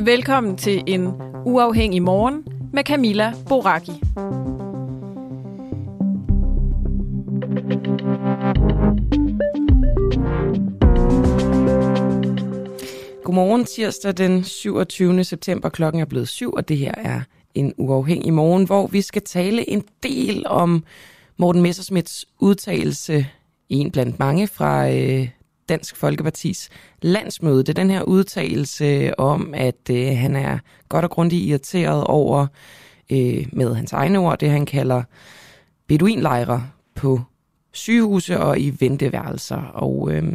Velkommen til en uafhængig morgen med Camilla Boraki. Godmorgen tirsdag den 27. september. Klokken er blevet syv, og det her er en uafhængig morgen, hvor vi skal tale en del om Morten Messersmiths udtalelse, en blandt mange fra øh, Dansk Folkepartis landsmøde. Det er den her udtalelse om, at øh, han er godt og grundigt irriteret over, øh, med hans egne ord, det han kalder beduinlejre på sygehuse og i venteværelser. Og øh,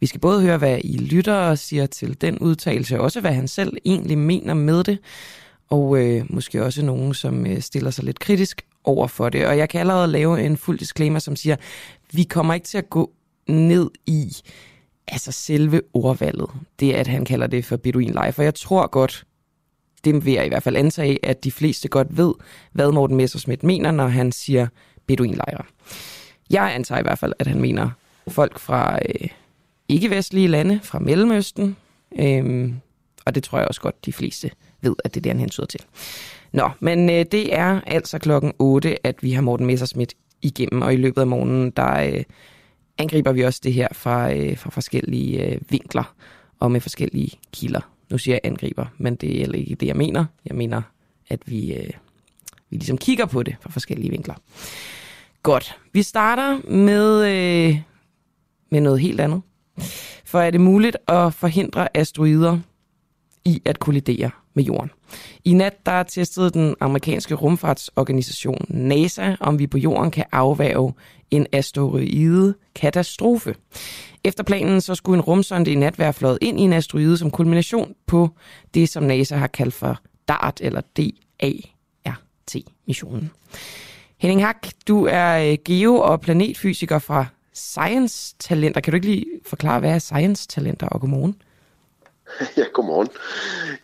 vi skal både høre, hvad I lytter siger til den udtalelse, og også hvad han selv egentlig mener med det, og øh, måske også nogen, som øh, stiller sig lidt kritisk over for det. Og jeg kan allerede lave en fuld disclaimer, som siger, vi kommer ikke til at gå ned i altså selve ordvalget. Det at han kalder det for Beduin Life. Og jeg tror godt, det vil jeg i hvert fald antage, at de fleste godt ved, hvad Morten Messersmith mener, når han siger Beduinlejre. Jeg antager i hvert fald, at han mener folk fra øh, ikke-vestlige lande, fra Mellemøsten, øh, og det tror jeg også godt, de fleste ved, at det er det, han hensyder til. Nå, men øh, det er altså klokken 8, at vi har Morten Messersmith igennem, og i løbet af morgenen, der øh, angriber vi også det her fra, øh, fra forskellige øh, vinkler og med forskellige kilder. Nu siger jeg angriber, men det er ikke det, jeg mener. Jeg mener, at vi, øh, vi ligesom kigger på det fra forskellige vinkler. Godt. Vi starter med, øh, med noget helt andet. For er det muligt at forhindre asteroider i at kollidere med jorden? I nat der testede den amerikanske rumfartsorganisation NASA, om vi på jorden kan afværge en asteroide katastrofe. Efter planen så skulle en rumsonde i nat være fløjet ind i en asteroide som kulmination på det, som NASA har kaldt for DART eller DART-missionen. Henning Hak, du er øh, geo- og planetfysiker fra Science Talenter. Kan du ikke lige forklare, hvad er Science Talenter, og godmorgen? Ja, godmorgen.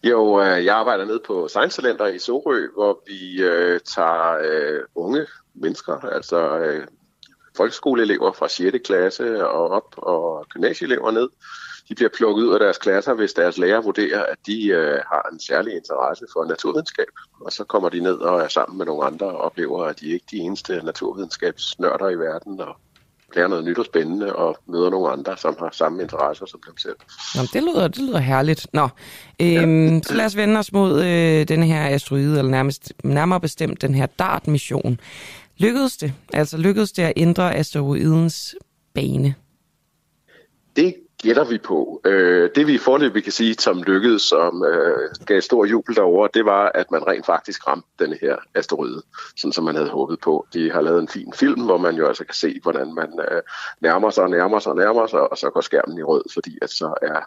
Jo, øh, jeg arbejder nede på Science Talenter i Sorø, hvor vi øh, tager øh, unge mennesker, altså øh, folkeskoleelever fra 6. klasse og op, og gymnasieelever ned. De bliver plukket ud af deres klasser, hvis deres lærer vurderer, at de øh, har en særlig interesse for naturvidenskab. Og så kommer de ned og er sammen med nogle andre og oplever, at de ikke er de eneste naturvidenskabsnørder i verden, og lærer noget nyt og spændende og møder nogle andre, som har samme interesser som dem selv. Nå, det, lyder, det lyder herligt. Nå, øhm, ja. så lad os vende os mod øh, den her asteroide, eller nærmest, nærmere bestemt den her DART-mission. Lykkedes det? Altså lykkedes det at ændre asteroidens bane? Det gætter vi på. Øh, det vi forløbig kan sige, som lykkedes, som øh, gav stor jubel derover, det var, at man rent faktisk ramte den her asteroide, sådan som man havde håbet på. De har lavet en fin film, hvor man jo altså kan se, hvordan man øh, nærmer sig og nærmer sig og nærmer sig, og så går skærmen i rød, fordi at så er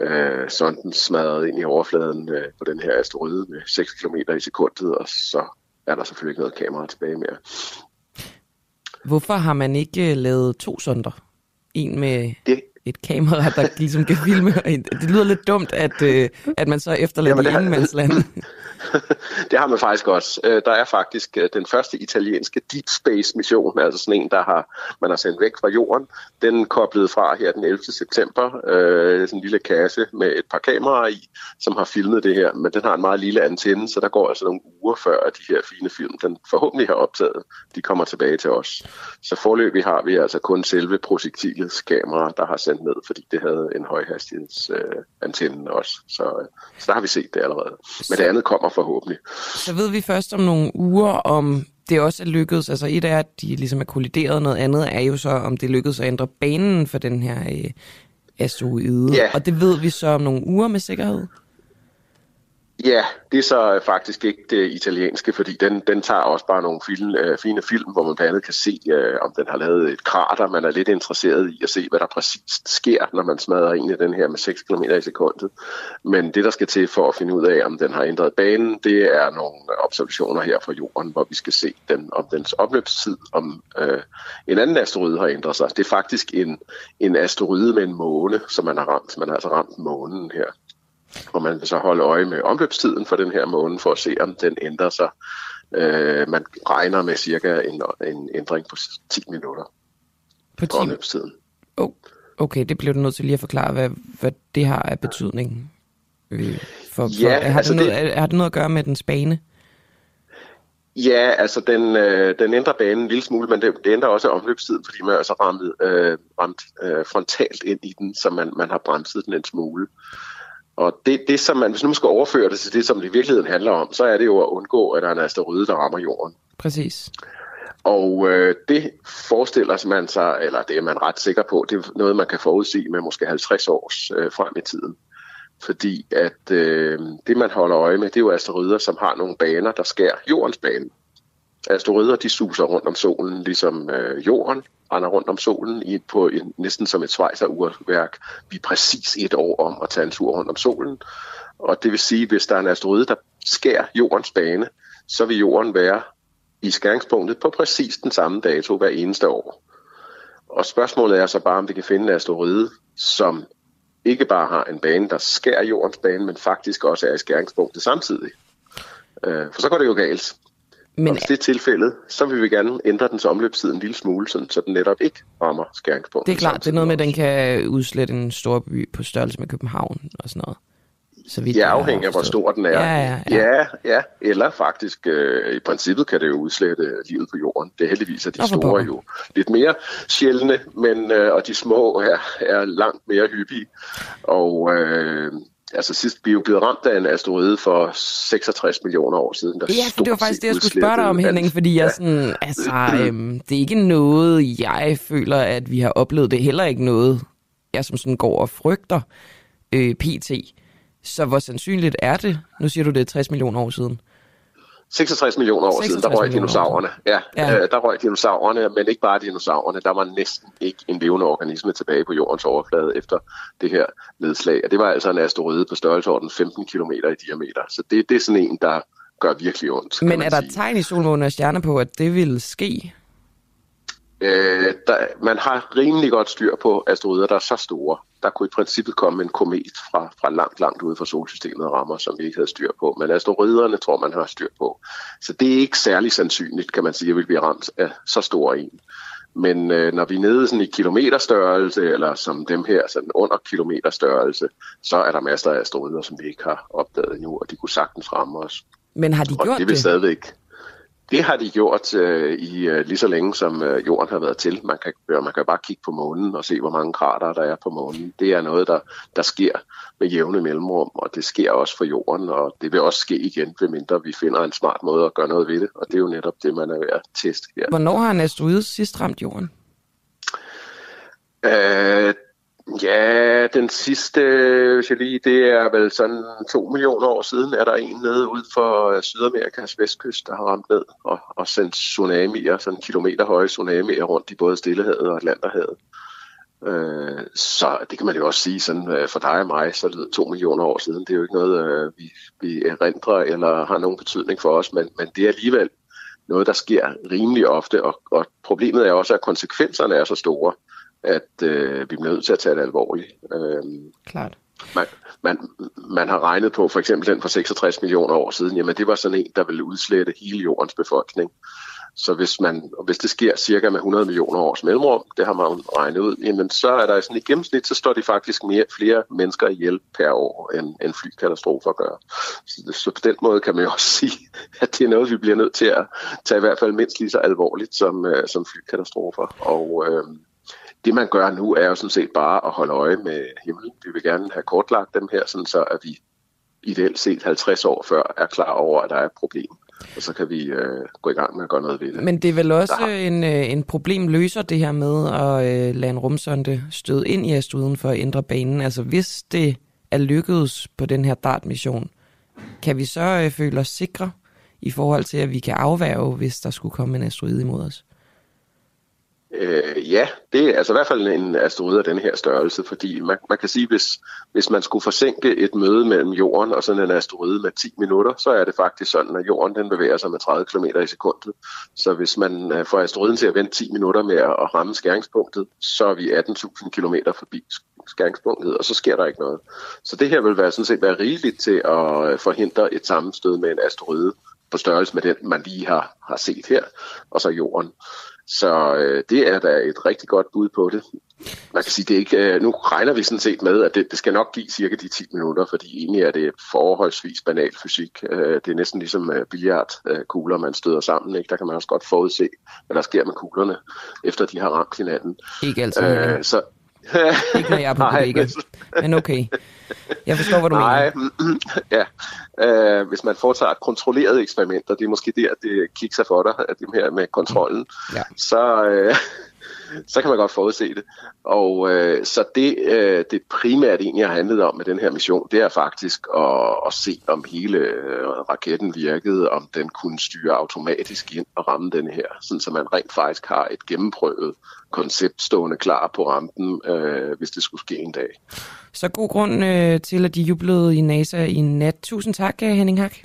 øh, sonden smadret ind i overfladen øh, på den her asteroide med 6 km i sekundet, og så er der selvfølgelig ikke noget kamera tilbage mere. Hvorfor har man ikke øh, lavet to sonder? En med det, et kamera, der ligesom kan filme. Det lyder lidt dumt, at, øh, at man så efterlader Jamen, det ingenmandsland. det har man faktisk også. Øh, der er faktisk øh, den første italienske Deep Space mission, altså sådan en, der har, man har sendt væk fra jorden. Den koblede fra her den 11. september. Øh, sådan en lille kasse med et par kameraer i, som har filmet det her. Men den har en meget lille antenne, så der går altså nogle uger før, at de her fine film, den forhåbentlig har optaget, de kommer tilbage til os. Så forløbig har vi altså kun selve projektilets kamera, der har sendt ned, fordi det havde en højhastigheds øh, antenne også. Så, øh, så der har vi set det allerede. Men det andet kommer forhåbentlig. Så ved vi først om nogle uger, om det også er lykkedes. Altså et er, at de ligesom er kollideret, noget andet er jo så, om det lykkedes at ændre banen for den her øh, asteroide. Ja. Og det ved vi så om nogle uger med sikkerhed. Ja, det er så øh, faktisk ikke det italienske, fordi den, den tager også bare nogle film, øh, fine film, hvor man blandt andet kan se, øh, om den har lavet et krater. Man er lidt interesseret i at se, hvad der præcis sker, når man smadrer ind i den her med 6 km i sekundet. Men det, der skal til for at finde ud af, om den har ændret banen, det er nogle observationer her fra jorden, hvor vi skal se den, om dens opløbstid, om øh, en anden asteroide har ændret sig. Det er faktisk en, en asteroide med en måne, som man har ramt. Man har altså ramt månen her og man vil så holde øje med omløbstiden for den her måne, for at se, om den ændrer sig. Øh, man regner med cirka en, en ændring på 10 minutter på 10 omløbstiden. Oh, okay, det bliver du nødt til lige at forklare, hvad, hvad det har af betydning. Øh, for, for, Ja, har, altså det noget, det- har det noget at gøre med den bane? Ja, altså den, øh, den ændrer banen en lille smule, men det, det ændrer også omløbstiden, fordi man er altså ramt, øh, ramt øh, frontalt ind i den, så man, man har bremset den en smule. Og det, det, som man, hvis nu man skal overføre det til det, som det i virkeligheden handler om, så er det jo at undgå, at der er en asteroide, der rammer jorden. Præcis. Og øh, det forestiller man sig, eller det er man ret sikker på, det er noget, man kan forudse med måske 50 års øh, frem i tiden. Fordi at øh, det, man holder øje med, det er jo asteroider, som har nogle baner, der skærer jordens bane. Asteroider, de suser rundt om solen, ligesom øh, jorden render rundt om solen i, på en, næsten som et svejserurværk. Vi er præcis et år om at tage en tur rundt om solen. Og det vil sige, hvis der er en asteroide, der skærer jordens bane, så vil jorden være i skæringspunktet på præcis den samme dato hver eneste år. Og spørgsmålet er så bare, om vi kan finde en asteroide, som ikke bare har en bane, der skærer jordens bane, men faktisk også er i skæringspunktet samtidig. Øh, for så går det jo galt. Men... Og hvis det er tilfældet, så vil vi gerne ændre dens omløbstid en lille smule, sådan, så den netop ikke rammer skæringspunktet. det er klart, det er noget med, at den kan udslette en stor by på størrelse med København og sådan noget. Så vidt Ja, afhængig af, hvor stor den er. Ja, ja, ja. ja, ja. Eller faktisk, øh, i princippet kan det jo udslette livet på jorden. Det er heldigvis, at de store pokker. jo lidt mere sjældne, men, øh, og de små er, er langt mere hyppige. Og øh, altså sidst vi er jo blevet ramt af en asteroide for 66 millioner år siden. Der Ja, for det var faktisk det, jeg skulle spørge dig om, Henning, fordi jeg sådan, altså, øhm, det er ikke noget, jeg føler, at vi har oplevet. Det er heller ikke noget, jeg som sådan går og frygter øh, pt. Så hvor sandsynligt er det? Nu siger du, det er 60 millioner år siden. 66 millioner år siden, der 66 røg dinosaurerne. Ja, Ja. Øh, der røg dinosaurerne, men ikke bare dinosaurerne. Der var næsten ikke en levende organisme tilbage på jordens overflade efter det her nedslag. Og det var altså en asteroide på størrelsesorden 15 km i diameter. Så det, det er sådan en, der gør virkelig ondt. Men er der sige. tegn i solmåne og stjerner på, at det vil ske? Øh, der, man har rimelig godt styr på asteroider, der er så store. Der kunne i princippet komme en komet fra, fra langt, langt ude fra solsystemet og rammer, som vi ikke havde styr på. Men asteroiderne tror man har styr på. Så det er ikke særlig sandsynligt, kan man sige, at vi bliver ramt af så stor en. Men øh, når vi er nede sådan i kilometerstørrelse, eller som dem her, sådan under kilometerstørrelse, så er der masser af asteroider, som vi ikke har opdaget endnu, og de kunne sagtens ramme os. Men har de Og gjort det vil det? stadigvæk. Det har de gjort øh, i øh, lige så længe, som øh, jorden har været til. Man kan, man kan bare kigge på månen og se, hvor mange krater der er på månen. Det er noget, der, der sker med jævne mellemrum, og det sker også for jorden, og det vil også ske igen, medmindre vi finder en smart måde at gøre noget ved det. Og det er jo netop det, man er ved at teste her. Hvornår har en asteroide sidst ramt jorden? Øh, ja, den sidste, hvis jeg lige, det er vel sådan to millioner år siden, er der en nede ud for øh, Sydamerikas vestkyst, der har ramt ned og, og sendt tsunamier, sådan kilometer høje tsunamier rundt i både Stillehavet og Atlanterhavet. Øh, så det kan man jo også sige sådan, øh, for dig og mig, så er det to millioner år siden. Det er jo ikke noget, øh, vi, vi erindrer eller har nogen betydning for os, men, men det er alligevel noget, der sker rimelig ofte, og, og problemet er også, at konsekvenserne er så store, at øh, vi bliver nødt til at tage det alvorligt. Øh, Klart. man, man, man har regnet på for eksempel den for 66 millioner år siden, jamen det var sådan en, der ville udslette hele jordens befolkning. Så hvis, man, hvis det sker cirka med 100 millioner års mellemrum, det har man regnet ud, jamen så er der sådan i gennemsnit, så står de faktisk mere, flere mennesker ihjel per år, end, end flykatastrofer gør. Så, så på den måde kan man jo også sige, at det er noget, vi bliver nødt til at tage i hvert fald mindst lige så alvorligt som, øh, som flykatastrofer. Og øh, det man gør nu er jo sådan set bare at holde øje med himlen. Vi vil gerne have kortlagt dem her, sådan så at vi ideelt set 50 år før er klar over, at der er et problem. Og så kan vi øh, gå i gang med at gøre noget ved det. Men det er vel også der... en, øh, en problem løser det her med at øh, lade en rumsonde støde ind i asteroiden for at ændre banen. Altså hvis det er lykkedes på den her DART-mission, kan vi så øh, føle os sikre i forhold til, at vi kan afværge, hvis der skulle komme en asteroide imod os? Øh, ja, det er altså i hvert fald en asteroide af den her størrelse, fordi man, man kan sige, hvis, hvis man skulle forsinke et møde mellem jorden og sådan en asteroide med 10 minutter, så er det faktisk sådan, at jorden den bevæger sig med 30 km i sekundet. Så hvis man øh, får asteroiden til at vente 10 minutter med at ramme skæringspunktet, så er vi 18.000 km forbi skæringspunktet, og så sker der ikke noget. Så det her vil være sådan set være rigeligt til at øh, forhindre et sammenstød med en asteroide på størrelse med den, man lige har, har set her, og så jorden. Så øh, det er da et rigtig godt bud på det. Man kan sige, det ikke, øh, nu regner vi sådan set med, at det, det skal nok give cirka de 10 minutter, fordi egentlig er det forholdsvis banal fysik. Øh, det er næsten ligesom øh, billiardkugler, man støder sammen. Ikke? Der kan man også godt forudse, hvad der sker med kuglerne, efter de har ramt hinanden. Ikke altid. Øh, så, ikke når jeg er på bodega, men okay. Jeg forstår, hvad du Nej, mener. ja. Uh, hvis man foretager et kontrolleret eksperiment, og det er måske der, det kigger for dig, at det her med kontrollen, ja. så, uh, så kan man godt forudse det. Og uh, så det, uh, det primært egentlig har handlet om med den her mission, det er faktisk at, at se, om hele uh, raketten virkede, om den kunne styre automatisk ind og ramme den her, sådan så man rent faktisk har et gennemprøvet koncept stående klar på rampen, uh, hvis det skulle ske en dag. Så god grund øh, til, at de jublede i NASA i nat. Tusind tak, Henning Hak.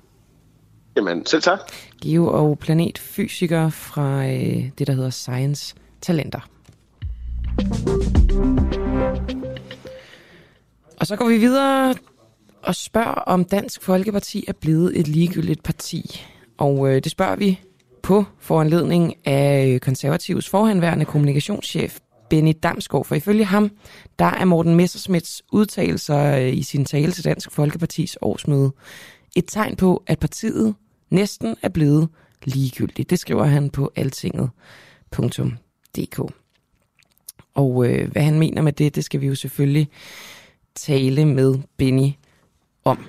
Jamen, selv tak. Geo- og planetfysiker fra øh, det, der hedder Science Talenter. Og så går vi videre og spørger, om Dansk Folkeparti er blevet et ligegyldigt parti. Og øh, det spørger vi på foranledning af øh, konservativs forhandværende kommunikationschef Benny Damsgaard, for ifølge ham, der er Morten Messersmiths udtalelser øh, i sin tale til Dansk Folkepartis årsmøde et tegn på, at partiet næsten er blevet ligegyldigt. Det skriver han på altinget.dk. Og øh, hvad han mener med det, det skal vi jo selvfølgelig tale med Benny om.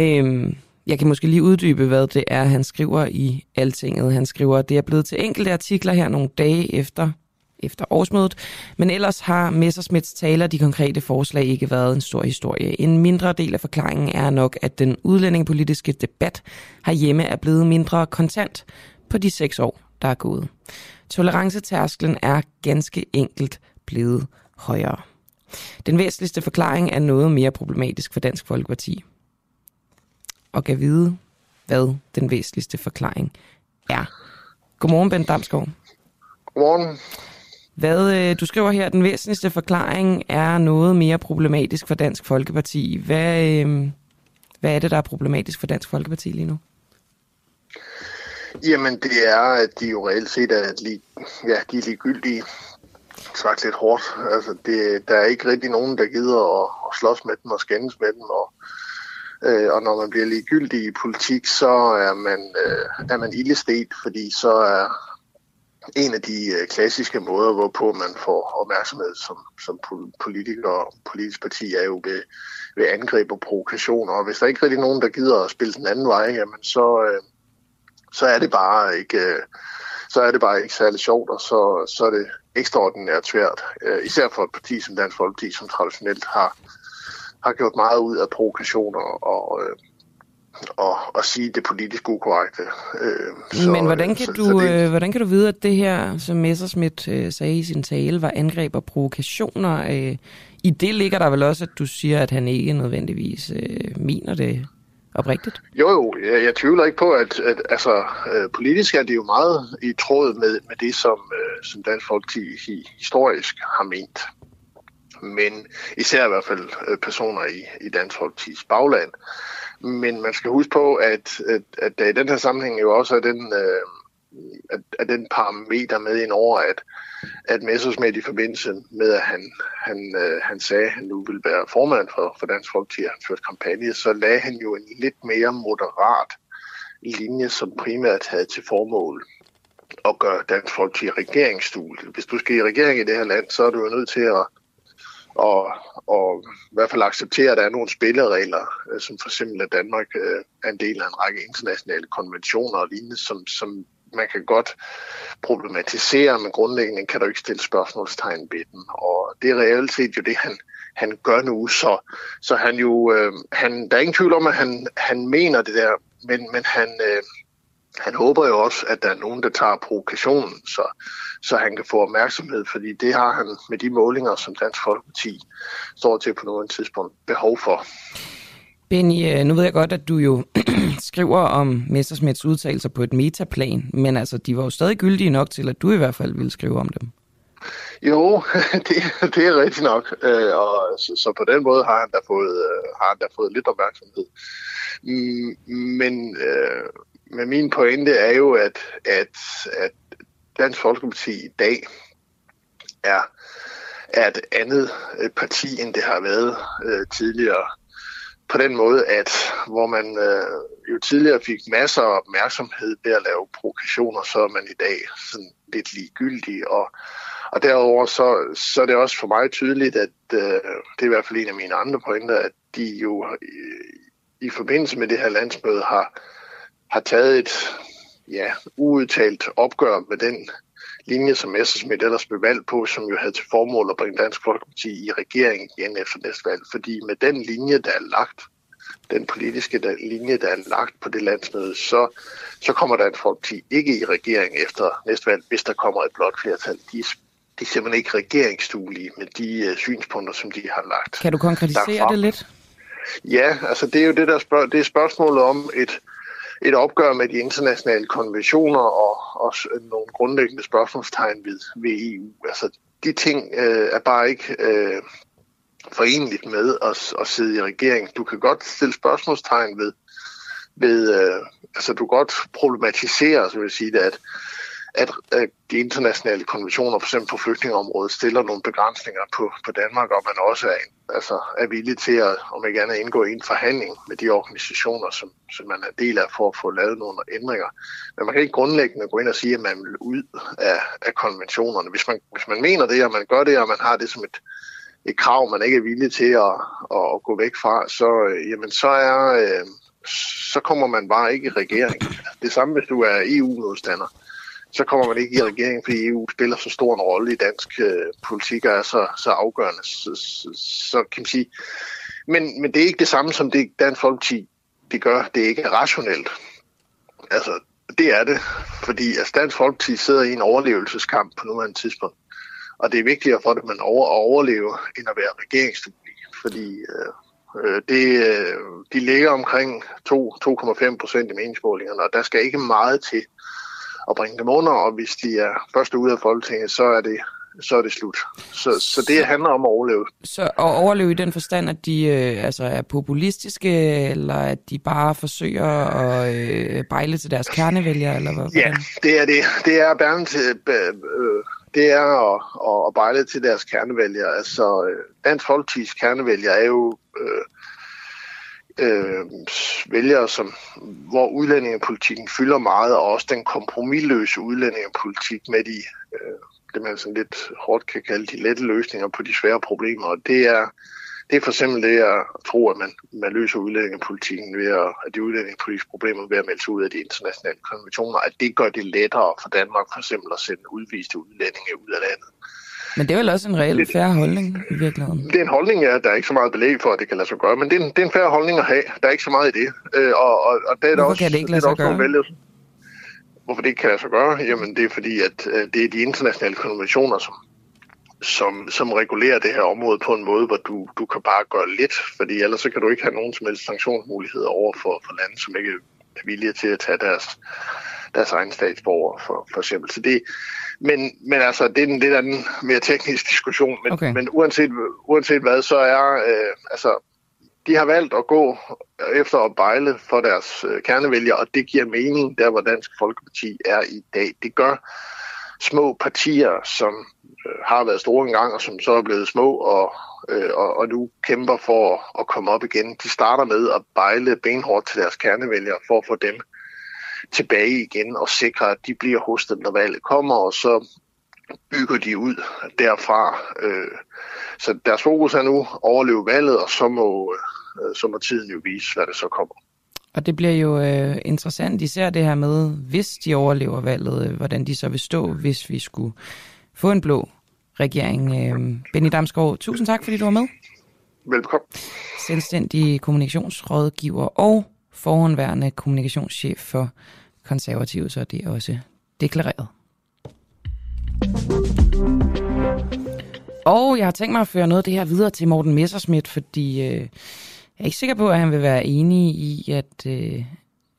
Øhm, jeg kan måske lige uddybe, hvad det er, han skriver i Altinget. Han skriver, at det er blevet til enkelte artikler her nogle dage efter efter årsmødet. Men ellers har Messersmiths taler de konkrete forslag ikke været en stor historie. En mindre del af forklaringen er nok, at den udlændingepolitiske debat herhjemme er blevet mindre kontant på de seks år, der er gået. Tolerancetærsklen er ganske enkelt blevet højere. Den væsentligste forklaring er noget mere problematisk for Dansk Folkeparti. Og kan vide, hvad den væsentligste forklaring er. Godmorgen, Ben Damsgaard. Godmorgen. Hvad øh, du skriver her, den væsentligste forklaring er noget mere problematisk for Dansk Folkeparti. Hvad, øh, hvad er det, der er problematisk for Dansk Folkeparti lige nu? Jamen, det er, at de jo reelt set er, lige, ja, de er ligegyldige. Sagt lidt hårdt. Altså, det, der er ikke rigtig nogen, der gider at, at slås med dem og skændes med dem. Og, øh, og når man bliver ligegyldig i politik, så er man, øh, er man ildestet, fordi så er, en af de øh, klassiske måder, hvorpå man får opmærksomhed som, som politiker og politisk parti, er jo ved, ved angreb og provokationer. Og hvis der ikke rigtig nogen, der gider at spille den anden vej, jamen så, øh, så er det bare ikke... Øh, så er det bare ikke særlig sjovt, og så, så er det ekstraordinært svært. Øh, især for et parti som Dansk Folkeparti, som traditionelt har, har gjort meget ud af provokationer og, øh, at, at sige det politisk ukorrekte. Øh, så, Men hvordan kan, så, du, så det, øh, hvordan kan du vide, at det her, som Messerschmidt øh, sagde i sin tale, var angreb og provokationer? Øh, I det ligger der vel også, at du siger, at han ikke nødvendigvis øh, mener det oprigtigt? Jo, jo. Jeg, jeg tvivler ikke på, at, at altså, øh, politisk er det jo meget i tråd med, med det, som, øh, som Dansk Folkeparti historisk har ment. Men især i hvert fald øh, personer i, i Dansk Folkepartis bagland men man skal huske på, at, at, at der i den her sammenhæng jo også er den, øh, at, at den parameter med ind over, at, at Messersmith i forbindelse med, at han, han, øh, han sagde, at han nu ville være formand for, for Dansk Folkeparti, han førte kampagne, så lagde han jo en lidt mere moderat linje, som primært havde til formål at gøre Dansk Folkeparti regeringsstol. Hvis du skal i regering i det her land, så er du jo nødt til at og, og i hvert fald acceptere, at der er nogle spilleregler, øh, som for eksempel at Danmark øh, er en del af en række internationale konventioner og lignende, som, som man kan godt problematisere, men grundlæggende kan du ikke stille spørgsmålstegn ved den. Og det er reelt set jo det, han, han gør nu, så, så han jo, øh, han, der er ingen tvivl om, at han, han mener det der, men, men han, øh, han håber jo også, at der er nogen, der tager provokationen, så, så han kan få opmærksomhed, fordi det har han med de målinger, som Dansk Folkeparti står til på noget tidspunkt behov for. Benny, øh, nu ved jeg godt, at du jo skriver om Messersmiths udtalelser på et metaplan, men altså, de var jo stadig gyldige nok til, at du i hvert fald ville skrive om dem. Jo, det, det er rigtigt nok, øh, og så, så på den måde har han da fået, øh, har han da fået lidt opmærksomhed. Mm, men, øh, men min pointe er jo, at, at, at Dansk Folkeparti i dag er, er et andet øh, parti, end det har været øh, tidligere på den måde, at hvor man øh, jo tidligere fik masser af opmærksomhed ved at lave provokationer, så er man i dag sådan lidt ligegyldig. Og, og derover så, så er det også for mig tydeligt, at øh, det er i hvert fald en af mine andre pointer, at de jo i, i forbindelse med det her landsmøde har, har taget et ja, uudtalt opgør med den linje, som Messerschmidt ellers blev valgt på, som jo havde til formål at bringe Dansk Folkeparti i regeringen igen efter næste valg. Fordi med den linje, der er lagt, den politiske der, linje, der er lagt på det landsmøde, så, så kommer Dansk Folkeparti ikke i regering efter næste valg, hvis der kommer et blot flertal. De, de er simpelthen ikke regeringsduelige med de uh, synspunkter, som de har lagt. Kan du konkretisere derfra. det lidt? Ja, altså det er jo det der spørg- det er spørgsmålet om et, et opgør med de internationale konventioner og, og nogle grundlæggende spørgsmålstegn ved, ved EU. Altså, de ting øh, er bare ikke øh, forenligt med at, at sidde i regering. Du kan godt stille spørgsmålstegn ved, ved øh, altså du kan godt problematisere, så vil jeg sige det, at at, at de internationale konventioner, for eksempel på flygtningeområdet, stiller nogle begrænsninger på, på Danmark, og man også er, altså, er villig til at, om ikke andet, indgå i en forhandling med de organisationer, som, som man er del af for at få lavet nogle ændringer. Men man kan ikke grundlæggende gå ind og sige, at man vil ud af, af konventionerne. Hvis man, hvis man mener det, og man gør det, og man har det som et, et krav, man ikke er villig til at, at gå væk fra, så, øh, jamen, så er... Øh, så kommer man bare ikke i regering. Det samme, hvis du er EU-modstander så kommer man ikke i regeringen, fordi EU spiller så stor en rolle i dansk øh, politik og er så, så afgørende. Så, så, så kan man sige. Men, men det er ikke det samme som det Dansk Folkeparti det gør. Det er ikke rationelt. Altså, det er det, fordi altså, Dansk Folkeparti sidder i en overlevelseskamp på nuværende tidspunkt. Og det er vigtigere for det, at man over, overlever, end at være regeringsduelig. Fordi øh, øh det, øh, de ligger omkring 2-2,5 procent i meningsmålingerne, og der skal ikke meget til, at bringe dem under, og hvis de er først ude af Folketinget, så er det så er det slut. Så, så det handler om at overleve. Så at overleve i den forstand, at de øh, altså er populistiske, eller at de bare forsøger at øh, bejle til deres kernevælgere? Eller hvad, ja, det er det. Det er, til, øh, det er at, at bejle til deres kernevælgere. Altså, øh, Dansk Folkeparti's kernevælgere er jo øh, øh, vælgere, som, hvor udlændingepolitikken fylder meget, og også den kompromilløse udlændingepolitik med de, øh, det man sådan lidt hårdt kan kalde de lette løsninger på de svære problemer. Og det er, det er for eksempel det, jeg tror, at man, man løser udlændingepolitikken ved at, at de udlændingepolitiske problemer ved at melde sig ud af de internationale konventioner, at det gør det lettere for Danmark for eksempel at sende udviste udlændinge ud af landet. Men det er vel også en reel færre holdning i virkeligheden? Det er en holdning, ja. Der er ikke så meget belæg for, at det kan lade sig gøre, men det er en, det er en færre holdning at have. Der er ikke så meget i det. Øh, og, og, og det er Hvorfor også, kan det ikke lade sig gøre? Vælge, hvorfor det ikke kan lade sig gøre? Jamen, det er fordi, at øh, det er de internationale konventioner, som, som, som regulerer det her område på en måde, hvor du, du kan bare gøre lidt, fordi ellers så kan du ikke have nogen som helst sanktionsmuligheder over for, for lande, som ikke er villige til at tage deres, deres egen statsborger, for, for eksempel. Så det, men, men altså, det er en lidt anden, mere teknisk diskussion. Men, okay. men uanset, uanset hvad, så er, øh, altså, de har valgt at gå efter at bejle for deres øh, kernevælgere, og det giver mening, der hvor Dansk Folkeparti er i dag. Det gør små partier, som øh, har været store engang, og som så er blevet små, og, øh, og, og nu kæmper for at komme op igen. De starter med at bejle benhårdt til deres kernevælgere, for at få dem tilbage igen og sikre, at de bliver hos dem, når valget kommer, og så bygger de ud derfra. Øh, så deres fokus er nu at overleve valget, og så må, øh, så må tiden jo vise, hvad det så kommer. Og det bliver jo øh, interessant, især det her med, hvis de overlever valget, øh, hvordan de så vil stå, hvis vi skulle få en blå regering. Øh, Benny Damsgaard, tusind tak, fordi du var med. Velkommen. Selvstændig kommunikationsrådgiver og forhåndværende kommunikationschef for konservative, så det er også deklareret. Og jeg har tænkt mig at føre noget af det her videre til Morten Messerschmidt, fordi øh, jeg er ikke sikker på, at han vil være enig i, at øh,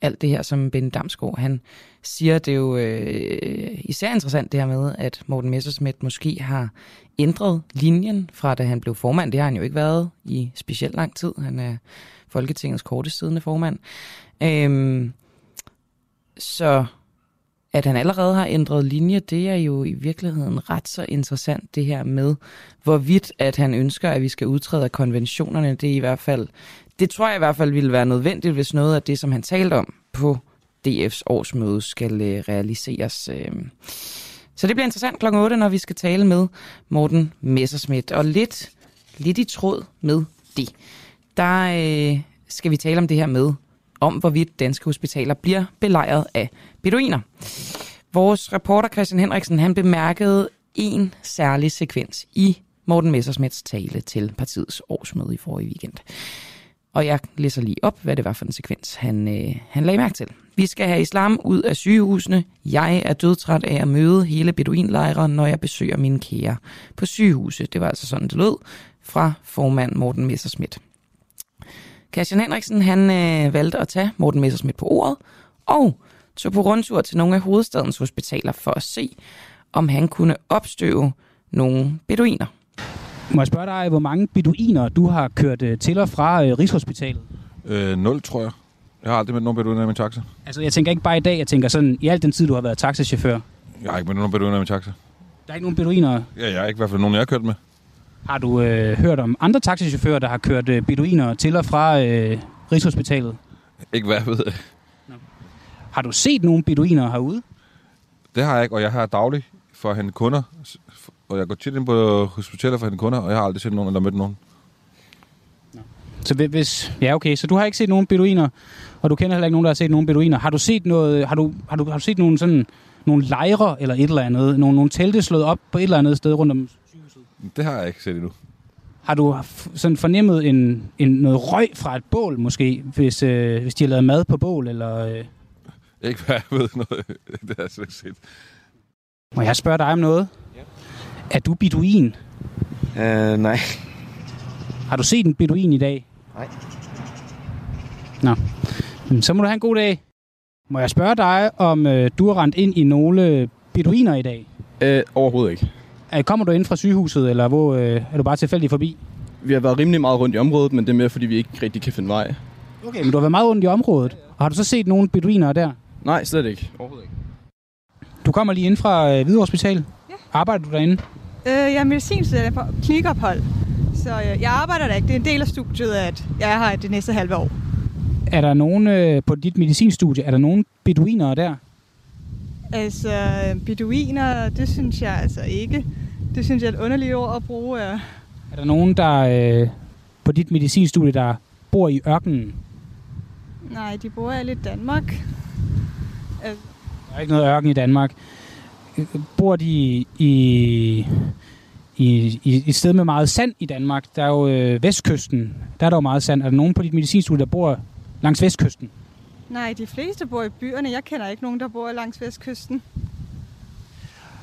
alt det her, som Ben Damsgaard han siger, det er jo øh, især interessant det her med, at Morten Messerschmidt måske har ændret linjen fra da han blev formand. Det har han jo ikke været i specielt lang tid. Han er Folketingets kortest siddende formand. Øhm, så at han allerede har ændret linje, det er jo i virkeligheden ret så interessant, det her med, hvorvidt at han ønsker, at vi skal udtræde af konventionerne. Det er i hvert fald, det tror jeg i hvert fald ville være nødvendigt, hvis noget af det, som han talte om på DF's årsmøde, skal øh, realiseres. Øhm, så det bliver interessant klokken 8, når vi skal tale med Morten Messerschmidt. Og lidt, lidt i tråd med det, der øh, skal vi tale om det her med, om hvorvidt danske hospitaler bliver belejret af beduiner. Vores reporter Christian Henriksen, han bemærkede en særlig sekvens i Morten Messersmiths tale til partiets årsmøde i forrige weekend. Og jeg læser lige op, hvad det var for en sekvens, han, øh, han lagde mærke til. Vi skal have islam ud af sygehusene. Jeg er dødtræt af at møde hele beduinlejren, når jeg besøger mine kære på sygehuse. Det var altså sådan, det lød fra formand Morten Messersmith. Christian Henriksen han øh, valgte at tage Morten Messerschmidt på ordet, og tog på rundtur til nogle af hovedstadens hospitaler for at se, om han kunne opstøve nogle beduiner. Må jeg spørge dig, hvor mange beduiner du har kørt øh, til og fra øh, Rigshospitalet? Øh, nul, tror jeg. Jeg har aldrig med nogen beduiner i min taxa. Altså, jeg tænker ikke bare i dag, jeg tænker sådan, i al den tid, du har været taxachauffør. Jeg har ikke med nogen beduiner i min taxa. Der er ikke nogen beduiner. Ja, jeg har ikke i hvert fald nogen, jeg har kørt med. Har du øh, hørt om andre taxichauffører, der har kørt øh, beduiner til og fra øh, Rigshospitalet? Ikke hvad jeg ved. Har du set nogle beduiner herude? Det har jeg ikke, og jeg har dagligt for at hente kunder. Og jeg går tit ind på hospitaler for at hente kunder, og jeg har aldrig set nogen eller mødt nogen. Så hvis, ja, okay, så du har ikke set nogen beduiner, og du kender heller ikke nogen, der har set nogen beduiner. Har du set noget, har du, har du, har du set nogen sådan, nogle lejre eller et eller andet, nogle, nogle telte slået op på et eller andet sted rundt om? Det har jeg ikke set endnu. Har du sådan fornemmet en, en, noget røg fra et bål måske, hvis, øh, hvis de har lavet mad på bål? Eller, øh? Ikke hvad jeg ved noget. det har jeg slet ikke set. Må jeg spørge dig om noget? Ja. Er du beduin? Uh, nej. Har du set en beduin i dag? Nej. Nå. Så må du have en god dag. Må jeg spørge dig, om øh, du har rendt ind i nogle beduiner i dag? Øh, overhovedet ikke. Er, kommer du ind fra sygehuset, eller hvor øh, er du bare tilfældig forbi? Vi har været rimelig meget rundt i området, men det er mere, fordi vi ikke rigtig kan finde vej. Okay, men du har været meget rundt i området. Og har du så set nogle beduiner der? Nej, slet ikke. Overhovedet ikke. Du kommer lige ind fra øh, Hvide Hospital. Ja. Arbejder du derinde? Øh, jeg er medicinstuderende på klinikophold, så øh, jeg arbejder der ikke. Det er en del af studiet, at jeg er her det næste halve år. Er der nogen øh, på dit medicinstudie, er der nogen beduiner der? Altså, beduiner, det synes jeg altså ikke. Det synes jeg er et underligt ord at bruge. Er der nogen, der øh, på dit medicinstudie, der bor i ørkenen? Nej, de bor alle i Danmark. Altså, Der er ikke noget ørken i Danmark. Bor de i, i, i, i et sted med meget sand i Danmark? Der er jo øh, vestkysten. Der er der jo meget sand. Er der nogen på dit medicinstudie, der bor langs vestkysten? Nej, de fleste bor i byerne. Jeg kender ikke nogen, der bor langs vestkysten.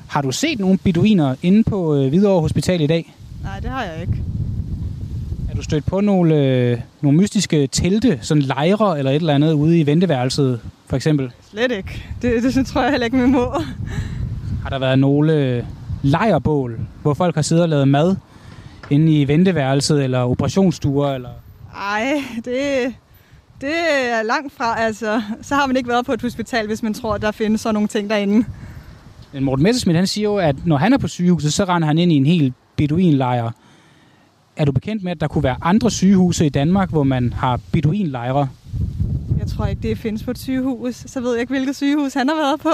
Har du set nogle beduiner inde på øh, Hvidovre Hospital i dag? Nej, det har jeg ikke. Er du stødt på nogle, øh, nogle mystiske telte, sådan lejre eller et eller andet ude i venteværelset, for eksempel? Slet ikke. Det, det tror jeg heller ikke, vi må. Har der været nogle øh, lejrbål, hvor folk har siddet og lavet mad inde i venteværelset eller operationsstuer? Eller... Ej, det, det er langt fra. Altså, så har man ikke været på et hospital, hvis man tror, at der findes sådan nogle ting derinde. Men Morten Messerschmidt, han siger jo, at når han er på sygehuset, så render han ind i en helt beduinlejr. Er du bekendt med, at der kunne være andre sygehuse i Danmark, hvor man har beduinlejre? Jeg tror ikke, det findes på et sygehus. Så ved jeg ikke, hvilket sygehus han har været på.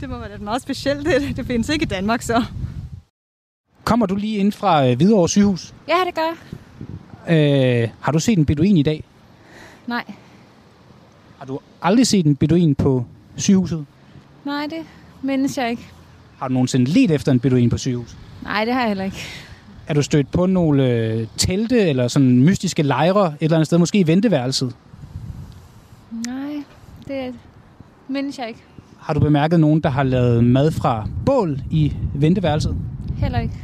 Det må være et meget specielt. Det, det findes ikke i Danmark, så. Kommer du lige ind fra øh, Hvidovre sygehus? Ja, det gør jeg. Øh, har du set en beduin i dag? Nej. Har du aldrig set en beduin på sygehuset? Nej, det mindes jeg ikke. Har du nogensinde let efter en beduin på sygehuset? Nej, det har jeg heller ikke. Er du stødt på nogle øh, telte eller sådan mystiske lejre et eller andet sted, måske i venteværelset? Nej, det mindes jeg ikke. Har du bemærket nogen, der har lavet mad fra bål i venteværelset? Heller ikke.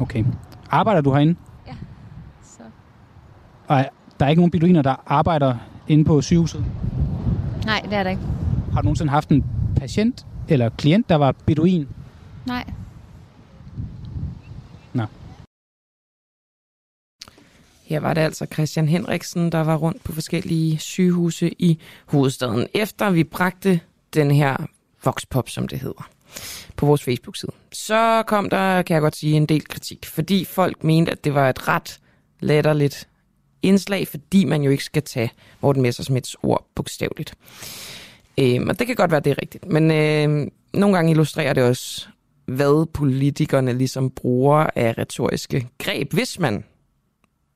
Okay. Arbejder du herinde? Ja. Så. Og der er ikke nogen beduiner, der arbejder inde på sygehuset? Nej, det er der ikke. Har du nogensinde haft en patient eller klient, der var beduin? Nej. Nå. Her var det altså Christian Henriksen, der var rundt på forskellige sygehuse i hovedstaden, efter vi bragte den her Voxpop, som det hedder, på vores Facebook-side. Så kom der, kan jeg godt sige, en del kritik, fordi folk mente, at det var et ret latterligt indslag, fordi man jo ikke skal tage Morten Messersmiths ord bogstaveligt. Øh, og det kan godt være, det er rigtigt. Men øh, nogle gange illustrerer det også, hvad politikerne ligesom bruger af retoriske greb, hvis man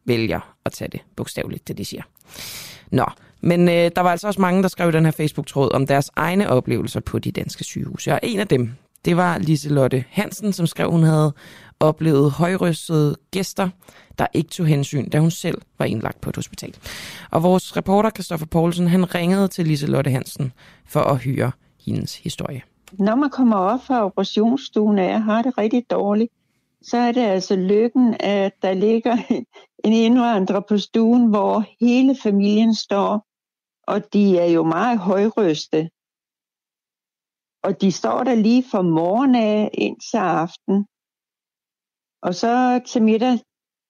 vælger at tage det bogstaveligt, det de siger. Nå, men øh, der var altså også mange, der skrev i den her Facebook-tråd om deres egne oplevelser på de danske sygehuse. Og en af dem, det var Liselotte Hansen, som skrev, hun havde oplevede højrystede gæster, der ikke tog hensyn, da hun selv var indlagt på et hospital. Og vores reporter, Kristoffer Poulsen, han ringede til Liselotte Hansen for at høre hendes historie. Når man kommer op fra operationsstuen og jeg har det rigtig dårligt, så er det altså lykken, at der ligger en indvandrer på stuen, hvor hele familien står, og de er jo meget højrøste. Og de står der lige fra morgen af ind til aften. Og så til middag,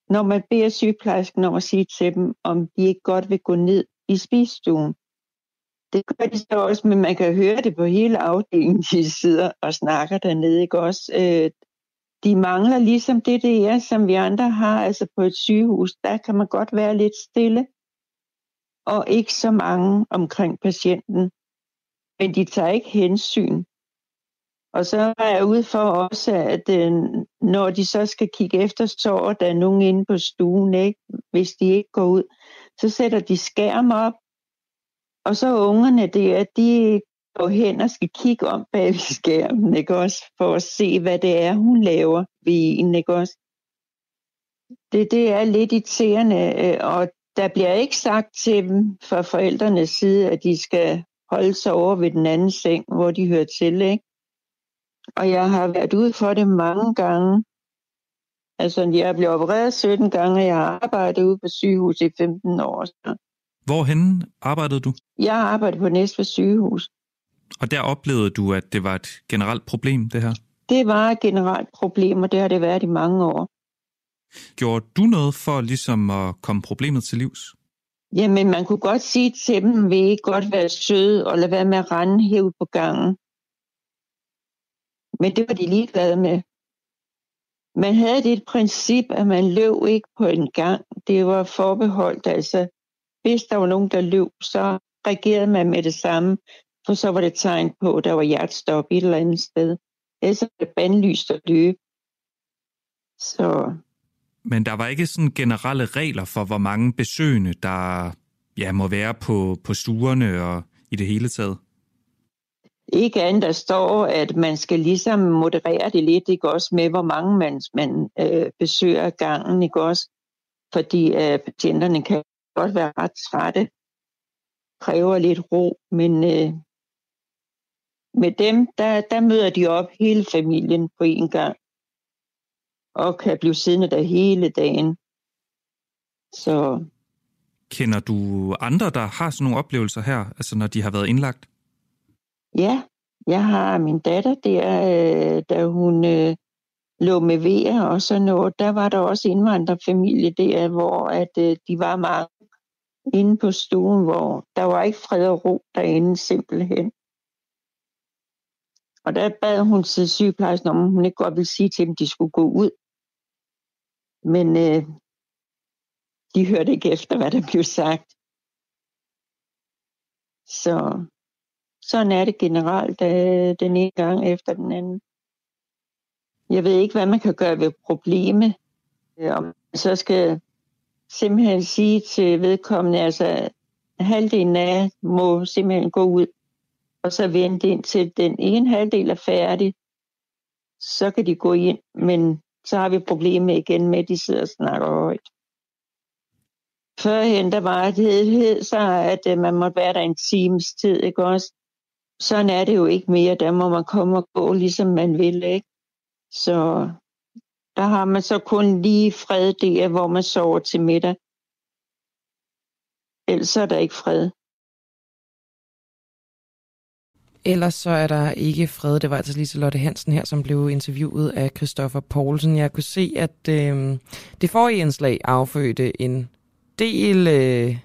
når man beder sygeplejersken om at sige til dem, om de ikke godt vil gå ned i spisestuen. Det gør de så også, men man kan høre det på hele afdelingen, de sidder og snakker dernede, ikke også? Øh, de mangler ligesom det, det er, som vi andre har, altså på et sygehus, der kan man godt være lidt stille, og ikke så mange omkring patienten. Men de tager ikke hensyn. Og så er jeg ude for også, at øh, når de så skal kigge efter sår, der er nogen inde på stuen, ikke? hvis de ikke går ud, så sætter de skærm op, og så ungerne der, de går hen og skal kigge om bag ved skærmen, ikke også? For at se, hvad det er, hun laver ved en, ikke også? Det, det er lidt irriterende, øh, og der bliver ikke sagt til dem fra forældrenes side, at de skal holde sig over ved den anden seng, hvor de hører til, ikke? Og jeg har været ude for det mange gange. Altså, jeg blevet opereret 17 gange, og jeg har arbejdet ude på sygehus i 15 år. Hvorhen arbejdede du? Jeg har arbejdet på Næstved sygehus. Og der oplevede du, at det var et generelt problem, det her? Det var et generelt problem, og det har det været i mange år. Gjorde du noget for ligesom at komme problemet til livs? Jamen, man kunne godt sige til dem, vil I godt være søde og lade være med at rende herude på gangen. Men det var de ligeglade med. Man havde det et princip, at man løb ikke på en gang. Det var forbeholdt, altså hvis der var nogen, der løb, så reagerede man med det samme, for så var det tegn på, at der var hjertestop et eller andet sted. Ellers var det bandlyst at løbe. Så... Men der var ikke sådan generelle regler for, hvor mange besøgende, der ja, må være på, på stuerne og i det hele taget? Ikke andet, der står, at man skal ligesom moderere det lidt, ikke også med, hvor mange man, man øh, besøger gangen, ikke også? Fordi øh, patienterne kan godt være ret trætte, kræver lidt ro, men øh, med dem, der, der møder de op hele familien på en gang, og kan blive siddende der hele dagen. Så Kender du andre, der har sådan nogle oplevelser her, altså når de har været indlagt? Ja, jeg har min datter der, øh, da hun øh, lå med vejer og sådan noget, der var der også indvandrerfamilie der, hvor at, øh, de var mange inde på stuen, hvor der var ikke fred og ro derinde simpelthen. Og der bad hun til sygeplejersken, om hun ikke godt ville sige til dem, de skulle gå ud. Men øh, de hørte ikke efter, hvad der blev sagt. Så sådan er det generelt øh, den ene gang efter den anden. Jeg ved ikke, hvad man kan gøre ved problemet. Øh, om man så skal simpelthen sige til vedkommende, altså halvdelen af må simpelthen gå ud, og så vente indtil den ene halvdel er færdig. Så kan de gå ind, men så har vi problemer igen med, at de sidder og snakker højt. Førhen, der var det hed så, at øh, man måtte være der en times tid, ikke også? Sådan er det jo ikke mere. Der må man komme og gå, ligesom man vil, ikke? Så der har man så kun lige fred der, hvor man sover til middag. Ellers er der ikke fred. Ellers så er der ikke fred. Det var altså lige Lotte Hansen her, som blev interviewet af Christoffer Poulsen. Jeg kunne se, at øh, det forrige indslag affødte en del øh,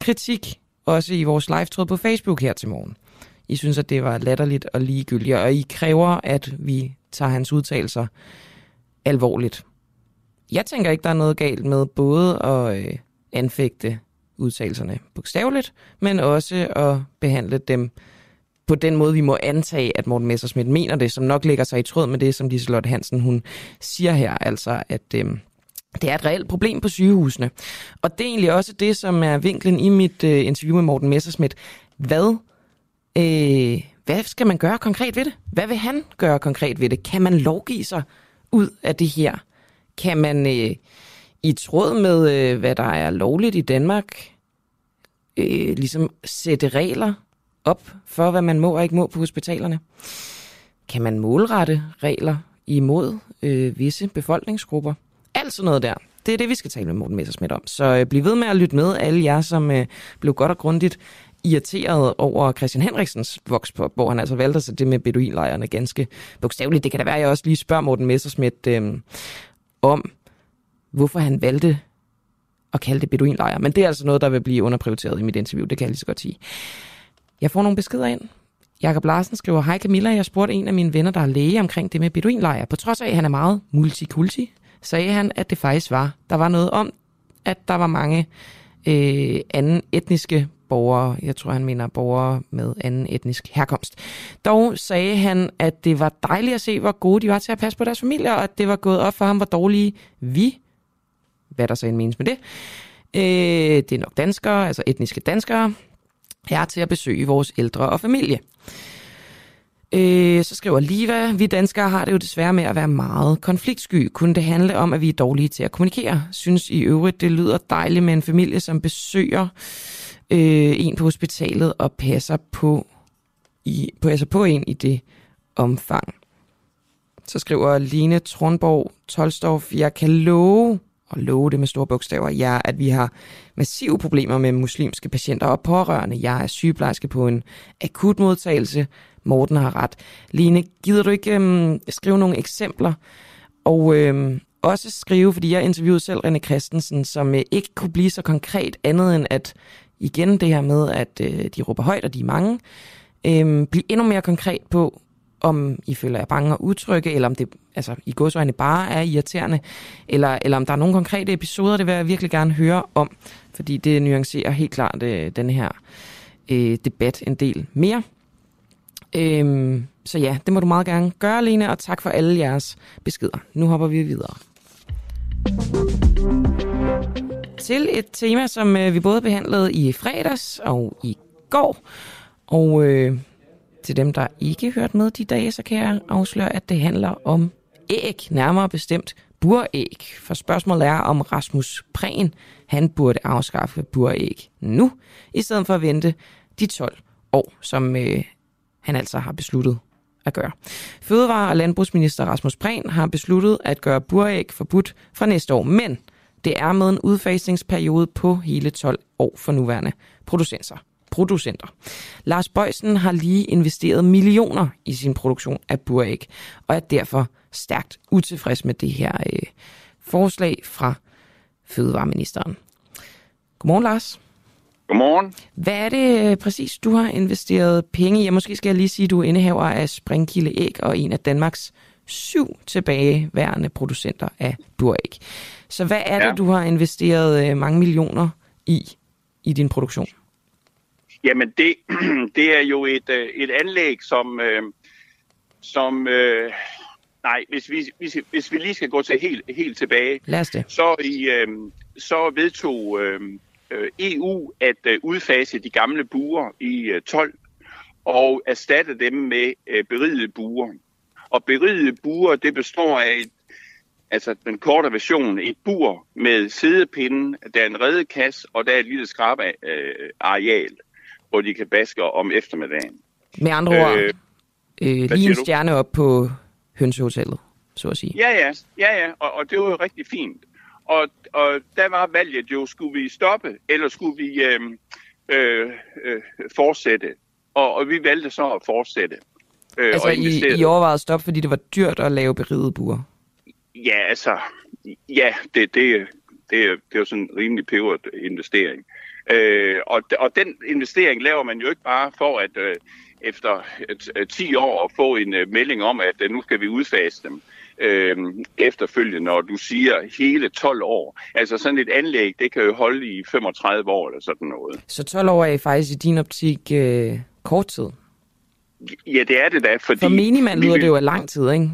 kritik, også i vores live-tråd på Facebook her til morgen. I synes, at det var latterligt og ligegyldigt, og I kræver, at vi tager hans udtalelser alvorligt. Jeg tænker ikke, der er noget galt med både at øh, anfægte udtalelserne bogstaveligt, men også at behandle dem på den måde, vi må antage, at Morten Messersmith mener det, som nok ligger sig i tråd med det, som Liselotte Hansen hun siger her, altså at øh, det er et reelt problem på sygehusene. Og det er egentlig også det, som er vinklen i mit øh, interview med Morten Messersmith. Hvad, øh, hvad skal man gøre konkret ved det? Hvad vil han gøre konkret ved det? Kan man lovgive sig ud af det her? Kan man øh, i tråd med, øh, hvad der er lovligt i Danmark, øh, ligesom sætte regler op for, hvad man må og ikke må på hospitalerne? Kan man målrette regler imod øh, visse befolkningsgrupper? Alt sådan noget der. Det er det, vi skal tale med Morten Messersmith om. Så øh, bliv ved med at lytte med, alle jer, som øh, blev godt og grundigt irriteret over Christian Henriksens vokspop, hvor han altså valgte sig det med beduinlejrene ganske bogstaveligt. Det kan da være, at jeg også lige spørger Morten Messersmith øh, om, hvorfor han valgte at kalde det beduinlejre. Men det er altså noget, der vil blive underprioriteret i mit interview, det kan jeg lige så godt sige. Jeg får nogle beskeder ind. Jakob Larsen skriver, Hej Camilla, jeg spurgte en af mine venner, der er læge omkring det med beduinlejre. På trods af, at han er meget multikulti, sagde han, at det faktisk var. Der var noget om, at der var mange øh, anden etniske borgere, jeg tror han mener borgere med anden etnisk herkomst. Dog sagde han, at det var dejligt at se, hvor gode de var til at passe på deres familier, og at det var gået op for ham, hvor dårlige vi, hvad der så end menes med det, øh, det er nok danskere, altså etniske danskere, er til at besøge vores ældre og familie. Øh, så skriver Liva, vi danskere har det jo desværre med at være meget konfliktsky. Kunne det handle om, at vi er dårlige til at kommunikere? Synes i øvrigt, det lyder dejligt med en familie, som besøger øh, en på hospitalet og passer på, i, passer altså på en i det omfang. Så skriver Line Tronborg Tolstof, jeg kan love, og love det med store bogstaver, ja, at vi har massive problemer med muslimske patienter og pårørende. Jeg er sygeplejerske på en akutmodtagelse, Morten har ret. Line, gider du ikke øhm, skrive nogle eksempler? Og øhm, også skrive, fordi jeg interviewede selv René Christensen, som øh, ikke kunne blive så konkret andet end at, igen det her med, at øh, de råber højt, og de er mange, øhm, bliv endnu mere konkret på, om I føler jer bange og utrygge, eller om det altså, i godsøjne bare er irriterende, eller, eller om der er nogle konkrete episoder, det vil jeg virkelig gerne høre om, fordi det nuancerer helt klart øh, den her øh, debat en del mere. Øhm, så ja, det må du meget gerne gøre, Lene, og tak for alle jeres beskeder. Nu hopper vi videre. Til et tema, som øh, vi både behandlede i fredags og i går. Og øh, til dem, der ikke hørt med de dage, så kan jeg afsløre, at det handler om æg, nærmere bestemt buræg. For spørgsmålet er, om Rasmus Prehn, han burde afskaffe buræg nu, i stedet for at vente de 12 år, som øh, han altså har besluttet at gøre. Fødevare- og landbrugsminister Rasmus Prehn har besluttet at gøre buræg forbudt fra næste år, men det er med en udfasningsperiode på hele 12 år for nuværende producenter. producenter. Lars Bøjsen har lige investeret millioner i sin produktion af buræg, og er derfor stærkt utilfreds med det her øh, forslag fra Fødevareministeren. Godmorgen, Lars. Godmorgen. Hvad er det øh, præcis, du har investeret penge i? Ja, måske skal jeg lige sige, at du er indehaver af Springkilde Æg og en af Danmarks syv tilbageværende producenter af buræg. Så hvad er ja. det, du har investeret øh, mange millioner i, i din produktion? Jamen, det, det er jo et, øh, et anlæg, som, øh, som øh, nej, hvis vi, hvis, hvis vi lige skal gå til helt, helt tilbage, Lad os det. så, i, øh, så vedtog øh, EU at øh, udfase de gamle buer i øh, 12 og erstatte dem med øh, berigede buer. Og berigede buer, det består af et, altså den korte version, et bur med sædepinde, der er en redekasse, og der er et lille skrab øh, areal, hvor de kan baske om eftermiddagen. Med andre ord, Øh, øh, lige en stjerne op på hønsehotellet, så at sige. Ja, ja, ja, ja, og, og det var jo rigtig fint. Og, og der var valget jo, skulle vi stoppe, eller skulle vi øh, øh, øh, fortsætte? Og, og vi valgte så at fortsætte. Øh, Altså, og I, investere. I overvejede at stoppe, fordi det var dyrt at lave berigede buer. Ja, altså, ja, det, det, det, er- det er jo sådan en rimelig peberet investering. Øh, og, og den investering laver man jo ikke bare for at øh, efter et, et 10 år at få en øh, melding om, at øh, nu skal vi udfase dem øh, efterfølgende, når du siger hele 12 år. Altså sådan et anlæg, det kan jo holde i 35 år eller sådan noget. Så 12 år er faktisk i din optik øh, kort tid. Ja, det er det da, fordi... For menigmand vi lyder det jo af lang tid, ikke?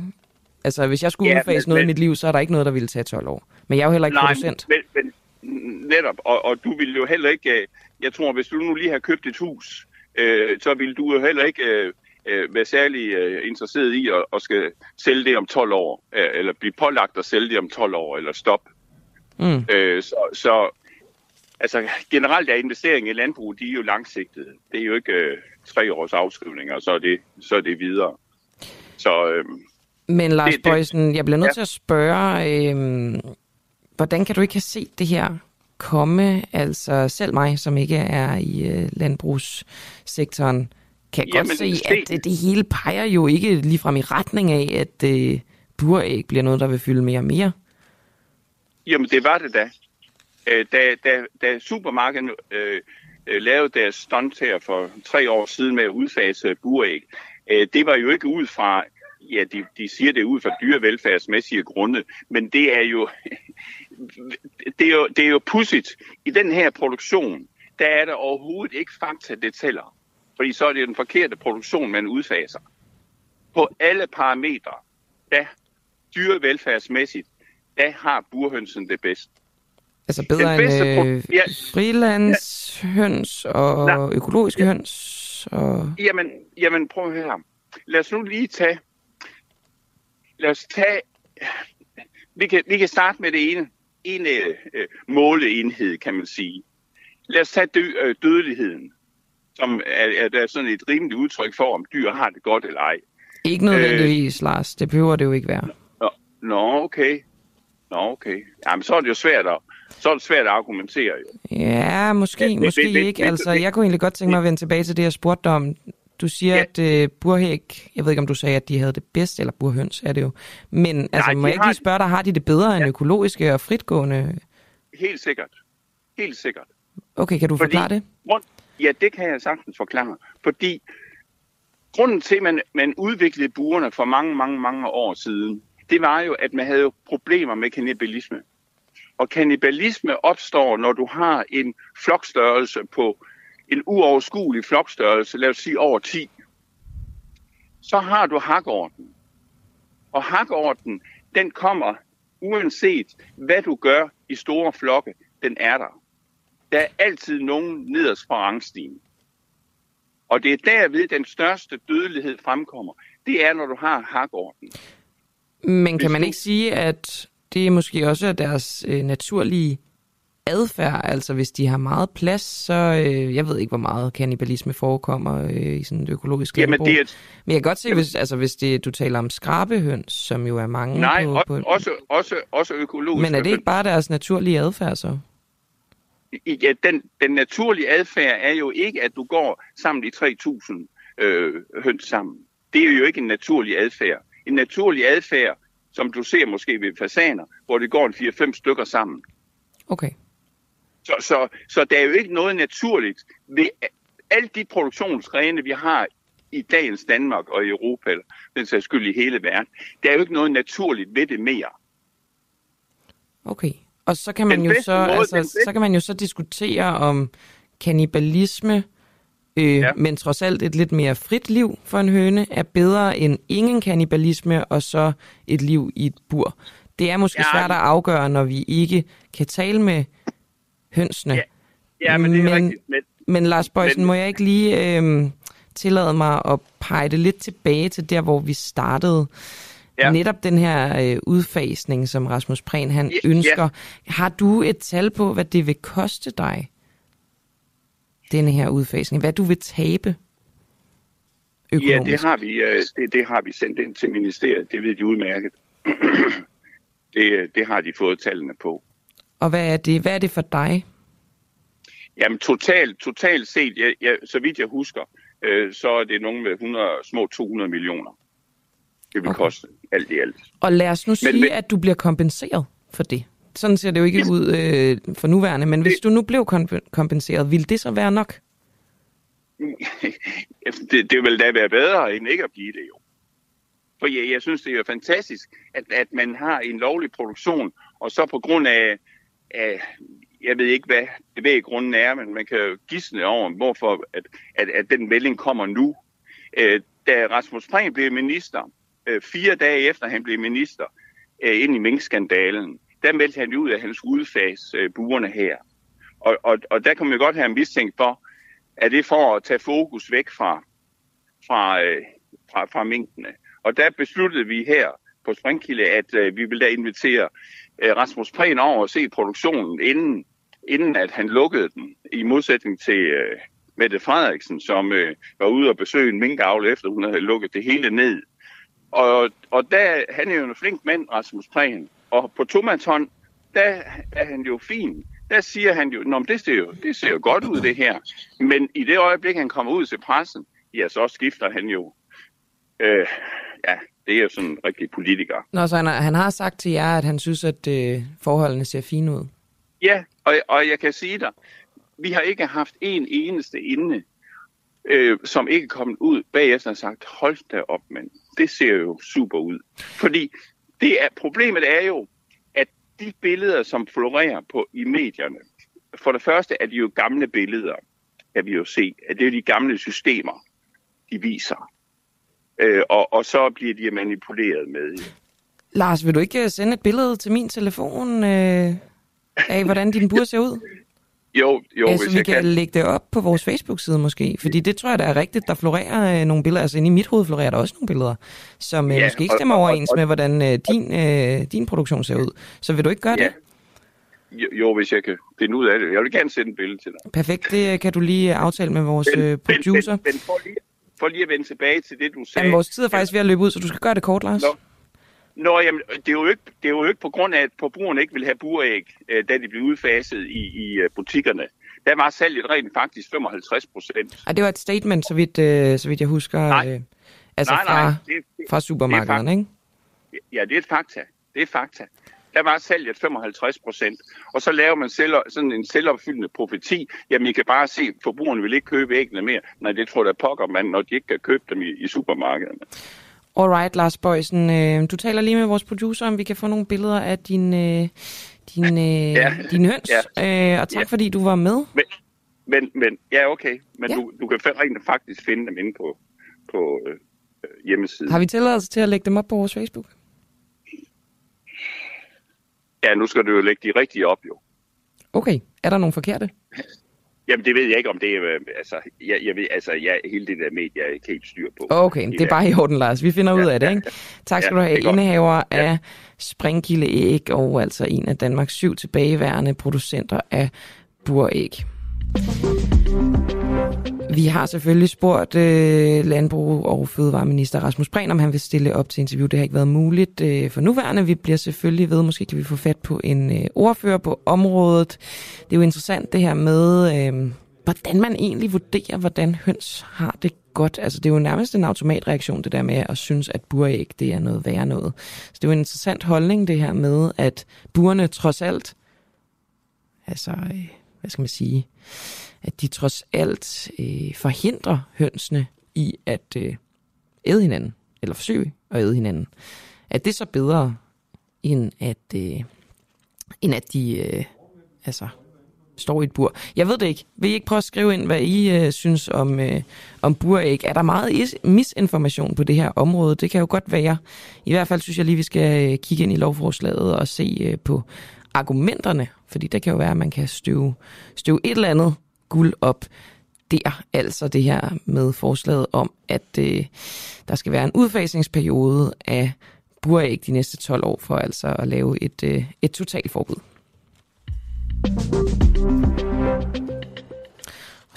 Altså, hvis jeg skulle Ja, udfase men- noget i men- mit liv, så er der ikke noget, der ville tage 12 år. Men jeg er jo heller ikke Nej, producent. Men, men netop, og, og du vil jo heller ikke, øh, jeg tror, hvis du nu lige har købt et hus, øh, så vil du jo heller ikke øh, øh, være særlig øh, interesseret i at, at skal sælge det om 12 år, øh, eller blive pålagt at sælge det om 12 år, eller stoppe. Mm. Øh, så, så altså, generelt er investering i landbrug, de er jo langsigtede. Det er jo ikke øh, tre års afskrivninger, så er det, så er det videre. Så øh, Men Lars det- Bøjsen, jeg bliver nødt Ja. til at spørge, øh, hvordan kan du ikke have set det her komme? Altså selv mig, som ikke er i øh, landbrugssektoren, kan Jamen, godt se, se- at det, det hele peger jo ikke ligefrem i retning af, at øh, buræg bliver noget, der vil fylde mere og mere. Jamen, det var det da. Øh, Da, da, da supermarkedet øh, øh, lavede deres stunt her for tre år siden med at udfase buræg, øh, det var jo ikke ud fra, ja, de, de siger det ud fra dyrevelfærdsmæssige grunde, men det er jo, det er jo, det er jo pudsigt. I den her produktion, der er der overhovedet ikke fakta, det tæller. Fordi så er det den forkerte produktion, man udfaser. På alle parametre, der dyrevelfærdsmæssigt, der har burhønsen det bedst. Altså bedre Den bedste end øh, ja. frilandshøns og Nej. økologiske høns. Og... Jamen, jamen prøv at høre her. Lad os nu lige tage... Lad os tage... Vi kan, vi kan starte med det ene, ene øh, måleenhed, kan man sige. Lad os tage dø, øh, dødeligheden, som er, er sådan et rimeligt udtryk for, om dyr har det godt eller ej. Ikke nødvendigvis, øh... Lars. Det behøver det jo ikke være. Nå, nå okay. Nå, okay. Jamen, så er det jo svært at, så er det svært at argumentere, jo. Ja, måske, Ja, ja, men- måske men- men- ikke. Altså, jeg kunne egentlig godt tænke mig at vende tilbage til det, jeg spurgte dig om. Du siger, ja. at uh, burhæk, jeg ved ikke, om du sagde, at de havde det bedst, eller burhøns er det jo. Men altså, Nej, må de jeg ikke har- lige spørge dig, har de det bedre end økologiske og fritgående? Helt sikkert. Helt sikkert. Okay, kan du Fordi- forklare det? Grund, ja, det kan jeg sagtens forklare. Fordi grunden til, at man, man udviklede burerne for mange, mange, mange år siden, det var jo, at man havde problemer med kanibalisme. Og kanibalisme opstår, når du har en flokstørrelse på en uoverskuelig flokstørrelse, lad os sige over 10. Så har du hakorden. Og hakorden, den kommer uanset hvad du gør i store flokke, den er der. Der er altid nogen nederst på rangstigen. Og det er derved, den største dødelighed fremkommer. Det er, når du har hakorden. Men kan man ikke sige, at det måske også er deres øh, naturlige adfærd? Altså, hvis de har meget plads, så... Øh, jeg ved ikke, hvor meget kannibalisme forekommer øh, i sådan et økologisk Jamen, landbrug. det er, Men jeg kan godt se, hvis, altså, hvis det, du taler om skrabehøns, som jo er mange nej, på, på... også, også, også økologisk. Men er det ikke bare deres naturlige adfærd så? ja, den, den naturlige adfærd er jo ikke, at du går sammen i 3.000 øh, høns sammen. Det er jo ikke en naturlig adfærd. En naturlig adfærd, som du ser måske ved fasaner, hvor det går en 4-5 stykker sammen. Okay. Så, så, så der er jo ikke noget naturligt ved alle de produktionsgrene, vi har i dagens Danmark og i Europa, eller den sags skyld i hele verden. Der er jo ikke noget naturligt ved det mere. Okay. Og så kan man Den jo så, måde- altså, så kan man jo så diskutere om kannibalisme, øh, ja. men trods alt et lidt mere frit liv for en høne, er bedre end ingen kannibalisme og så et liv i et bur. Det er måske Ja. svært at afgøre, når vi ikke kan tale med hønsene. Ja, Ja, men det er rigtigt. Men, men Lars Bøjsen, men- må jeg ikke lige øh, tillade mig at pege det lidt tilbage til der, hvor vi startede? Ja. Netop den her øh, udfasning, som Rasmus Prehn han Ja, ønsker. ja. Har du et tal på, hvad det vil koste dig, denne her udfasning? Hvad du vil tabe ja, økonomisk? det har, vi, øh, det, det har vi sendt ind til ministeriet. Det ved de udmærket. det, det har de fået tallene på. Og hvad er det, hvad er det for dig? Jamen totalt, totalt set, jeg, jeg, så vidt jeg husker, øh, så er det nogen med 100, små 200 millioner. Det vil okay. koste alt i alt. Og lad os nu sige, men- at du bliver kompenseret for det. Sådan ser det jo ikke ud øh, for nuværende, men hvis du nu blev komp- kompenseret, ville det så være nok? det, det vil da være bedre end ikke at blive det jo. For jeg, jeg synes, det er jo fantastisk, at, at man har en lovlig produktion, og så på grund af, af jeg ved ikke, hvad bevæggrunden er, men man kan jo gisne over, hvorfor at, at, at den melding kommer nu. Øh, da Rasmus Prehn blev minister, øh, fire dage efter han blev minister, øh, ind i minkskandalen, der meldte han ud, at han skulle udfase øh, buerne her. Og, og, og der kan man jo godt have en mistænkt for, at det for at tage fokus væk fra, fra, øh, fra, fra minkene. Og der besluttede vi her på Springkilde, at øh, vi ville da invitere øh, Rasmus Prehn over og se produktionen, inden, inden at han lukkede den, i modsætning til øh, Mette Frederiksen, som øh, var ude og besøge en minkavle, efter hun havde lukket det hele ned. Og, og der, han er jo en flink mand, Rasmus Prehn. Og på tomandshånd, der er han jo fin. Der siger han jo, Nå, det ser jo, det ser jo godt ud, det her. Men i det øjeblik, han kommer ud til pressen, ja, så skifter han jo. Øh, ja, det er jo sådan en rigtig politiker. Nå, så han, har- han har sagt til jer, at han synes, at øh, forholdene ser fine ud. Ja, og, og jeg kan sige dig, vi har ikke haft en eneste inde, øh, som ikke er kommet ud bagefter og sagt, hold da op, men det ser jo super ud. Fordi det er, problemet er jo, at de billeder, som florerer på i medierne, for det første er de jo gamle billeder, kan vi jo se, at det er de gamle systemer, de viser. Øh, og, og så bliver de manipuleret med. Lars, vil du ikke øh, sende et billede til min telefon øh, af, hvordan din bur ser ud? Jo, jo, altså, hvis vi jeg kan, kan. lægge det op på vores Facebook-side måske, fordi det tror jeg, der er rigtigt. Der florerer øh, nogle billeder, altså inde i mit hoved florerer der også nogle billeder, som øh, Ja, måske ikke og- stemmer og- overens og- med, hvordan øh, din, øh, din produktion ser ud. Så vil du ikke gøre Ja. det? Jo, jo, hvis jeg kan finde ud af det. Jeg vil gerne sende et billede til dig. Perfekt, det øh, kan du lige aftale med vores øh, producer. Men, men for, lige, for lige at vende tilbage til det, du sagde. Jamen, vores tid er faktisk ved at løbe ud, så du skal gøre det kort, Lars. Nå. Nå, jamen, det er, jo ikke, det er jo ikke på grund af, at forbrugerne ikke vil have buræg, øh, da de blev udfaset i, i øh, butikkerne. Der var salget rent faktisk 55 procent. Ej, det var et statement, så vidt, øh, så vidt jeg husker, øh, altså nej, fra, nej, det, det, fra supermarkederne, ikke? Ja, det er et fakta. Det er fakta. Der var salget 55 procent. Og så laver man selv, sådan en selvopfyldende profeti. Jamen, I kan bare se, at forbrugerne vil ikke købe æggene mere. Nej, det tror jeg da pokker man, når de ikke kan købe dem i, i supermarkederne. Alright, Lars Bøjsen, øh, du taler lige med vores producer, om vi kan få nogle billeder af din, øh, din, øh, ja. din høns. Ja. Øh, og tak, Ja. fordi du var med. Men, men, men ja, okay. Men Ja. Du, du kan rent faktisk finde dem inde på, på øh, hjemmesiden. Har vi tilladelse til at lægge dem op på vores Facebook? Ja, nu skal du jo lægge de rigtige op, jo. Okay, er der nogle forkerte? Jamen, det ved jeg ikke, om det er... øh, Altså, jeg, jeg ved, altså, jeg, hele det der medie er ikke helt styr på. Okay, det er bare i orden, Lars. Vi finder ud af det, ikke? Tak skal Ja, du have. er. Indehaver af Springkilde Æg og altså en af Danmarks syv tilbageværende producenter af buræg. Vi har selvfølgelig spurgt øh, landbrug- og fødevareminister Rasmus Prehn, om han vil stille op til interview. Det har ikke været muligt øh, for nuværende. Vi bliver selvfølgelig ved, måske kan vi få fat på en øh, ordfører på området. Det er jo interessant det her med, øh, hvordan man egentlig vurderer, hvordan høns har det godt. Altså det er jo nærmest en automatreaktion, det der med at synes, at buræg det er noget værre noget. Så det er jo en interessant holdning, det her med, at burene trods alt, altså, øh, hvad skal man sige, at de trods alt øh, forhindrer hønsene i at øh, æde hinanden, eller forsøge at æde hinanden. Er det så bedre, end at, øh, end at de øh, altså, står i et bur? Jeg ved det ikke. Vil I ikke prøve at skrive ind, hvad I øh, synes om, øh, om buræg? Er der meget is- misinformation på det her område? Det kan jo godt være. I hvert fald synes jeg lige, vi skal øh, kigge ind i lovforslaget og se øh, på argumenterne, fordi det kan jo være, at man kan støve, støve et eller andet guld op der. Altså det her med forslaget om, at øh, der skal være en udfasningsperiode af buræg de næste 12 år for altså at lave et, øh, et totalforbud.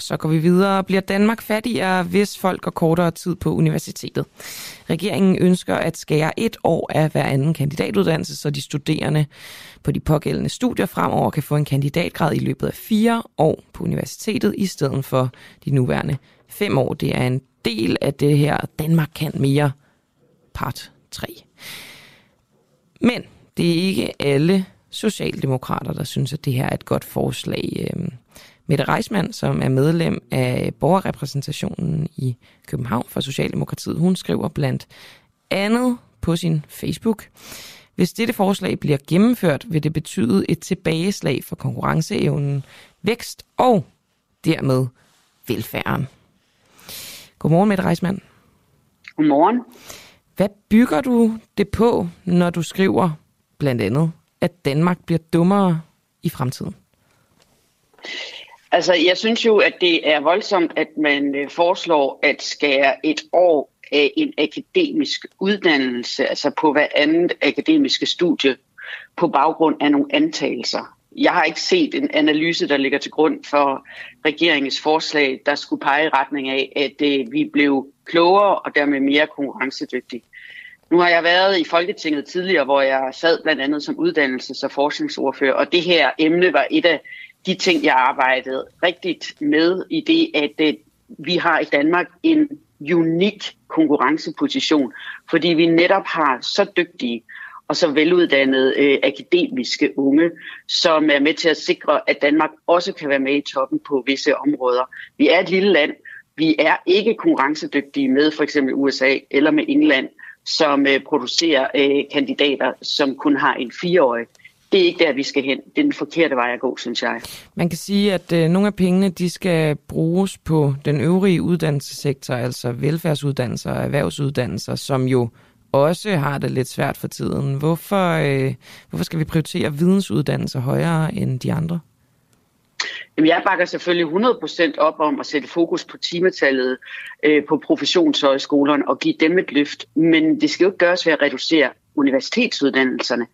Så går vi videre. Bliver Danmark fattigere, hvis folk går kortere tid på universitetet? Regeringen ønsker at skære et år af hver anden kandidatuddannelse, så de studerende på de pågældende studier fremover kan få en kandidatgrad i løbet af fire år på universitetet, i stedet for de nuværende fem år. Det er en del af det her Danmark kan mere part 3. Men det er ikke alle socialdemokrater, der synes, at det her er et godt forslag. Øh, Mette Reismann, som er medlem af borgerrepræsentationen i København for Socialdemokratiet, hun skriver blandt andet på sin Facebook, hvis dette forslag bliver gennemført, vil det betyde et tilbageslag for konkurrenceevnen, vækst og dermed velfærden. Godmorgen, Mette Reismann. Godmorgen. Hvad bygger du det på, når du skriver blandt andet, at Danmark bliver dummere i fremtiden? Altså, jeg synes jo, at det er voldsomt, at man øh, foreslår at skære et år af en akademisk uddannelse, altså på hver andet akademiske studie, på baggrund af nogle antagelser. Jeg har ikke set en analyse, der ligger til grund for regeringens forslag, der skulle pege i retning af, at øh, vi blev klogere og dermed mere konkurrencedygtige. Nu har jeg været i Folketinget tidligere, hvor jeg sad blandt andet som uddannelses- og forskningsordfører, og det her emne var et af de ting, jeg arbejdede rigtigt med i det, at øh, vi har i Danmark en unik konkurrenceposition, fordi vi netop har så dygtige og så veluddannede øh, akademiske unge, som er med til at sikre, at Danmark også kan være med i toppen på visse områder. Vi er et lille land. Vi er ikke konkurrencedygtige med for eksempel USA eller med England, som øh, producerer øh, kandidater, som kun har en fireårig det er ikke der, vi skal hen. Det er den forkerte vej at gå, synes jeg. Man kan sige, at øh, nogle af pengene de skal bruges på den øvrige uddannelsessektor, altså velfærdsuddannelser og erhvervsuddannelser, som jo også har det lidt svært for tiden. Hvorfor, øh, hvorfor skal vi prioritere vidensuddannelser højere end de andre? Jamen, jeg bakker selvfølgelig 100% op om at sætte fokus på timetallet øh, på professionshøjskolerne og give dem et løft. Men det skal jo ikke gøres ved at reducere universitetsuddannelserne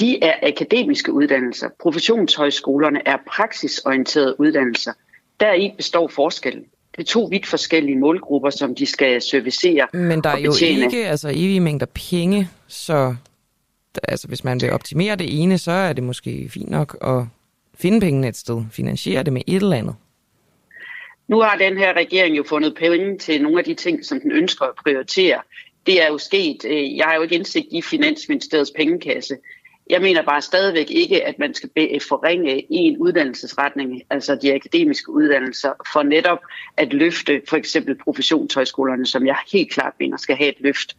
de er akademiske uddannelser. Professionshøjskolerne er praksisorienterede uddannelser. Der i består forskellen. Det er to vidt forskellige målgrupper, som de skal servicere Men der er jo ikke altså, evige mængder penge, så altså, hvis man vil optimere det ene, så er det måske fint nok at finde pengene et sted, finansiere det med et eller andet. Nu har den her regering jo fundet penge til nogle af de ting, som den ønsker at prioritere. Det er jo sket. øh, Jeg har jo ikke indsigt i Finansministeriets pengekasse. Jeg mener bare stadigvæk ikke, at man skal forringe en uddannelsesretning, altså de akademiske uddannelser, for netop at løfte for eksempel professionshøjskolerne, som jeg helt klart mener skal have et løft.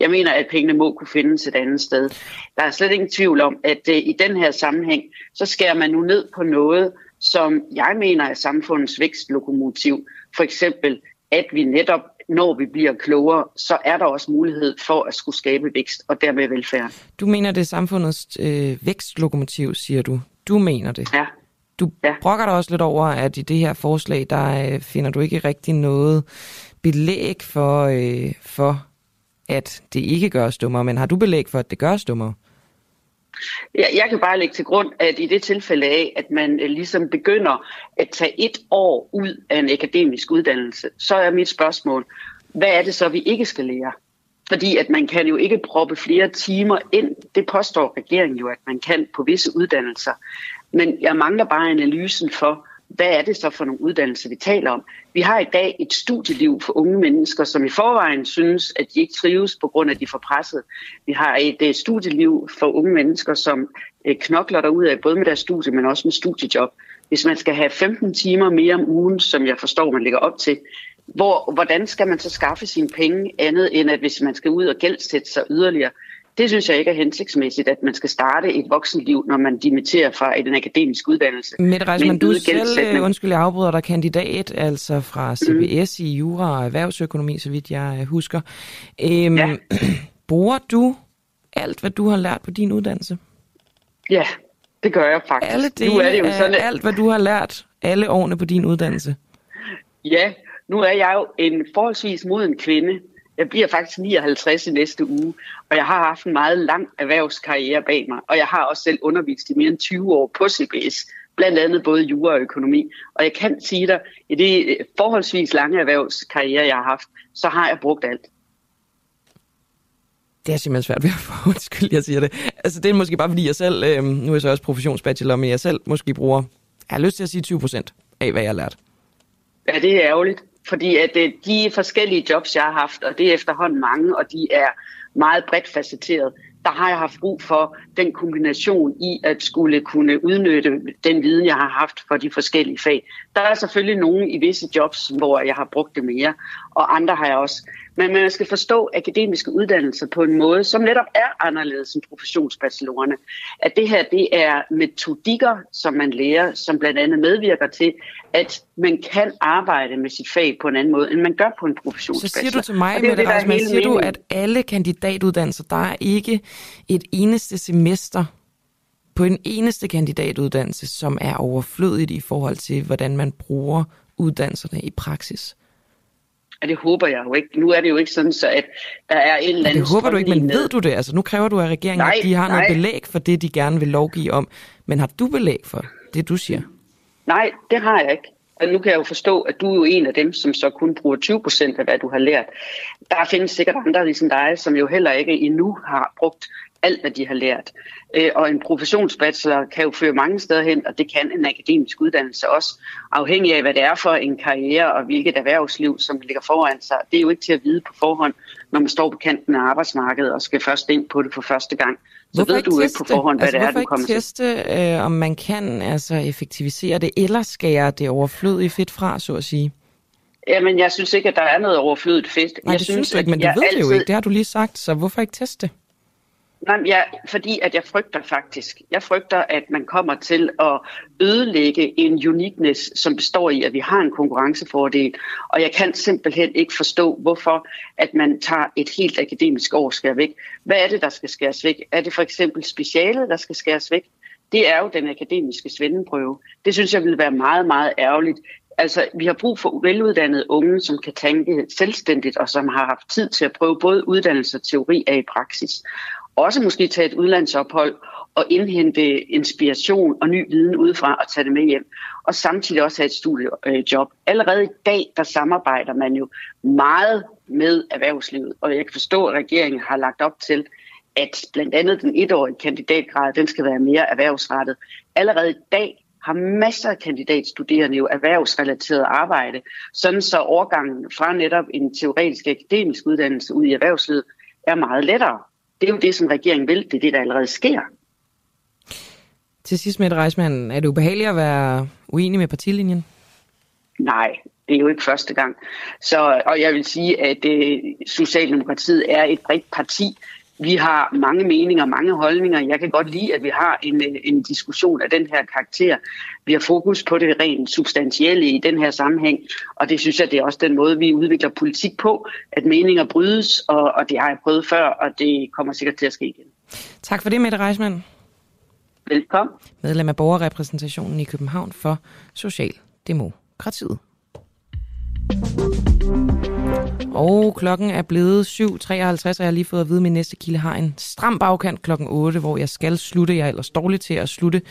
Jeg mener, at pengene må kunne findes et andet sted. Der er slet ingen tvivl om, at øh, i den her sammenhæng, så skærer man nu ned på noget, som jeg mener er samfundets vækstlokomotiv. For eksempel, at vi netop når vi bliver klogere, så er der også mulighed for at skulle skabe vækst og dermed velfærd. Du mener, det er samfundets øh, vækstlokomotiv, siger du. Du mener det. Ja. Du ja. brokker dig også lidt over, at i det her forslag, der øh, finder du ikke rigtig noget belæg for, øh, for, at det ikke gøres dummere. Men har du belæg for, at det gøres dummere? Jeg, jeg kan bare lægge til grund, at i det tilfælde af, at man øh, ligesom begynder at tage et år ud af en akademisk uddannelse, så er mit spørgsmål, hvad er det så, vi ikke skal lære? Fordi at man kan jo ikke proppe flere timer ind. Det påstår regeringen jo, at man kan på visse uddannelser. Men jeg mangler bare analysen for, hvad er det så for nogle uddannelser, vi taler om? Vi har i dag et studieliv for unge mennesker, som i forvejen synes, at de ikke trives på grund af, at de er for presset. Vi har et øh, studieliv for unge mennesker, som øh, knokler derud af, både med deres studie, men også med studiejob. Hvis man skal have 15 timer mere om ugen, som jeg forstår, man lægger op til, hvor, hvordan skal man så skaffe sine penge andet end, at hvis man skal ud og gældsætte sig yderligere, det synes jeg ikke er hensigtsmæssigt, at man skal starte et voksenliv, når man dimitterer fra en akademisk uddannelse. Mette Reisman, du selv, øh, undskyld, jeg afbryder dig, kandidat, altså fra CBS mm. i Jura og Erhvervsøkonomi, så vidt jeg øh, husker. Øhm, ja. Bruger du alt, hvad du har lært på din uddannelse? Ja, det gør jeg faktisk. Alle dele nu er det jo sådan, at... alt, hvad du har lært alle årene på din uddannelse? Ja, nu er jeg jo en forholdsvis moden kvinde, jeg bliver faktisk 59 i næste uge, og jeg har haft en meget lang erhvervskarriere bag mig, og jeg har også selv undervist i mere end 20 år på CBS, blandt andet både jura og økonomi. Og jeg kan sige dig, i det forholdsvis lange erhvervskarriere, jeg har haft, så har jeg brugt alt. Det er simpelthen svært ved at få undskyld, jeg siger det. Altså det er måske bare fordi jeg selv, øh, nu er jeg så også professionsbachelor, men jeg selv måske bruger, jeg har lyst til at sige 20 procent af, hvad jeg har lært. Ja, det er ærgerligt. Fordi at øh, de forskellige jobs, jeg har haft, og det er efterhånden mange, og de er meget bredt facetteret, der har jeg haft brug for den kombination i at skulle kunne udnytte den viden, jeg har haft for de forskellige fag. Der er selvfølgelig nogle i visse jobs, hvor jeg har brugt det mere, og andre har jeg også. Men man skal forstå akademiske uddannelser på en måde, som netop er anderledes end professionsbachelorerne. At det her, det er metodikker, som man lærer, som blandt andet medvirker til, at man kan arbejde med sit fag på en anden måde, end man gør på en professionsbachelor. Så siger du til mig, Mette Reisman, siger meningen. du, at alle kandidatuddannelser, der er ikke et eneste semester på en eneste kandidatuddannelse, som er overflødigt i forhold til, hvordan man bruger uddannelserne i praksis? Ja, det håber jeg jo ikke. Nu er det jo ikke sådan, så at der er en eller anden... Det håber du ikke, men ved du det? Altså, nu kræver du af regeringen, nej, at de har nej. noget belæg for det, de gerne vil lovgive om. Men har du belæg for det, du siger? Nej, det har jeg ikke. Og nu kan jeg jo forstå, at du er jo en af dem, som så kun bruger 20 procent af, hvad du har lært. Der findes sikkert andre ligesom dig, som jo heller ikke endnu har brugt alt, hvad de har lært. Øh, og en professionsbachelor kan jo føre mange steder hen, og det kan en akademisk uddannelse også, afhængig af, hvad det er for en karriere og hvilket erhvervsliv, som ligger foran sig. Det er jo ikke til at vide på forhånd, når man står på kanten af arbejdsmarkedet og skal først ind på det for første gang. Så hvorfor ved du ikke på forhånd, hvad altså, det er, du kommer teste, til. Ikke teste, øh, om man kan altså, effektivisere det, eller skære det overflødige fedt fra, så at sige? Jamen, jeg synes ikke, at der er noget overflødigt fedt. Nej, jeg det synes, synes du ikke, men du ved altid... det jo ikke. Det har du lige sagt, så hvorfor ikke teste det? Nej, ja, fordi at jeg frygter faktisk. Jeg frygter, at man kommer til at ødelægge en uniqueness, som består i, at vi har en konkurrencefordel. Og jeg kan simpelthen ikke forstå, hvorfor at man tager et helt akademisk år skære væk. Hvad er det, der skal skæres væk? Er det for eksempel specialet, der skal skæres væk? Det er jo den akademiske svendeprøve. Det synes jeg ville være meget, meget ærgerligt. Altså, vi har brug for veluddannede unge, som kan tænke selvstændigt, og som har haft tid til at prøve både uddannelse og teori af i praksis også måske tage et udlandsophold og indhente inspiration og ny viden udefra og tage det med hjem. Og samtidig også have et studiejob. Øh, Allerede i dag, der samarbejder man jo meget med erhvervslivet, og jeg kan forstå, at regeringen har lagt op til, at blandt andet den etårige kandidatgrad, den skal være mere erhvervsrettet. Allerede i dag har masser af kandidatstuderende jo erhvervsrelateret arbejde, sådan så overgangen fra netop en teoretisk akademisk uddannelse ud i erhvervslivet er meget lettere. Det er jo det, som regeringen vil. Det er det, der allerede sker. Til sidst, Mette Reismann, er det ubehageligt at være uenig med partilinjen? Nej, det er jo ikke første gang. Så, og jeg vil sige, at øh, Socialdemokratiet er et bredt parti, vi har mange meninger, mange holdninger. Jeg kan godt lide, at vi har en, en diskussion af den her karakter. Vi har fokus på det rent substantielle i den her sammenhæng, og det synes jeg, det er også den måde, vi udvikler politik på, at meninger brydes, og, og det har jeg prøvet før, og det kommer sikkert til at ske igen. Tak for det, Mette Reismann. Velkommen. Medlem af borgerrepræsentationen i København for Socialdemokratiet. Og klokken er blevet 7.53, og jeg har lige fået at vide, at min næste kilde har en stram bagkant klokken 8, hvor jeg skal slutte. Jeg er ellers dårlig til at slutte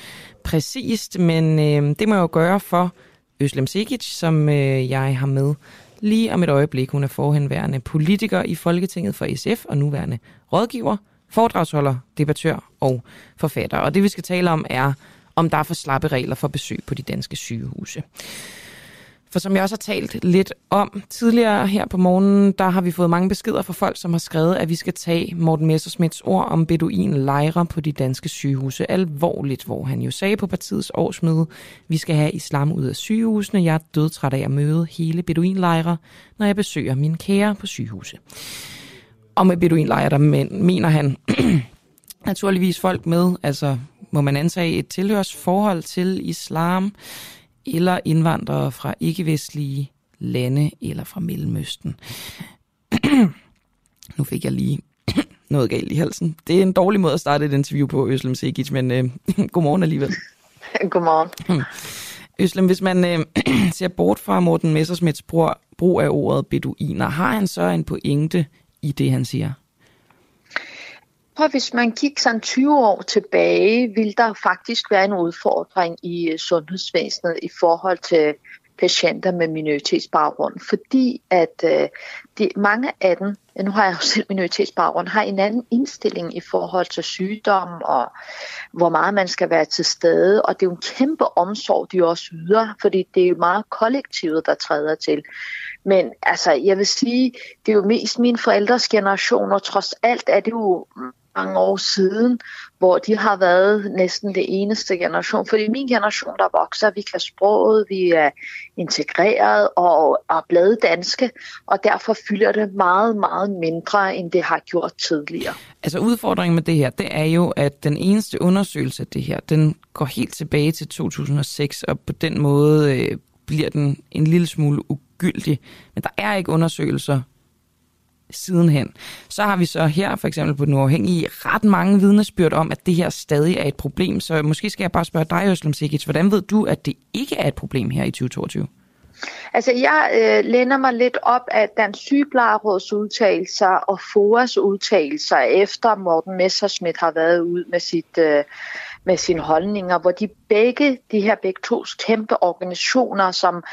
præcist, men øh, det må jeg jo gøre for Øslem Sikic, som øh, jeg har med lige om et øjeblik. Hun er forhenværende politiker i Folketinget for SF og nuværende rådgiver, foredragsholder, debattør og forfatter. Og det vi skal tale om er, om der er for slappe regler for besøg på de danske sygehuse. For som jeg også har talt lidt om tidligere her på morgenen, der har vi fået mange beskeder fra folk, som har skrevet, at vi skal tage Morten Messersmiths ord om beduin lejre på de danske sygehuse alvorligt, hvor han jo sagde på partiets årsmøde, vi skal have islam ud af sygehusene. Jeg er dødtræt af at møde hele beduinlejre, når jeg besøger mine kære på sygehuse. Og med beduinlejre, der mener han naturligvis folk med, altså må man antage et tilhørsforhold til islam, eller indvandrere fra ikke-vestlige lande eller fra Mellemøsten. nu fik jeg lige noget galt i halsen. Det er en dårlig måde at starte et interview på, Øslem Sekic, men øh, godmorgen alligevel. godmorgen. Øslem, hvis man øh, ser bort fra Morten Messersmiths brug, brug af ordet beduiner, har han så en pointe i det, han siger? For hvis man kigger sådan 20 år tilbage, vil der faktisk være en udfordring i øh, sundhedsvæsenet i forhold til patienter med minoritetsbaggrund, fordi at øh, de, mange af dem, nu har jeg jo selv minoritetsbaggrund, har en anden indstilling i forhold til sygdom og hvor meget man skal være til stede, og det er jo en kæmpe omsorg, de også yder, fordi det er jo meget kollektivet, der træder til. Men altså, jeg vil sige, det er jo mest min forældres generation, og trods alt er det jo mange år siden, hvor de har været næsten det eneste generation. Fordi min generation, der vokser, vi kan sproget, vi er integreret og er blevet danske, og derfor fylder det meget, meget mindre, end det har gjort tidligere. Altså udfordringen med det her, det er jo, at den eneste undersøgelse af det her, den går helt tilbage til 2006, og på den måde øh, bliver den en lille smule ugyldig. Men der er ikke undersøgelser sidenhen. Så har vi så her, for eksempel på den uafhængige, ret mange vidnesbyrd om, at det her stadig er et problem. Så måske skal jeg bare spørge dig, Øslem Sikic, hvordan ved du, at det ikke er et problem her i 2022? Altså, jeg øh, lænder mig lidt op af Dansk Sygeplejeråds udtalelser og FOAs udtalelser, efter Morten Messerschmidt har været ud med sit... Øh, med sine holdninger, hvor de begge, de her begge to kæmpe organisationer, som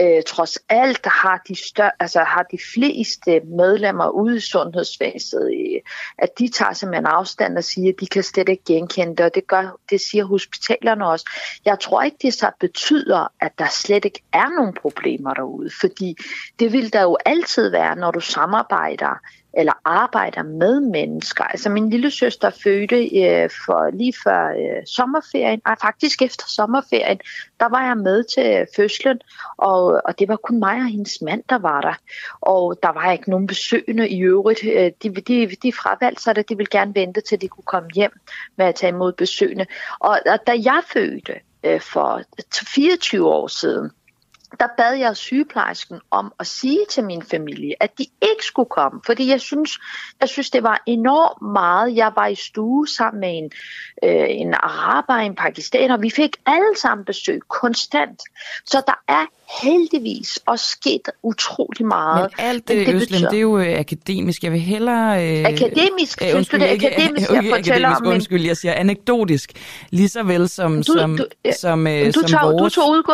øh, trods alt har de, større, altså, har de fleste medlemmer ude i sundhedsvæsenet, at de tager simpelthen afstand og siger, at de kan slet ikke genkende det, og det, gør, det siger hospitalerne også. Jeg tror ikke, det så betyder, at der slet ikke er nogen problemer derude, fordi det vil der jo altid være, når du samarbejder eller arbejder med mennesker. Altså min lille søster fødte øh, for lige før øh, sommerferien, og faktisk efter sommerferien, der var jeg med til fødslen, og, og det var kun mig og hendes mand, der var der. Og der var ikke nogen besøgende i øvrigt. Øh, de, de, de fravalgte sig det, de ville gerne vente til de kunne komme hjem med at tage imod besøgende. Og, og da jeg fødte øh, for 24 år siden, der bad jeg sygeplejersken om at sige til min familie, at de ikke skulle komme, fordi jeg synes, jeg synes det var enormt meget. Jeg var i stue sammen med en, øh, en araber, en pakistaner, vi fik alle sammen besøg konstant. Så der er heldigvis også sket utrolig meget. Men alt det, det, Øslem, det er jo øh, akademisk. Jeg vil hellere... Øh, akademisk? Øh, undskyld, det er akademisk, jeg fortæller akademisk, om. Undskyld, jeg siger anekdotisk. Lige så vel som, du, som, du, som, øh, du som tager, vores... Du tog udgå,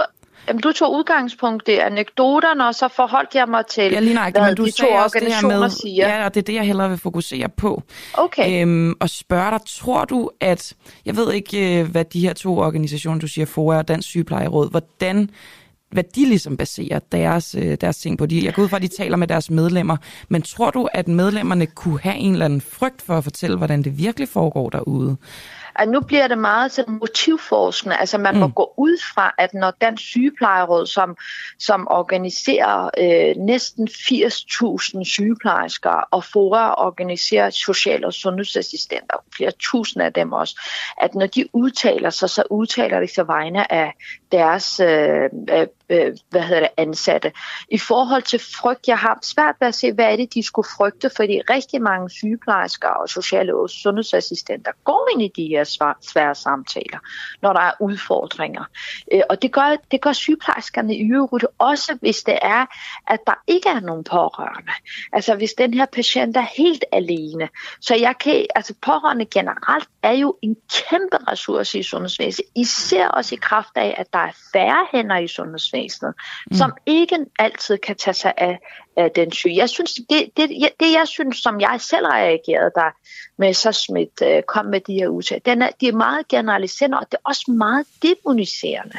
Jamen, du tog udgangspunkt i anekdoterne, og så forholdt jeg mig til, ja, lige nøjagtigt, hvad men du de to organisationer med, siger. Ja, og det er det, jeg hellere vil fokusere på. Okay. Øhm, og spørge dig, tror du, at... Jeg ved ikke, øh, hvad de her to organisationer, du siger, FOA og Dansk Sygeplejeråd, hvordan hvad de ligesom baserer deres, øh, deres ting på. De, jeg går ud fra, at de taler med deres medlemmer, men tror du, at medlemmerne kunne have en eller anden frygt for at fortælle, hvordan det virkelig foregår derude? At nu bliver det meget sådan motivforskende. Altså man mm. må gå ud fra, at når Dansk Sygeplejeråd, som, som organiserer øh, næsten 80.000 sygeplejersker, og FORA organiserer social- og sundhedsassistenter, flere tusind af dem også, at når de udtaler sig, så udtaler de sig vegne af deres øh, øh, øh, hvad hedder det, ansatte. I forhold til frygt, jeg har svært ved at se, hvad er det, de skulle frygte, fordi rigtig mange sygeplejersker og sociale og sundhedsassistenter går ind i de her svære samtaler, når der er udfordringer. Øh, og det gør, det gør sygeplejerskerne i øvrigt også, hvis det er, at der ikke er nogen pårørende. Altså hvis den her patient er helt alene. Så jeg kan, altså pårørende generelt er jo en kæmpe ressource i sundhedsvæsenet, især også i kraft af, at der er færre hænder i sundhedsvæsenet, mm. som ikke altid kan tage sig af, af den syge. Jeg synes, det, det, det jeg synes, som jeg selv reagerede, der Messerschmidt øh, kom med de her udtalelser, den er, de er meget generaliserende, og det er også meget demoniserende.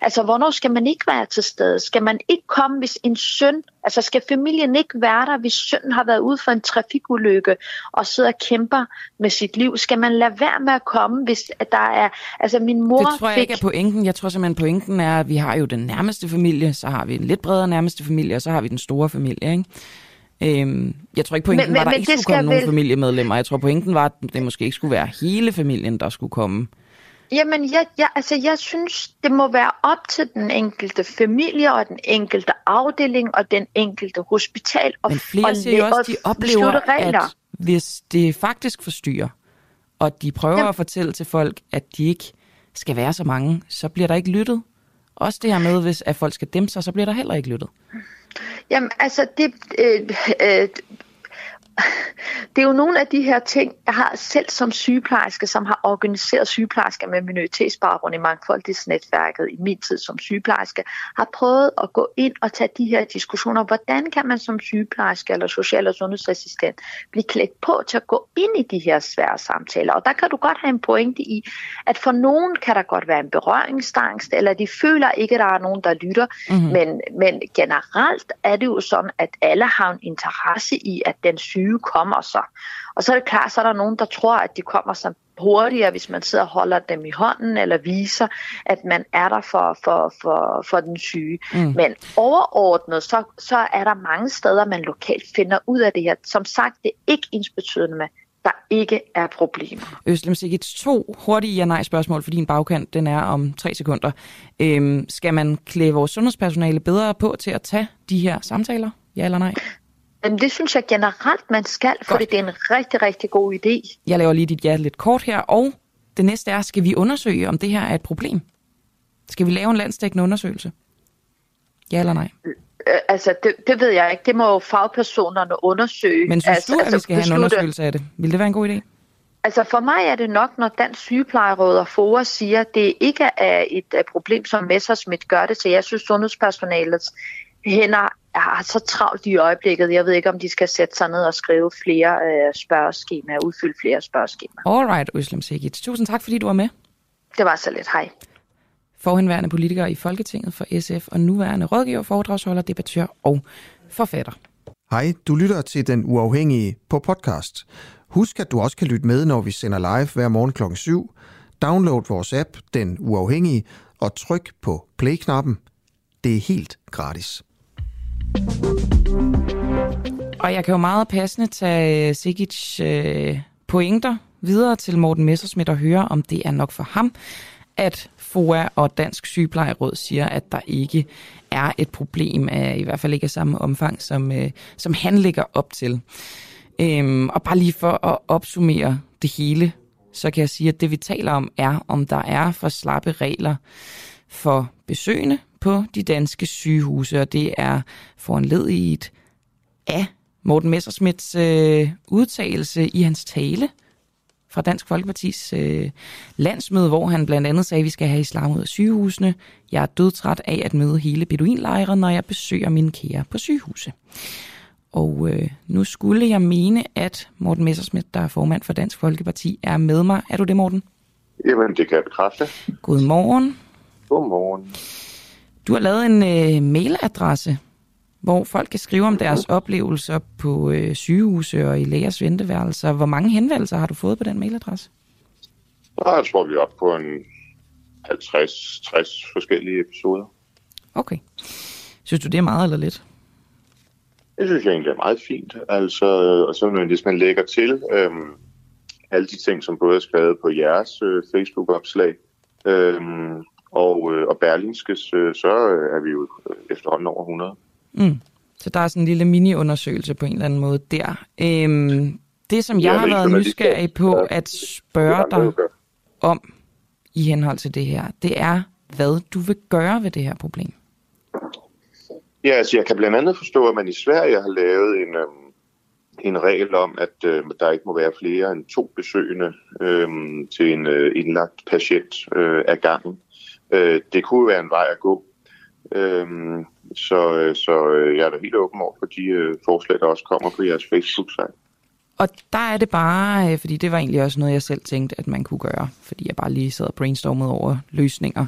Altså, hvornår skal man ikke være til stede? Skal man ikke komme, hvis en søn, altså skal familien ikke være der, hvis sønnen har været ude for en trafikulykke og sidder og kæmper med sit liv? Skal man lade være med at komme, hvis der er, altså min mor Det tror jeg fik... ikke er pointen. Jeg tror simpelthen, pointen er, at vi har jo den nærmeste familie, så har vi en lidt bredere nærmeste familie, og så har vi den store familie, ikke? Øhm, jeg tror ikke, pointen Men- var, at der ikke skulle komme skal nogen vel- familiemedlemmer. Jeg tror, pointen var, at det måske ikke skulle være hele familien, der skulle komme. Jamen, jeg, jeg, altså, jeg synes, det må være op til den enkelte familie og den enkelte afdeling og den enkelte hospital. Og, Men flere og, siger jo også, de oplever, regler. at hvis det faktisk forstyrrer, og de prøver Jamen. at fortælle til folk, at de ikke skal være så mange, så bliver der ikke lyttet. Også det her med, hvis at folk skal dæmpe sig, så bliver der heller ikke lyttet. Jamen, altså, det, øh, øh, det er jo nogle af de her ting, jeg har selv som sygeplejerske, som har organiseret sygeplejersker med minoritetsbaggrund i mangfoldighedsnetværket i min tid som sygeplejerske, har prøvet at gå ind og tage de her diskussioner. Hvordan kan man som sygeplejerske eller social- og sundhedsassistent blive klædt på til at gå ind i de her svære samtaler? Og der kan du godt have en pointe i, at for nogen kan der godt være en berøringsangst, eller de føler ikke, at der er nogen, der lytter. Mhm. Mm-hmm. Men, men generelt er det jo sådan, at alle har en interesse i, at den syge kommer så. Og så er det klart, så er der nogen, der tror, at de kommer så hurtigere, hvis man sidder og holder dem i hånden, eller viser, at man er der for, for, for, for den syge. Mm. Men overordnet, så, så er der mange steder, man lokalt finder ud af det her. Som sagt, det er ikke ensbetydende med, der ikke er problemer. Øslem Sigit, to hurtige ja-nej-spørgsmål, for din bagkant den er om tre sekunder. Øhm, skal man klæde vores sundhedspersonale bedre på til at tage de her samtaler? Ja eller nej? Men det synes jeg generelt, man skal, for det er en rigtig, rigtig god idé. Jeg laver lige dit ja lidt kort her, og det næste er, skal vi undersøge, om det her er et problem? Skal vi lave en landsdækkende undersøgelse? Ja eller nej? Øh, altså, det, det ved jeg ikke. Det må jo fagpersonerne undersøge. Men synes altså, du, at vi altså, skal have en beslutte. undersøgelse af det? Vil det være en god idé? Altså for mig er det nok, når Dansk Sygeplejeråd og FOA siger, at det ikke er et øh, problem, som Messersmith gør det til. Jeg synes, sundhedspersonalets hænder har så travlt i øjeblikket. Jeg ved ikke, om de skal sætte sig ned og skrive flere øh, spørgeskemaer, udfylde flere spørgeskemaer. Alright, Øslem Sigit. Tusind tak, fordi du var med. Det var så lidt. Hej. Forhenværende politiker i Folketinget for SF og nuværende rådgiver, foredragsholder, debattør og forfatter. Hej, du lytter til Den Uafhængige på podcast. Husk, at du også kan lytte med, når vi sender live hver morgen kl. 7. Download vores app, Den Uafhængige, og tryk på play-knappen. Det er helt gratis. Og jeg kan jo meget passende tage øh, Sigits øh, pointer videre til Morten Messersmith og høre, om det er nok for ham, at FOA og Dansk Sygeplejeråd siger, at der ikke er et problem, af, i hvert fald ikke af samme omfang, som, øh, som han lægger op til. Øhm, og bare lige for at opsummere det hele, så kan jeg sige, at det vi taler om er, om der er for slappe regler for besøgende på de danske sygehuse, og det er foranlediget af Morten Messersmiths øh, udtalelse i hans tale fra Dansk Folkepartis øh, landsmøde, hvor han blandt andet sagde, at vi skal have islam ud af sygehusene. Jeg er dødtræt af at møde hele beduinlejre, når jeg besøger mine kære på sygehuse. Og øh, nu skulle jeg mene, at Morten Messersmith, der er formand for Dansk Folkeparti, er med mig. Er du det, Morten? Jamen, det kan jeg bekræfte. Godmorgen. Godmorgen. Du har lavet en øh, mailadresse, hvor folk kan skrive om deres oplevelser på øh, sygehuse og i lægers venteværelser. Hvor mange henvendelser har du fået på den mailadresse? Jeg tror, vi er oppe på en 50-60 forskellige episoder. Okay. Synes du, det er meget eller lidt? Det synes jeg egentlig er meget fint. Altså, og så når- hvis man lægger til øhm, alle de ting, som både er skrevet på jeres øh, Facebook-opslag, øhm, Og, øh, og Berlingskes, øh, så øh, er vi jo øh, efterhånden over 100. Mm. Så der er sådan en lille mini-undersøgelse på en eller anden måde der. Øhm, det, som jeg Ja, har været nysgerrig på at spørge dig om i henhold til det her, det er, hvad du vil gøre ved det her problem. Ja, altså jeg kan blandt andet forstå, at man i Sverige har lavet en, øhm, en regel om, at øh, der ikke må være flere end to besøgende øh, til en øh, indlagt patient øh, af gangen. Øh, det kunne være en vej at gå. Øhm, så øh, så øh, jeg er da helt åben over for de øh, forslag, der også kommer på jeres Facebook-site. Og der er det bare, øh, fordi det var egentlig også noget, jeg selv tænkte, at man kunne gøre, fordi jeg bare lige sad og brainstormede over løsninger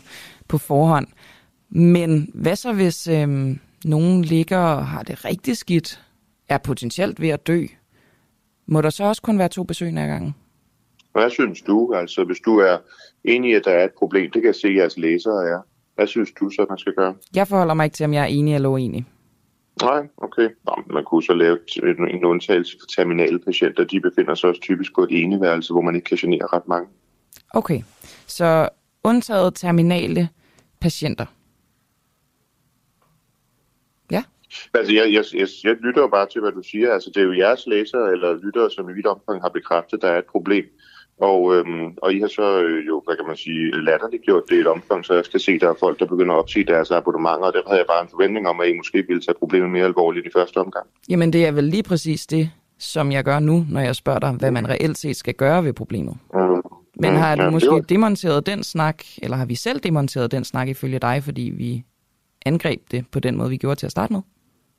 på forhånd. Men hvad så, hvis øh, nogen ligger og har det rigtig skidt, er potentielt ved at dø? Må der så også kun være to besøgende ad gangen? Hvad synes du? Altså, hvis du er enig i, at der er et problem, det kan jeg se, at jeres læsere er. Hvad synes du så, man skal gøre? Jeg forholder mig ikke til, om jeg er enig eller uenig. Nej, okay. Nå, man kunne så lave en, en undtagelse for terminale patienter. De befinder sig også typisk på et eneværelse, hvor man ikke kan genere ret mange. Okay, så undtaget terminale patienter. Ja. Altså, jeg, jeg, jeg, jeg lytter jo bare til, hvad du siger. Altså, det er jo jeres læsere eller lyttere, som i vidt omfang har bekræftet, at der er et problem. Og, øhm, og I har så øh, jo, hvad kan man sige, latterligt gjort det i et omfang, så jeg skal se, at der er folk, der begynder at opsige deres abonnementer, og der havde jeg bare en forventning om, at I måske ville tage problemet mere alvorligt i første omgang. Jamen, det er vel lige præcis det, som jeg gør nu, når jeg spørger dig, hvad man reelt set skal gøre ved problemet. Mm. Men har ja, du det måske var- demonteret den snak, eller har vi selv demonteret den snak ifølge dig, fordi vi angreb det på den måde, vi gjorde til at starte med?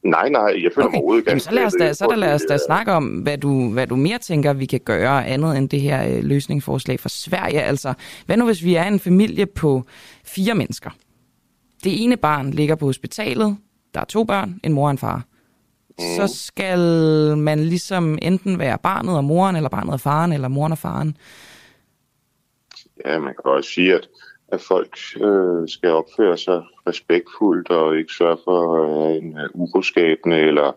Nej, nej, jeg føler okay. mig overhovedet Jamen, så lad os da, så da, lad os da det, snakke om, hvad du, hvad du mere tænker, vi kan gøre, andet end det her øh, løsningsforslag for Sverige. Altså, hvad nu hvis vi er en familie på fire mennesker? Det ene barn ligger på hospitalet, der er to børn, en mor og en far. Så skal man ligesom enten være barnet og moren, eller barnet og faren, eller moren og faren. Ja, man kan også sige, at, at folk øh, skal opføre sig respektfuldt og ikke sørge for øh, en øh, uroskabende eller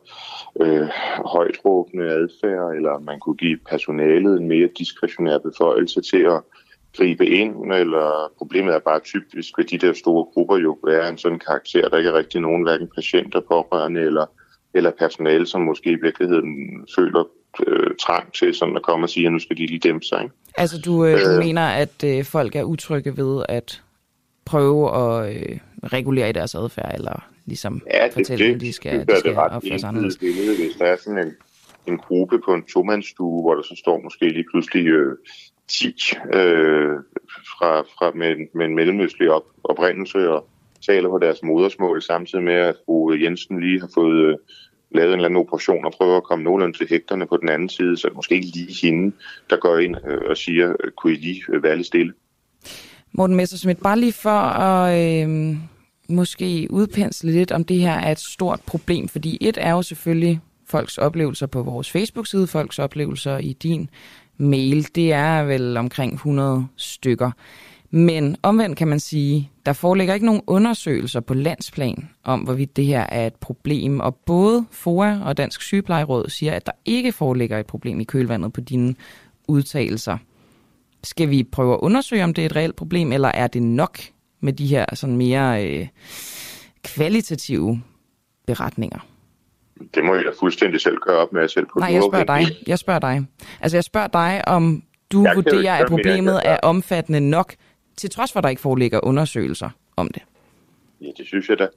øh, højtråbende adfærd, eller man kunne give personalet en mere diskretionær beføjelse til at gribe ind, eller problemet er bare typisk ved de der store grupper jo er en sådan karakter, der ikke er rigtig nogen, hverken patienter, pårørende eller, eller personale, som måske i virkeligheden føler øh, trang til sådan at komme og sige, at nu skal de lige dæmpe sig. Ikke? Altså, du, øh, Øh. mener, at øh, folk er utrygge ved at prøve at øh, regulere i deres adfærd, eller ligesom Ja, det, fortælle, det, dem, de skal, synes de skal det opføre sig anderledes. billede, hvis der er sådan en, en gruppe på en tomandsstue, hvor der så står måske lige pludselig øh, 10 øh, fra, fra med, en- med en mellemøstlig op, oprindelse og taler på deres modersmål, samtidig med at fru Jensen lige har fået øh, lavet en eller anden operation og prøver at komme nogenlunde til hægterne på den anden side, så det måske ikke lige hende, der går ind øh, og siger, øh, kunne I lige øh, være lidt stille? Morten Messersmith, bare lige for at øh, måske udpensle lidt, om det her er et stort problem. Fordi et er jo selvfølgelig folks oplevelser på vores Facebook-side, folks oplevelser i din mail. Det er vel omkring 100 stykker. Men omvendt kan man sige, der foreligger ikke nogen undersøgelser på landsplan om, hvorvidt det her er et problem. Og både FOA og Dansk Sygeplejeråd siger, at der ikke foreligger et problem i kølvandet på dine udtalelser. Skal vi prøve at undersøge, om det er et reelt problem, eller er det nok med de her sådan mere øh, kvalitative beretninger? Det må jeg da fuldstændig selv gøre op med selv på Nej, jeg spørger dig. Jeg spørger dig. Altså, jeg spørger dig, om du Jeg vurderer, at problemet er omfattende nok, til trods for, at der ikke foreligger undersøgelser om det. Ja, det synes jeg da.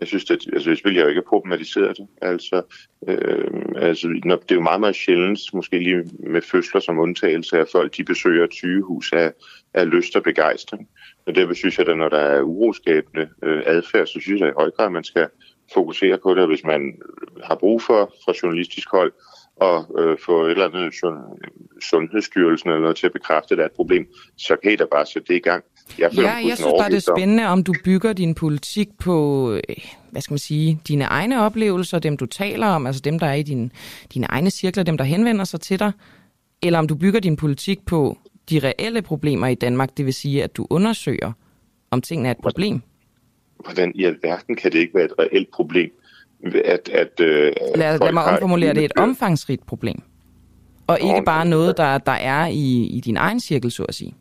Jeg synes, at, altså, jeg vil jo ikke problematisere det. Altså, øh, altså, når, det er jo meget, meget sjældent, måske lige med fødsler som undtagelse, at folk de besøger et sygehus af, af lyst og begejstring. Og derfor synes jeg, at når der er uroskabende øh, adfærd, så synes jeg i høj grad, at man skal fokusere på det. Og hvis man har brug for fra journalistisk hold og øh, få et eller andet sund- sundhedsstyrelsen eller noget til at bekræfte, at der er et problem, så kan I da bare sætte det i gang. Jeg, føler Ja, jeg synes bare, det er spændende, om du bygger din politik på, øh, hvad skal man sige, dine egne oplevelser, dem du taler om, altså dem, der er i din, dine egne cirkler, dem, der henvender sig til dig, eller om du bygger din politik på de reelle problemer i Danmark, det vil sige, at du undersøger, om tingene er et problem. hvordan i alverden kan det ikke være et reelt problem, at, at øh, Lad, lad mig omformulere det. Et omfangsrigt problem. Og ikke bare noget, der, der er i, i din egen cirkel, så at sige.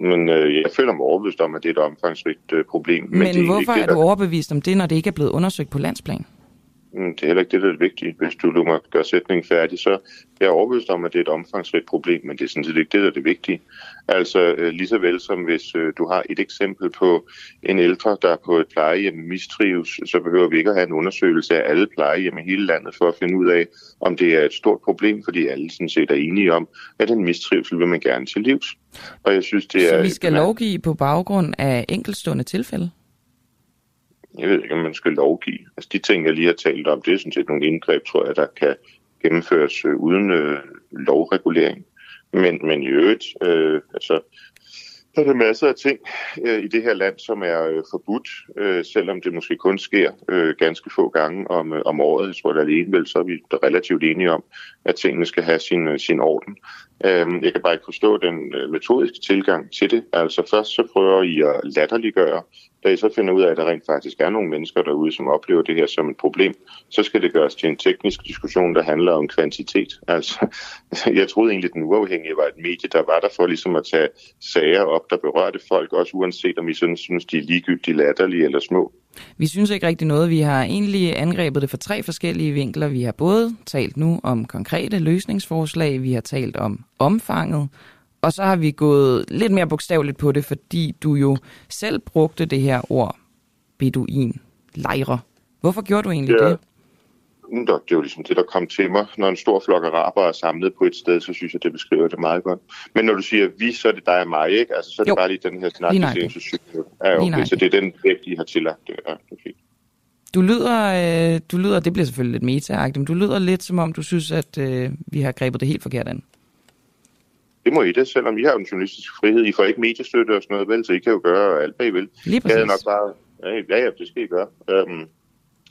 Men øh, jeg føler mig overbevist om, at det er et omfangsrigt øh, problem. Men, men det hvorfor ikke er du overbevist om det, når det ikke er blevet undersøgt på landsplan? Det er heller ikke det, der er det vigtige. Hvis du lukker gøre sætningen færdig, så er jeg overbevist om, at det er et omfangsrigt problem, men det er sådan set ikke det, der er det vigtige. Altså øh, lige så vel som hvis øh, du har et eksempel på en ældre, der på et plejehjem mistrives, så behøver vi ikke at have en undersøgelse af alle plejehjem i hele landet for at finde ud af, om det er et stort problem, fordi alle sådan set er enige om, at den mistrivsel vil man gerne til livs. Og jeg synes, det Så er... vi skal lovgive på baggrund af enkeltstående tilfælde? Jeg ved ikke, om man skal lovgive. Altså de ting, jeg lige har talt om, det er sådan set nogle indgreb, tror jeg, der kan gennemføres øh, uden øh, lovregulering. Men, men i øvrigt, øh, altså, der er der masser af ting øh, i det her land, som er øh, forbudt, øh, selvom det måske kun sker øh, ganske få gange om, øh, om året. Jeg tror, da alene vel, så er vi relativt enige om, at tingene skal have sin, øh, sin orden. Øh, jeg kan bare ikke forstå den øh, metodiske tilgang til det. Altså først så prøver I at latterliggøre, da I så finder ud af, at der rent faktisk er nogle mennesker derude, som oplever det her som et problem, så skal det gøres til en teknisk diskussion, der handler om kvantitet. Altså, jeg troede egentlig, at den uafhængige var et medie, der var der for ligesom at tage sager op, der berørte folk, også uanset om I sådan synes, de er ligegyldige, latterlige eller små. Vi synes ikke rigtig noget. Vi har egentlig angrebet det fra tre forskellige vinkler. Vi har både talt nu om konkrete løsningsforslag, vi har talt om omfanget, og så har vi gået lidt mere bogstaveligt på det, fordi du jo selv brugte det her ord, beduin, lejre. Hvorfor gjorde du egentlig Ja. det? Mm, der- Det jo ligesom det, der kom til mig. Når en stor flok araber er samlet på et sted, så synes jeg, det beskriver det meget godt. Men når du siger vi, så er det dig og mig, ikke? Altså, så er det Jo. bare lige den her snak, Lige vi nøjagtigt. ser til syv minutter. Ja, okay, så det er den vægt, I har tillagt. Ja, fint. Du lyder, øh, du lyder, det bliver selvfølgelig lidt meta men du lyder lidt som om, du synes, at øh, vi har grebet det helt forkert an. Det må I det, selvom I har en journalistisk frihed. I får ikke mediestøtte og sådan noget, vel? Så I kan jo gøre alt, hvad I vil. Lige Jeg havde præcis. nok bare... Ja, ja, det skal I gøre. Um,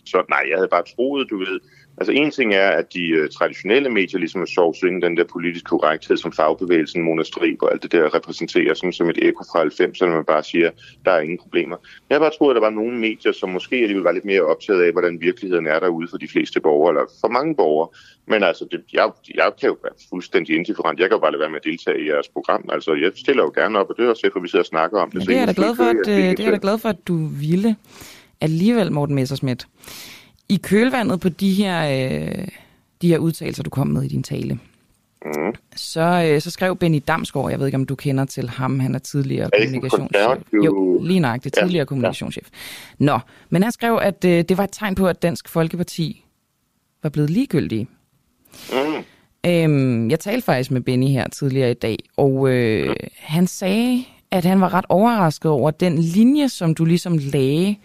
så nej, jeg havde bare troet, du ved... Altså en ting er, at de uh, traditionelle medier ligesom er sovsynge den der politiske korrekthed, som fagbevægelsen, Mona Strib og alt det der repræsenterer, som, som et ekko fra 90'erne, man bare siger, der er ingen problemer. Jeg havde bare troet, at der var nogle medier, som måske alligevel var lidt mere optaget af, hvordan virkeligheden er derude for de fleste borgere, eller for mange borgere. Men altså, det, jeg, jeg kan jo være fuldstændig indifferent. Jeg kan jo bare lade være med at deltage i jeres program. Altså, jeg stiller jo gerne op, og det er også derfor, vi sidder og snakker om det. Så Det er jeg da glad for, at, øh, jeg- det er jeg da glad for, at du ville alligevel, Morten Messersmith. I kølvandet på de her, øh, de her udtalelser, du kom med i din tale, Mm. så, øh, så skrev Benny Damsgaard, jeg ved ikke, om du kender til ham, han er tidligere Er kommunikationschef. Jo, lige nøjagtigt, Ja, tidligere kommunikationschef. Nå, men han skrev, at øh, det var et tegn på, at Dansk Folkeparti var blevet ligegyldige. Mm. Øhm, jeg talte faktisk med Benny her tidligere i dag, og øh, han sagde, at han var ret overrasket over den linje, som du ligesom lagde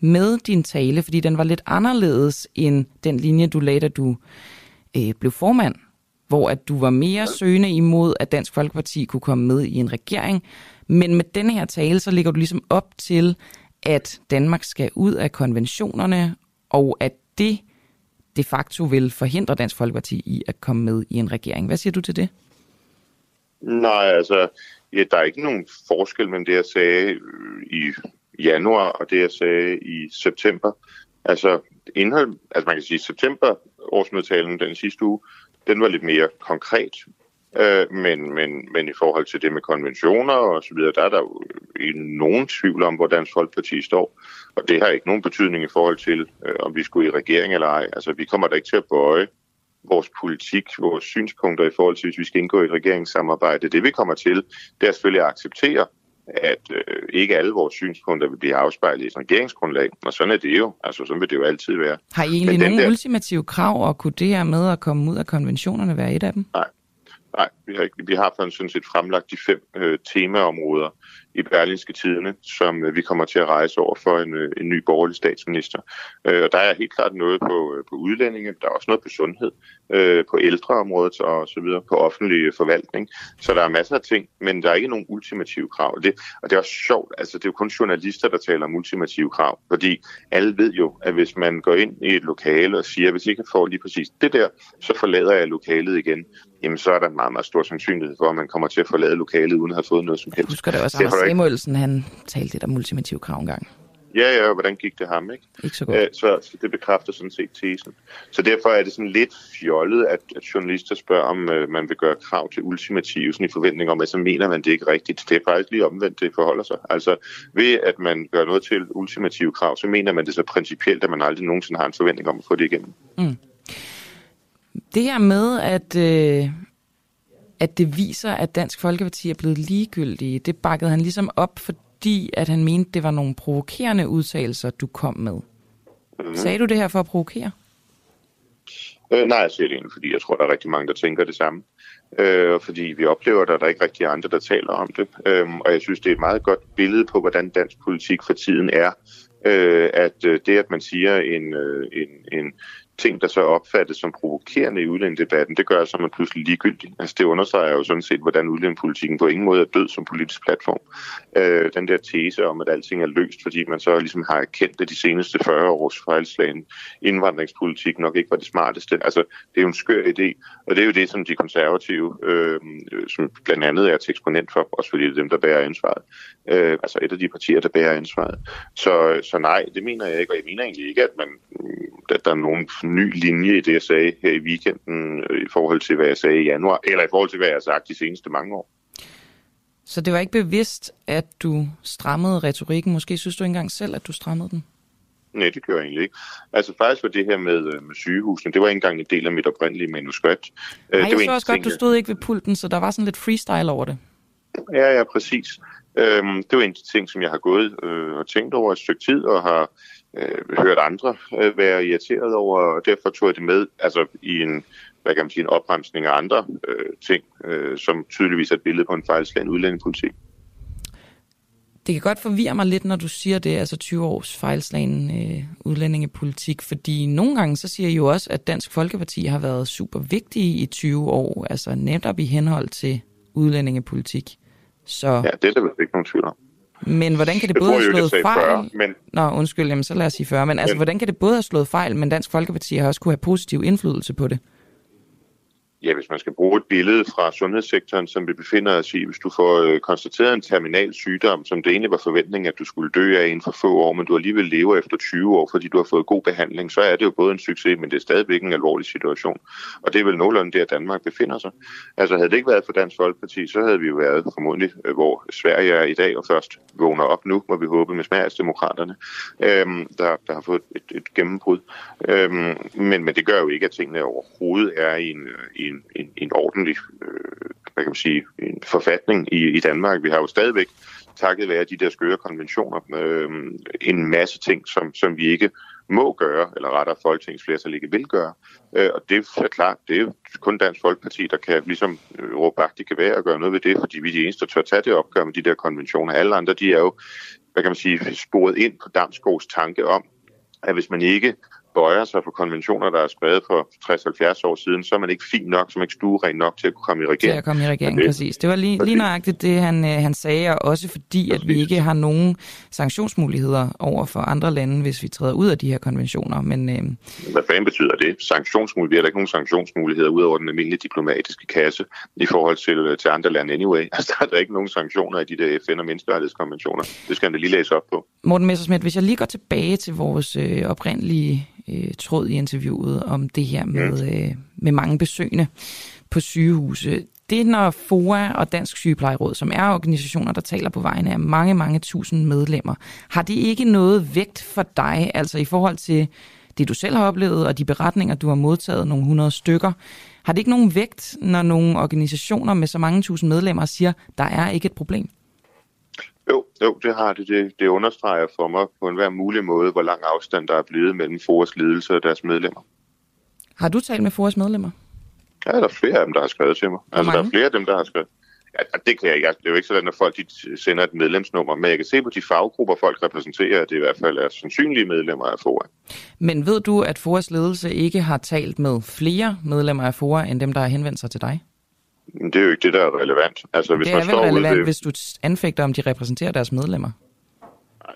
med din tale, fordi den var lidt anderledes end den linje, du lagde, da du øh, blev formand, hvor at du var mere søgende imod, at Dansk Folkeparti kunne komme med i en regering. Men med denne her tale, så ligger du ligesom op til, at Danmark skal ud af konventionerne, og at det de facto vil forhindre Dansk Folkeparti i at komme med i en regering. Hvad siger du til det? Nej, altså, ja, der er ikke nogen forskel mellem det, jeg sagde øh, i januar og det, jeg sagde i september. Altså, indhold, altså man kan sige, september årsmødetalen den sidste uge, den var lidt mere konkret. Øh, men, men, men i forhold til det med konventioner og så videre, der er der jo nogen tvivl om, hvor Dansk Folkeparti står. Og det har ikke nogen betydning i forhold til, øh, om vi skulle i regering eller ej. Altså, vi kommer da ikke til at bøje vores politik, vores synspunkter i forhold til, hvis vi skal indgå i et regeringssamarbejde. Det vi kommer til, det er selvfølgelig at acceptere, at øh, ikke alle vores synspunkter vil blive afspejlet i et regeringsgrundlag. Og sådan er det jo. Altså, sådan vil det jo altid være. Har I egentlig nogle der- ultimative krav, og kunne det her med at komme ud af konventionerne være et af dem? Nej, nej vi, har ikke, vi har faktisk sådan set fremlagt de fem øh, temaområder i Berlinske Tidene, som øh, vi kommer til at rejse over for en, øh, en ny borgerlig statsminister. Øh, og der er helt klart noget på, øh, på udlændinge, der er også noget på sundhed, øh, på ældreområdet og så videre, på offentlig forvaltning. Så der er masser af ting, men der er ikke nogen ultimative krav. Og det, og det er også sjovt, altså det er jo kun journalister, der taler om ultimative krav, fordi alle ved jo, at hvis man går ind i et lokale og siger, hvis jeg ikke får lige præcis det der, så forlader jeg lokalet igen, jamen så er der en meget, meget stor sandsynlighed for, at man kommer til at forlade lokalet uden at have fået noget som helst. Husker det også, Det har Samuelsen, han talte lidt om ultimative krav engang. Ja, ja, og hvordan gik det ham, ikke? Ikke så godt. Øh, så, så det bekræfter sådan set tesen. Så derfor er det sådan lidt fjollet, at, at journalister spørger, om øh, man vil gøre krav til ultimative, sådan i forventning om, at så mener man det ikke rigtigt. Det er faktisk lige omvendt, det forholder sig. Altså ved at man gør noget til ultimative krav, så mener man det så principielt, at man aldrig nogensinde har en forventning om at få det igennem. Mm. Det her med, at, øh, at det viser, at Dansk Folkeparti er blevet ligegyldige, det bakkede han ligesom op, fordi at han mente, det var nogle provokerende udtalelser, du kom med. Mm. Sagde du det her for at provokere? Øh, nej, jeg siger det egentlig, fordi jeg tror, der er rigtig mange, der tænker det samme. Øh, fordi vi oplever, at der er ikke rigtig andre, der taler om det. Øh, og jeg synes, det er et meget godt billede på, hvordan dansk politik for tiden er. Øh, at øh, det, at man siger en, øh, en, en ting, der så opfattes som provokerende i udlændingedebatten, det gør så man pludselig ligegyldig. Altså det understreger jo sådan set, hvordan udlændingepolitikken på ingen måde er død som politisk platform. Øh, den der tese om, at alting er løst, fordi man så ligesom har erkendt, at de seneste 40 års fejlslagen indvandringspolitik nok ikke var det smarteste. Altså det er jo en skør idé, og det er jo det, som de konservative, øh, som blandt andet er til eksponent for, også fordi det er dem, der bærer ansvaret. Øh, altså et af de partier, der bærer ansvaret. Så, så nej, det mener jeg ikke, og jeg mener egentlig ikke, at, man, at der er nogen ny linje i det, jeg sagde her i weekenden, øh, i forhold til, hvad jeg sagde i januar, eller i forhold til, hvad jeg har sagt de seneste mange år. Så det var ikke bevidst, at du strammede retorikken. Måske synes du ikke engang selv, at du strammede den? Nej, det gør jeg egentlig ikke. Altså faktisk var det her med, øh, med sygehusene, det var ikke engang en del af mit oprindelige manuskript. Nej, jeg så også godt, du stod ikke ved pulten, så der var sådan lidt freestyle over det. Ja, ja, præcis. Øhm, det var en af de ting, som jeg har gået øh, og tænkt over et stykke tid, og har øh, hørt andre øh, være irriteret over, og derfor tog jeg det med altså i en, hvad kan man sige, en opremsning af andre øh, ting, øh, som tydeligvis er et billede på en fejlslagen udlændingepolitik. Det kan godt forvirre mig lidt, når du siger det, altså 20 års fejlslagen øh, udlændingepolitik, fordi nogle gange så siger I jo også, at Dansk Folkeparti har været super vigtige i 20 år, altså netop i henhold til udlændingepolitik. Så... Ja, det er der vel ikke nogen tvivl om. Men hvordan kan det både have slået fejl... 40, men... Nå, undskyld, jamen, så lad os sige 40. Men, men altså, hvordan kan det både have slået fejl, men Dansk Folkeparti har også kunne have positiv indflydelse på det? Ja, hvis man skal bruge et billede fra sundhedssektoren, som vi befinder os i, hvis du får øh, konstateret en terminal sygdom, som det egentlig var forventningen, at du skulle dø af inden for få år, men du alligevel lever efter 20 år, fordi du har fået god behandling, så er det jo både en succes, men det er stadigvæk en alvorlig situation. Og det er vel nogenlunde der, Danmark befinder sig. Altså havde det ikke været for Dansk Folkeparti, så havde vi jo været formodentlig, øh, hvor Sverige er i dag, og først vågner op nu, må vi håbe med smagsdemokraterne, øhm, der, der har fået et, et gennembrud. Øhm, men, men det gør jo ikke, at tingene overhovedet er i en, i en, en, en ordentlig øh, hvad kan man sige, en forfatning i, i Danmark. Vi har jo stadigvæk, takket være de der skøre konventioner, øh, en masse ting, som, som vi ikke må gøre, eller rettere Folketingets flertal ikke vil gøre. Øh, og det er klart, det er kun Dansk Folkeparti, der kan ligesom øh, råbe kan være at gøre noget ved det, fordi vi er de eneste, der tør tage det opgør med de der konventioner. Alle andre, de er jo, hvad kan man sige, sporet ind på Damsgaards tanke om, at hvis man ikke bøjer sig for konventioner, der er skrevet for 60-70 år siden, så er man ikke fin nok, så er man ikke stueren nok til at kunne komme i regering. Til at komme i regering, det, præcis. Det var lige, lige nøjagtigt det, han, øh, han sagde, og også fordi, at vi ikke har nogen sanktionsmuligheder over for andre lande, hvis vi træder ud af de her konventioner. Men, øh... Hvad fanden betyder det? Sanktionsmuligheder? Der er ikke nogen sanktionsmuligheder ud over den almindelige diplomatiske kasse i forhold til, øh, til andre lande anyway. Altså, der er der ikke nogen sanktioner i de der FN- og menneskerettighedskonventioner. Det skal han da lige læse op på. Morten Messersmith, hvis jeg lige går tilbage til vores øh, oprindelige øh, tråd i interviewet om det her med, øh, med mange besøgende på sygehuse. Det er, når FOA og Dansk Sygeplejeråd, som er organisationer, der taler på vegne af mange, mange tusind medlemmer, har det ikke noget vægt for dig, altså i forhold til det, du selv har oplevet, og de beretninger, du har modtaget, nogle hundrede stykker, har det ikke nogen vægt, når nogle organisationer med så mange tusind medlemmer siger, der er ikke et problem? Jo, jo, det har det. det. Det understreger for mig på enhver mulig måde, hvor lang afstand der er blevet mellem FORES ledelse og deres medlemmer. Har du talt med FORES medlemmer? Ja, der er flere af dem, der har skrevet til mig. Hvor altså, mange? der er flere af dem, der har skrevet. Ja, det kan jeg ikke. Det er jo ikke sådan, at folk de sender et medlemsnummer, men jeg kan se på de faggrupper, folk repræsenterer, at det i hvert fald er sandsynlige medlemmer af FOA. Men ved du, at FOAs ledelse ikke har talt med flere medlemmer af FOA, end dem, der har henvendt sig til dig? Det er jo ikke det, der er relevant. Altså, hvis det er man vel står relevant, det... hvis du anfægter, om de repræsenterer deres medlemmer?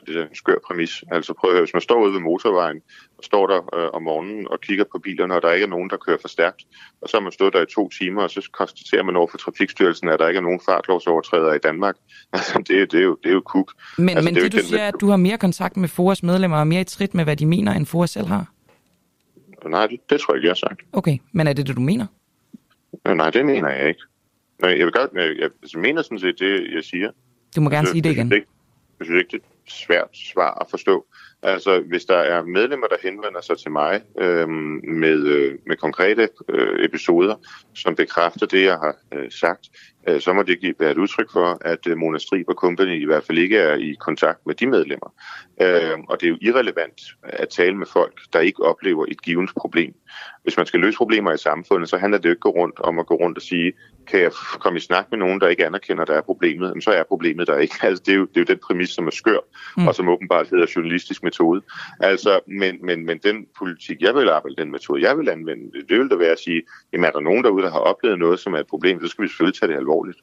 det er en skør præmis. Altså prøv at høre, hvis man står ude ved motorvejen, og står der øh, om morgenen og kigger på bilerne, og der ikke er nogen, der kører for stærkt, og så har man stået der i to timer, og så konstaterer man over for Trafikstyrelsen, at der ikke er nogen fartlovsovertrædere i Danmark. Altså, det, det, er jo, det er jo kuk. Men, altså, men jo det, du ikke siger, er, at du har mere kontakt med FOAs medlemmer og mere i trit med, hvad de mener, end FOA selv har? Nej, det, det tror jeg ikke, jeg har sagt. Okay, men er det det, du mener? Øh, Nej, det mener jeg ikke. Men jeg vil godt, jeg, jeg, jeg mener sådan set det, jeg siger. Du må gerne Jeg sige det synes igen. ikke- Jeg synes ikke, det er et svært svar at forstå. Altså, hvis der er medlemmer, der henvender sig til mig øhm, med, øh, med konkrete øh, episoder, som bekræfter det, jeg har øh, sagt, øh, så må det give, være et udtryk for, at øh, Mona Strib og Company i hvert fald ikke er i kontakt med de medlemmer. Øh, og det er jo irrelevant at tale med folk, der ikke oplever et givens problem. Hvis man skal løse problemer i samfundet, så handler det jo ikke rundt om at gå rundt og sige, kan jeg komme i snak med nogen, der ikke anerkender, der er problemet, Jamen, så er problemet der ikke. Altså, det, er jo, det er jo den præmis, som er skør, mm. og som åbenbart hedder journalistisk metode. Altså, men, men, men den politik, jeg vil arbejde, den metode, jeg vil anvende, det, det vil da være at sige, jamen er der nogen derude, der har oplevet noget, som er et problem, så skal vi selvfølgelig tage det alvorligt.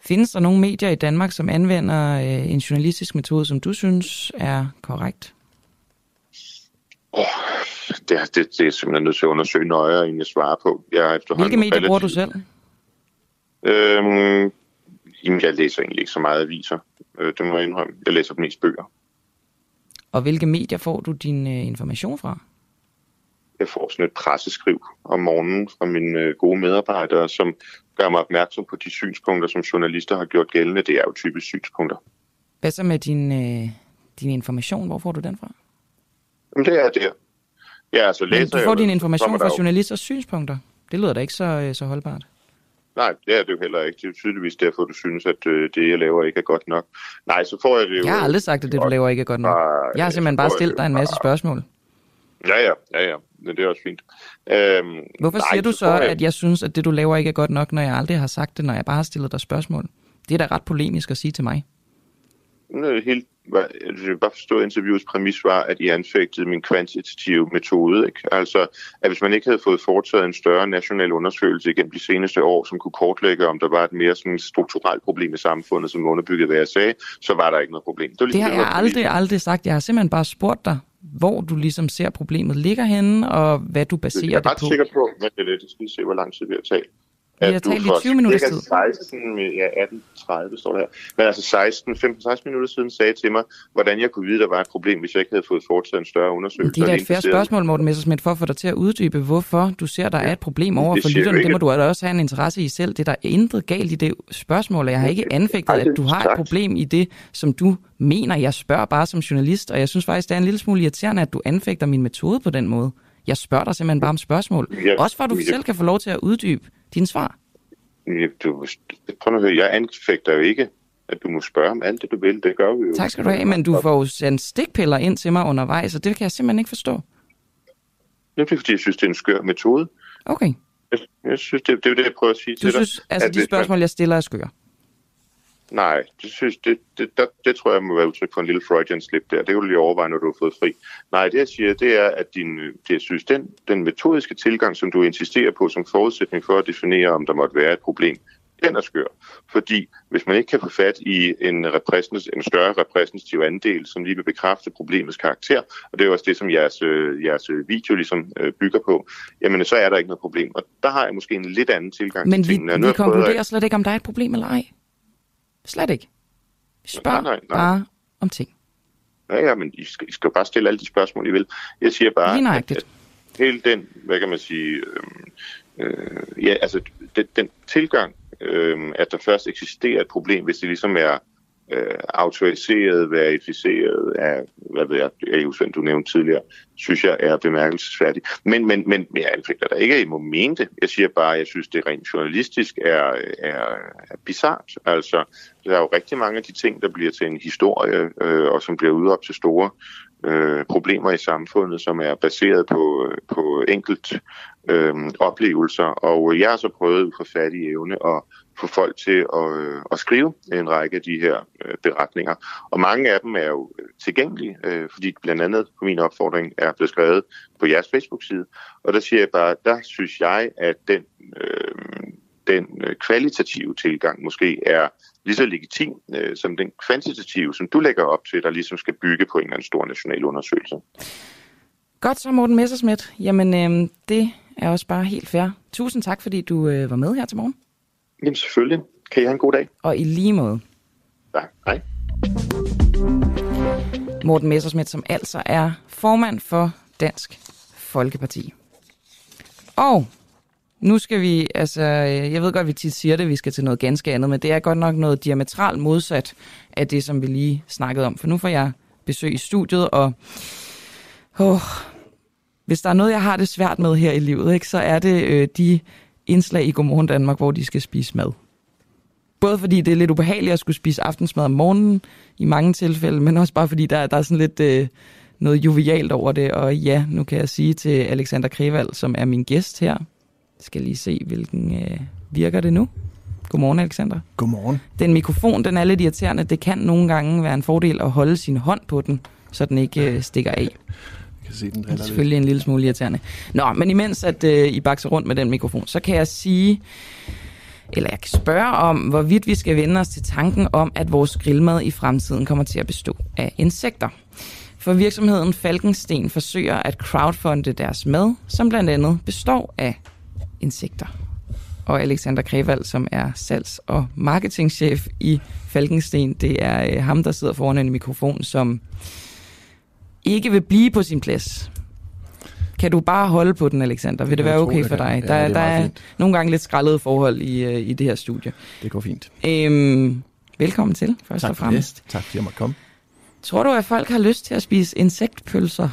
Findes der nogle medier i Danmark, som anvender øh, en journalistisk metode, som du synes er korrekt? Det, er- det, det er simpelthen nødt til at undersøge nøjere, inden jeg svarer på. Jeg er Hvilke medier bruger du relativt- selv? Øhm, jamen, jeg læser egentlig ikke så meget aviser. Øh, det må jeg indrømme. Jeg læser mest bøger. Og hvilke medier får du din øh, information fra? Jeg får sådan et presseskriv om morgenen fra mine øh, gode medarbejdere, som gør mig opmærksom på de synspunkter, som journalister har gjort gældende. Det er jo typisk synspunkter. Hvad så med din, øh, din information? Hvor får du den fra? Jamen, det er det. Ja, altså Men læser du jeg får jo, din information fra journalisters synspunkter. Det lyder da ikke så, øh, så holdbart. Nej, det er det jo heller ikke. Det er tydeligvis derfor, du synes, at øh, det, jeg laver, ikke er godt nok. Nej, så får jeg det jo... Jeg har aldrig sagt, at det, du laver, ikke er godt nok. Jeg har simpelthen bare stillet dig en masse spørgsmål. Ja, ja, ja, ja. Men det er også fint. Øhm, Hvorfor nej, siger du så, jeg- at jeg synes, at det, du laver, ikke er godt nok, når jeg aldrig har sagt det, når jeg bare har stillet dig spørgsmål? Det er da ret polemisk at sige til mig. Øh, Hvad- jeg vil bare forstå, at interviewets præmis var, at I anfægtede min kvantitative metode. Ikke? Altså, at hvis man ikke havde fået foretaget en større national undersøgelse igennem de seneste år, som kunne kortlægge, om der var et mere sådan strukturelt problem i samfundet, som underbyggede, hvad jeg sagde, så var der ikke noget problem. Det, var Det ligesom, har var jeg aldrig, aldrig sagt. Jeg har simpelthen bare spurgt dig, hvor du ligesom ser problemet ligger henne, og hvad du baserer Jeg er det ret på. sikker på, at det er lidt, skal se, hvor lang tid vi har talt. Vi har talt i for 20 minutters cirka tid. 16, ja, 18.30 står der her. Men altså 16, 15-16 minutter siden sagde til mig, hvordan jeg kunne vide, der var et problem, hvis jeg ikke havde fået foretaget en større undersøgelse. Det er da et færre spørgsmål, Morten Messersmith, for at få dig til at uddybe, hvorfor du ser, der er et problem over det for lytterne. Det må du også have en interesse i selv. Det er der intet galt i det spørgsmål, og jeg har ikke anfægtet, at du har et problem i det, som du mener. Jeg spørger bare som journalist, og jeg synes faktisk, det er en lille smule irriterende, at du anfægter min metode på den måde. Jeg spørger dig simpelthen bare om spørgsmål. Ja, Også for at du ja. selv kan få lov til at uddybe dine svar. Ja, Du, prøv at høre, jeg anfægter jo ikke, at du må spørge om alt det, du vil. Det gør vi jo. Tak skal du have, men du får jo sendt stikpiller ind til mig undervejs, og det kan jeg simpelthen ikke forstå. Det er fordi, jeg synes, det er en skør metode. Okay. Jeg, jeg synes, det, det er det, jeg prøver at sige Du til synes, dig. altså at de hvis man- spørgsmål, jeg stiller, er skøre. Nej, det, synes, det, det, der, det tror jeg må være udtryk for en lille Freudian slip der. Det kan du lige overveje, når du har fået fri. Nej, det jeg siger, det er, at din, det, jeg synes, den, den metodiske tilgang, som du insisterer på som forudsætning for at definere, om der måtte være et problem, den er skør. Fordi hvis man ikke kan få fat i en, en større repræsentativ andel, som lige vil bekræfte problemets karakter, og det er jo også det, som jeres, øh, jeres video ligesom øh, bygger på, jamen så er der ikke noget problem. Og der har jeg måske en lidt anden tilgang Men til vi, tingene. Nu vi at- konkluderer slet ikke, om der er et problem eller ej. Slet ikke. Vi spørger Nej, nej, nej. bare om ting. Ja, ja, men I skal, I skal bare stille alle de spørgsmål, I vil. Jeg siger bare, at, at hele den, hvad kan man sige, øh, øh, ja, altså den, den tilgang, øh, at der først eksisterer et problem, hvis det ligesom er øh, autoriseret, verificeret af, hvad ved jeg, EU Svend, du nævnte tidligere, synes jeg er bemærkelsesværdigt. Men, men, men jeg anfægter der ikke, at I må mene det. Jeg siger bare, at jeg synes, det rent journalistisk er, er, er bizart. Altså, der er jo rigtig mange af de ting, der bliver til en historie, øh, og som bliver udråbt til store øh, problemer i samfundet, som er baseret på, på enkelt øh, oplevelser. Og jeg har så prøvet ud fra fattig evne at få folk til at, øh, at skrive en række af de her øh, beretninger. Og mange af dem er jo øh, tilgængelige, øh, fordi blandt andet på min opfordring er blevet skrevet på jeres Facebook-side. Og der siger jeg bare, der synes jeg, at den, øh, den øh, kvalitative tilgang måske er lige så legitim øh, som den kvantitative, som du lægger op til, der ligesom skal bygge på en eller anden stor national undersøgelse. Godt så, Morten Messersmith. Jamen, øh, det er også bare helt fair. Tusind tak, fordi du øh, var med her til morgen. Jamen selvfølgelig. Kan I have en god dag? Og i lige måde. Ja, hej. Morten Messersmith, som altså er formand for Dansk Folkeparti. Og nu skal vi, altså, øh, jeg ved godt, at vi tit siger det, at vi skal til noget ganske andet, men det er godt nok noget diametralt modsat af det, som vi lige snakkede om. For nu får jeg besøg i studiet, og åh, hvis der er noget, jeg har det svært med her i livet, ikke, så er det øh, de indslag i Godmorgen Danmark, hvor de skal spise mad. Både fordi det er lidt ubehageligt at skulle spise aftensmad om morgenen i mange tilfælde, men også bare fordi der, der er sådan lidt øh, noget jovialt over det. Og ja, nu kan jeg sige til Alexander Krevald, som er min gæst her, skal lige se, hvilken øh, virker det nu. Godmorgen, Alexander. Godmorgen. Den mikrofon, den er lidt irriterende. Det kan nogle gange være en fordel at holde sin hånd på den, så den ikke øh, stikker af. Kan se, den Det er selvfølgelig en lille smule irriterende. Nå, men imens at øh, I bakser rundt med den mikrofon, så kan jeg sige, eller jeg kan spørge om, hvorvidt vi skal vende os til tanken om, at vores grillmad i fremtiden kommer til at bestå af insekter. For virksomheden Falkensten forsøger at crowdfunde deres mad, som blandt andet består af insekter. Og Alexander Krevald, som er salgs- og marketingchef i Falkensten, det er øh, ham, der sidder foran en mikrofon, som ikke vil blive på sin plads. Kan du bare holde på den, Alexander? Vil det, kan være okay for dig? Ja, der, det er der er fint. nogle gange lidt skrællede forhold i, øh, i det her studie. Det går fint. Øhm, velkommen til, først tak og for fremmest. Det. Tak fordi jeg måtte komme. Tror du, at folk har lyst til at spise insektpølser?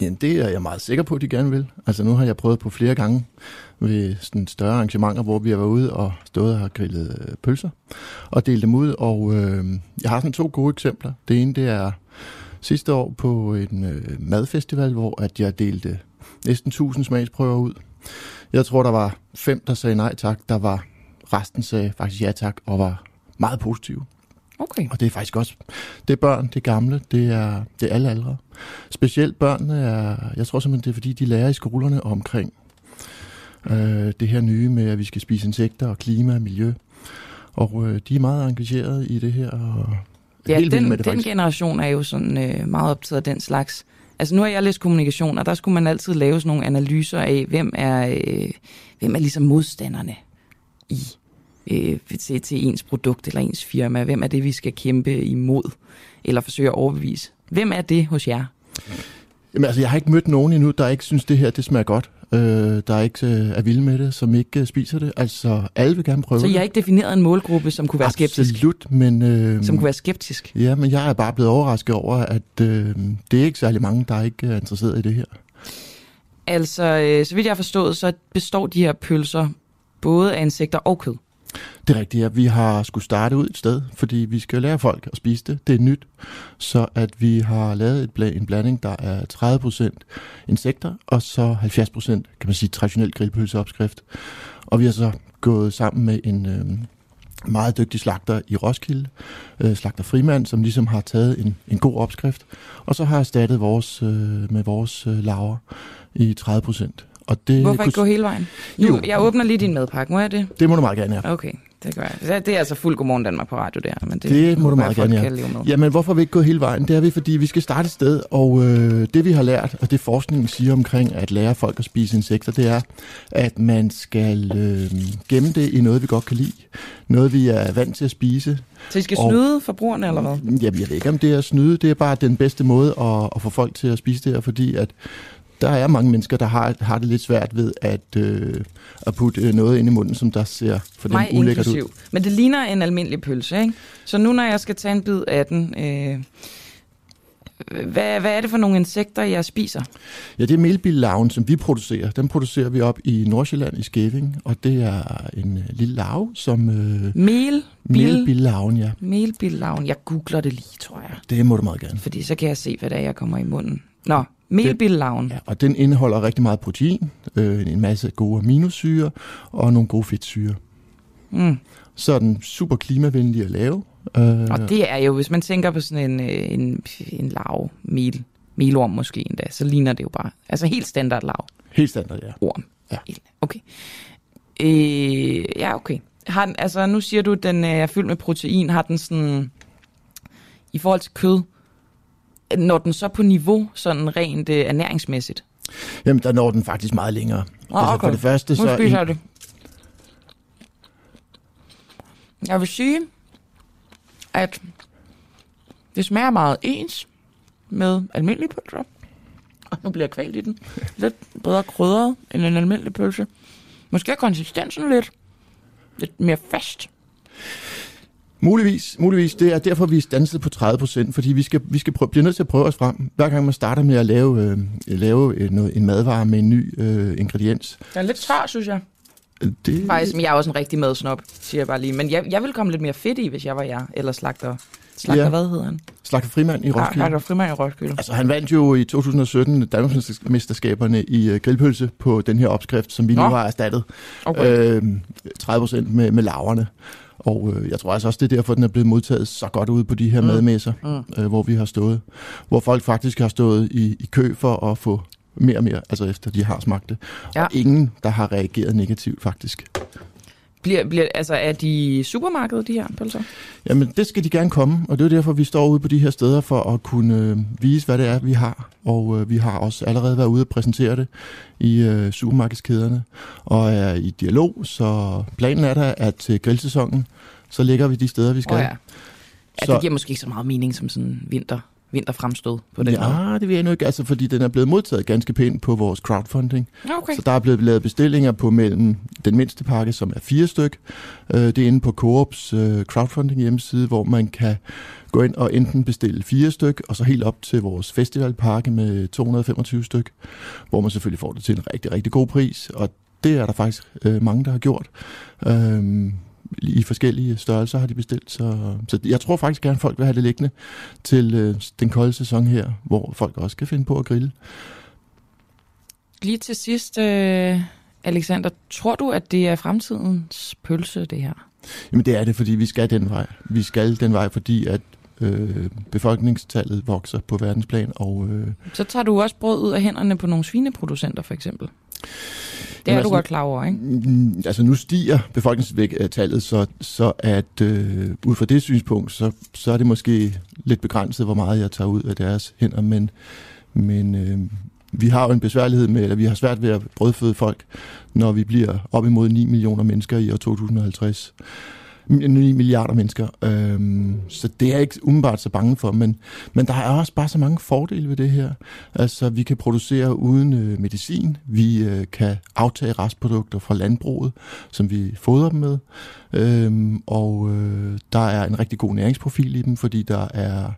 Jamen, det er jeg meget sikker på, at de gerne vil. Altså, nu har jeg prøvet på flere gange ved sådan større arrangementer, hvor vi har været ude og stået og har grillet øh, pølser og delt dem ud. Og øh, jeg har sådan to gode eksempler. Det ene, det er sidste år på en øh, madfestival, hvor at jeg delte næsten 1000 smagsprøver ud. Jeg tror, der var fem, der sagde nej tak. Der var resten sagde faktisk ja tak og var meget positive. Okay. Og det er faktisk også, det er børn, det er gamle, det er, det er alle aldre. Specielt børnene er, jeg tror simpelthen, det er fordi, de lærer i skolerne omkring øh, det her nye med, at vi skal spise insekter og klima og miljø. Og øh, de er meget engagerede i det her, og Ja, helt den, med det den faktisk. generation er jo sådan øh, meget optaget af den slags. Altså nu har jeg læst kommunikation, og der skulle man altid lave sådan nogle analyser af, hvem er, øh, hvem er ligesom modstanderne i øh, til, til ens produkt eller ens firma. Hvem er det, vi skal kæmpe imod eller forsøge at overbevise? Hvem er det hos jer? Jamen altså, jeg har ikke mødt nogen endnu, der ikke synes, det her det smager godt. Øh, der ikke øh, er vilde med det, som ikke øh, spiser det. Altså, alle vil gerne prøve Så jeg har ikke defineret en målgruppe, som kunne være skeptisk? Absolut, men... Øh, Som kunne være skeptisk? Ja, men jeg er bare blevet overrasket over, at øh, det er ikke særlig mange, der ikke er interesseret i det her. Altså, øh, så vidt jeg har forstået, så består de her pølser både af insekter og kød. Det er rigtigt, ja. Vi har skulle starte ud et sted, fordi vi skal lære folk at spise det. Det er nyt. Så at vi har lavet et bl- en blanding, der er 30% insekter, og så 70% kan man sige traditionel grillpølseopskrift. Og vi har så gået sammen med en øh, meget dygtig slagter i Roskilde, øh, slagter Frimand, som ligesom har taget en, en god opskrift, og så har erstattet vores, øh, med vores øh, laver i 30%. Og det Hvorfor ikke kunne- gå hele vejen? Nu, Jo. jeg åbner lige din madpakke, må jeg det? Det må du meget gerne, ja. Okay, det gør jeg. Det- er altså fuld Godmorgen Danmark på radio der. Men det, Det må du meget gerne, ja. Jamen, hvorfor har vi ikke gået hele vejen? Det er vi, fordi vi skal starte et sted, og øh, det vi har lært, og det forskningen siger omkring at lære folk at spise insekter, det er, at man skal øh, gemme det i noget, vi godt kan lide. Noget, vi er vant til at spise. Så I skal Og- snyde forbrugerne, eller hvad? Jamen, jeg ved ikke, om det er at snyde. Det er bare den bedste måde at, at få folk til at spise det her, fordi at der er mange mennesker, der har, har det lidt svært ved at, øh, at putte øh, noget ind i munden, som der ser for dem Mig ulækkert ud. Men det ligner en almindelig pølse, ikke? Så nu når jeg skal tage en bid af den, øh, hvad, hvad er det for nogle insekter, jeg spiser? Ja, det er melbillarven, som vi producerer. Den producerer vi op i Nordsjælland i Skæving, og det er en øh, lille larve, som... Øh, Mel? Melbillarven, ja. Melbillavn. Jeg googler det lige, tror jeg. Det må du meget gerne. Fordi så kan jeg se, hvad det er, jeg kommer i munden. Nå, melbillavn. Ja, og den indeholder rigtig meget protein, øh, en masse gode aminosyre og nogle gode fedtsyre. Mm. Så er den super klimavenlig at lave. Øh, Og det er jo, hvis man tænker på sådan en, øh, en, en lav, mel, melorm måske endda, så ligner det jo bare, altså helt standard lav. Helt standard, ja. Orm. Ja. Okay. Øh, ja, okay. Har den, altså, nu siger du, at den er fyldt med protein. Har den sådan, i forhold til kød, når den så på niveau, sådan rent øh, ernæringsmæssigt? Jamen, der når den faktisk meget længere. Ah, Altså, okay. for det første, Nu så... spiser jeg det. Jeg vil sige, at det smager meget ens med almindelig pølse. Og nu bliver jeg kvalt i den. Lidt bedre krydret end en almindelig pølse. Måske er konsistensen lidt, lidt mere fast. Muligvis, muligvis. Det er derfor, vi er stanset på 30 procent, fordi vi skal, vi skal prøve, bliver nødt til at prøve os frem. Hver gang man starter med at lave, øh, lave noget, en madvare med en ny øh, ingrediens. Den er lidt tør, synes jeg. Det, Faktisk, men jeg er også en rigtig madsnop, siger jeg bare lige. Men jeg, jeg vil komme lidt mere fedt i, hvis jeg var jer. Eller slagter. Slagter, Ja. hvad hedder han? Slagter Frimand i Ja, Roskilde. Slagter Frimand i Roskilde. Altså, han vandt jo i 2017 Danmarksmesterskaberne i øh, grillpølse på den her opskrift, som vi Nå. nu har erstattet. Okay. Øh, 30 procent med, med laverne. Og øh, jeg tror altså også, det er derfor, den er blevet modtaget så godt ude på de her mm. madmesser, Mm. øh, hvor vi har stået. Hvor folk faktisk har stået i, i kø for at få mere og mere, altså efter de har smagt det. Ja. Og ingen, der har reageret negativt faktisk. Bliver, bliver, altså, er de i supermarkedet, de her pølser? Jamen, det skal de gerne komme, og det er derfor, vi står ude på de her steder for at kunne øh, vise, hvad det er, vi har. Og øh, vi har også allerede været ude og præsentere det i øh, supermarkedskæderne, og er i dialog, så planen er der, at til grillsæsonen, så ligger vi de steder, vi skal. Åh ja. Ja, Så- det giver måske ikke så meget mening som sådan vinter, vinterfremstød på den måde. Ja, det vil jeg nu ikke, altså, fordi den er blevet modtaget ganske pænt på vores crowdfunding. Okay. Så der er blevet lavet bestillinger på mellem den mindste pakke, som er fire styk. Øh, det er inde på Coops øh, crowdfunding hjemmeside, hvor man kan gå ind og enten bestille fire styk, og så helt op til vores festivalpakke med 225 styk, hvor man selvfølgelig får det til en rigtig, rigtig god pris. Og det er der faktisk øh, mange, der har gjort. Øhm, i forskellige størrelser har de bestilt, så, så jeg tror faktisk gerne, folk vil have det liggende til øh, den kolde sæson her, hvor folk også kan finde på at grille. Lige til sidst, øh, Alexander, tror du, at det er fremtidens pølse, det her? Jamen det er det, fordi vi skal den vej. Vi skal den vej, fordi at øh, befolkningstallet vokser på verdensplan, og øh, Så tager du også brød ud af hænderne på nogle svineproducenter, for eksempel. Det er Jamen, du altså- godt klar over, ikke? Mm, Altså nu stiger befolkningstallet, så, så at øh, ud fra det synspunkt, så, så er det måske lidt begrænset, hvor meget jeg tager ud af deres hænder, men, men øh, vi har jo en besværlighed med, eller vi har svært ved at brødføde folk, når vi bliver op imod 9 millioner mennesker i år 2050. 9 milliarder mennesker. Øhm, så det er jeg ikke umiddelbart så bange for, men, men der er også bare så mange fordele ved det her. Altså, vi kan producere uden øh, medicin, vi øh, kan aftage restprodukter fra landbruget, som vi fodrer dem med, øhm, og øh, der er en rigtig god næringsprofil i dem, fordi der er,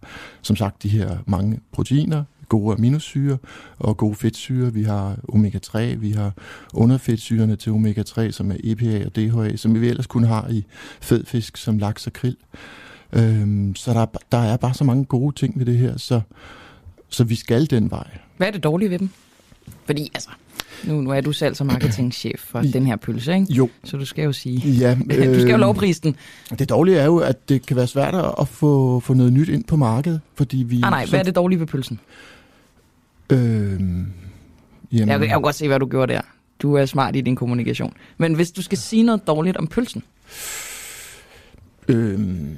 som sagt, de her mange proteiner, gode aminosyre og gode fedtsyre. Vi har omega-3, vi har underfedtsyrene til omega-3, som er EPA og DHA, som vi ellers kun har i fed fisk som laks og krill. Øhm, så der, der er bare så mange gode ting ved det her, så, så vi skal den vej. Hvad er det dårlige ved dem? Fordi, altså, nu, nu er du selv som marketingchef for den her pølse, ikke? Jo. Så du skal jo sige, Ja, du skal jo øhm, lovprise den. Det dårlige er jo, at det kan være svært at få, få noget nyt ind på markedet, fordi vi... Ah, nej, hvad er det dårlige ved pølsen? Øhm, jamen, Jeg, jeg kan godt se, hvad du gjorde der. Du er smart i din kommunikation. Men hvis du skal sige noget dårligt om pølsen, Øhm,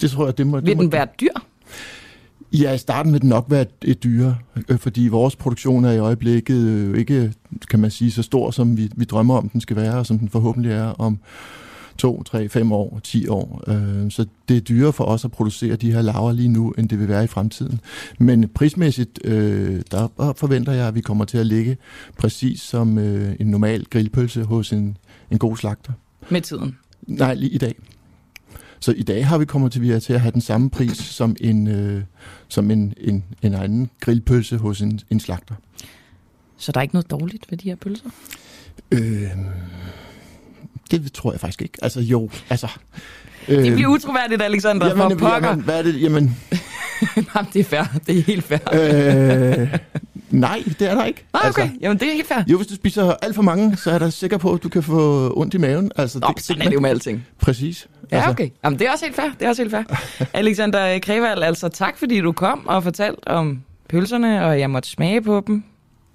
det tror jeg, det må... det vil må, den være dyr? Ja, i starten vil den nok være et, et dyre, øh, fordi vores produktion er i øjeblikket øh, ikke, kan man sige, så stor, som vi, vi drømmer om, den skal være, og som den forhåbentlig er om to, tre, fem år, 10 år. Øh, Så det er dyrere for os at producere de her laver lige nu, end det vil være i fremtiden. Men prismæssigt, øh, der forventer jeg, at vi kommer til at ligge præcis som øh, en normal grillpølse hos en, en god slagter. Med tiden. Nej, lige i dag. Så i dag har vi kommet til, vi til at have den samme pris som en, øh, som en, en, en anden grillpølse hos en, en slagter. Så der er ikke noget dårligt ved de her pølser? Øh, det tror jeg faktisk ikke. Altså jo, altså... Det bliver utroværdigt, Alexander, jamen, for pokker. jamen, hvad er det? Jamen, Jamen, det er fair. Det er helt fair. øh, nej, det er der ikke. Ah, okay. Jamen, det er helt fair. Jo, hvis du spiser alt for mange, så er der sikker på, at du kan få ondt i maven. Altså, Nå, sådan er det jo med alting. Præcis. Ja, okay. Jamen, det er også helt fair. Det er også helt fair. Alexander Krevald, altså tak fordi du kom og fortalte om pølserne, og jeg måtte smage på dem.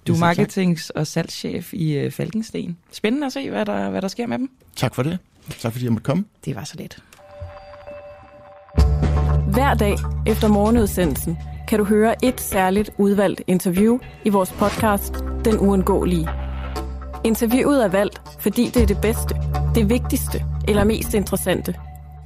Du er marketings- og salgschef i øh, Falkensten. Spændende at se, hvad der, hvad der sker med dem. Tak for det. Tak fordi jeg måtte komme. Det var så let. Hver dag efter morgenudsendelsen kan du høre et særligt udvalgt interview i vores podcast Den Uundgåelige. Interviewet er valgt, fordi det er det bedste, det vigtigste eller mest interessante.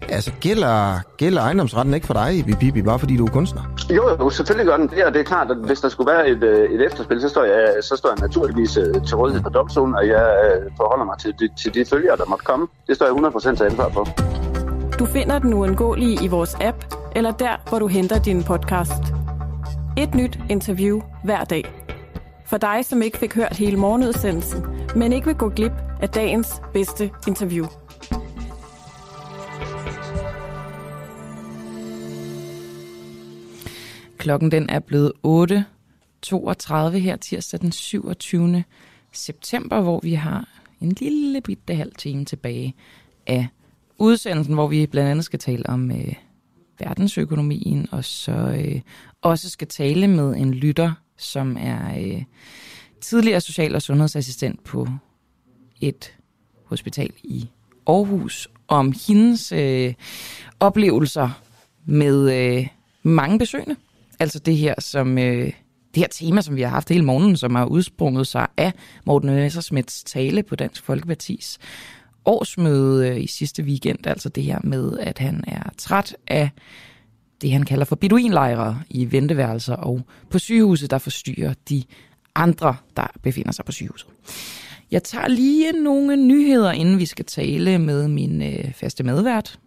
Altså, gælder, gælder ejendomsretten ikke for dig, Bibi, bare fordi du er kunstner? Jo, jo, selvfølgelig gør den det, og det er klart, at hvis der skulle være et, øh, et efterspil, så står, jeg, så står jeg naturligvis øh, til rådighed for domstolen, og jeg øh, forholder mig til, de, til de følgere, der måtte komme. Det står jeg 100% til ansvar for. Du finder Den Uundgåelige i vores app, eller der, hvor du henter din podcast. Et nyt interview hver dag. For dig, som ikke fik hørt hele morgenudsendelsen, men ikke vil gå glip af dagens bedste interview. Klokken den er blevet 8.32 her tirsdag den 27. september, hvor vi har en lille bitte halv time tilbage af udsendelsen, hvor vi blandt andet skal tale om øh, verdensøkonomien, og så øh, også skal tale med en lytter, som er øh, tidligere social- og sundhedsassistent på et hospital i Aarhus, om hendes øh, oplevelser med øh, mange besøgende. Altså det her, som, øh, det her tema, som vi har haft hele morgenen, som har udsprunget sig af Morten Messersmiths tale på Dansk Folkepartis årsmøde øh, i sidste weekend. Altså det her med, at han er træt af det, han kalder for beduinlejre i venteværelser og på sygehuset, der forstyrrer de andre, der befinder sig på sygehuset. Jeg tager lige nogle nyheder, inden vi skal tale med min øh, faste medvært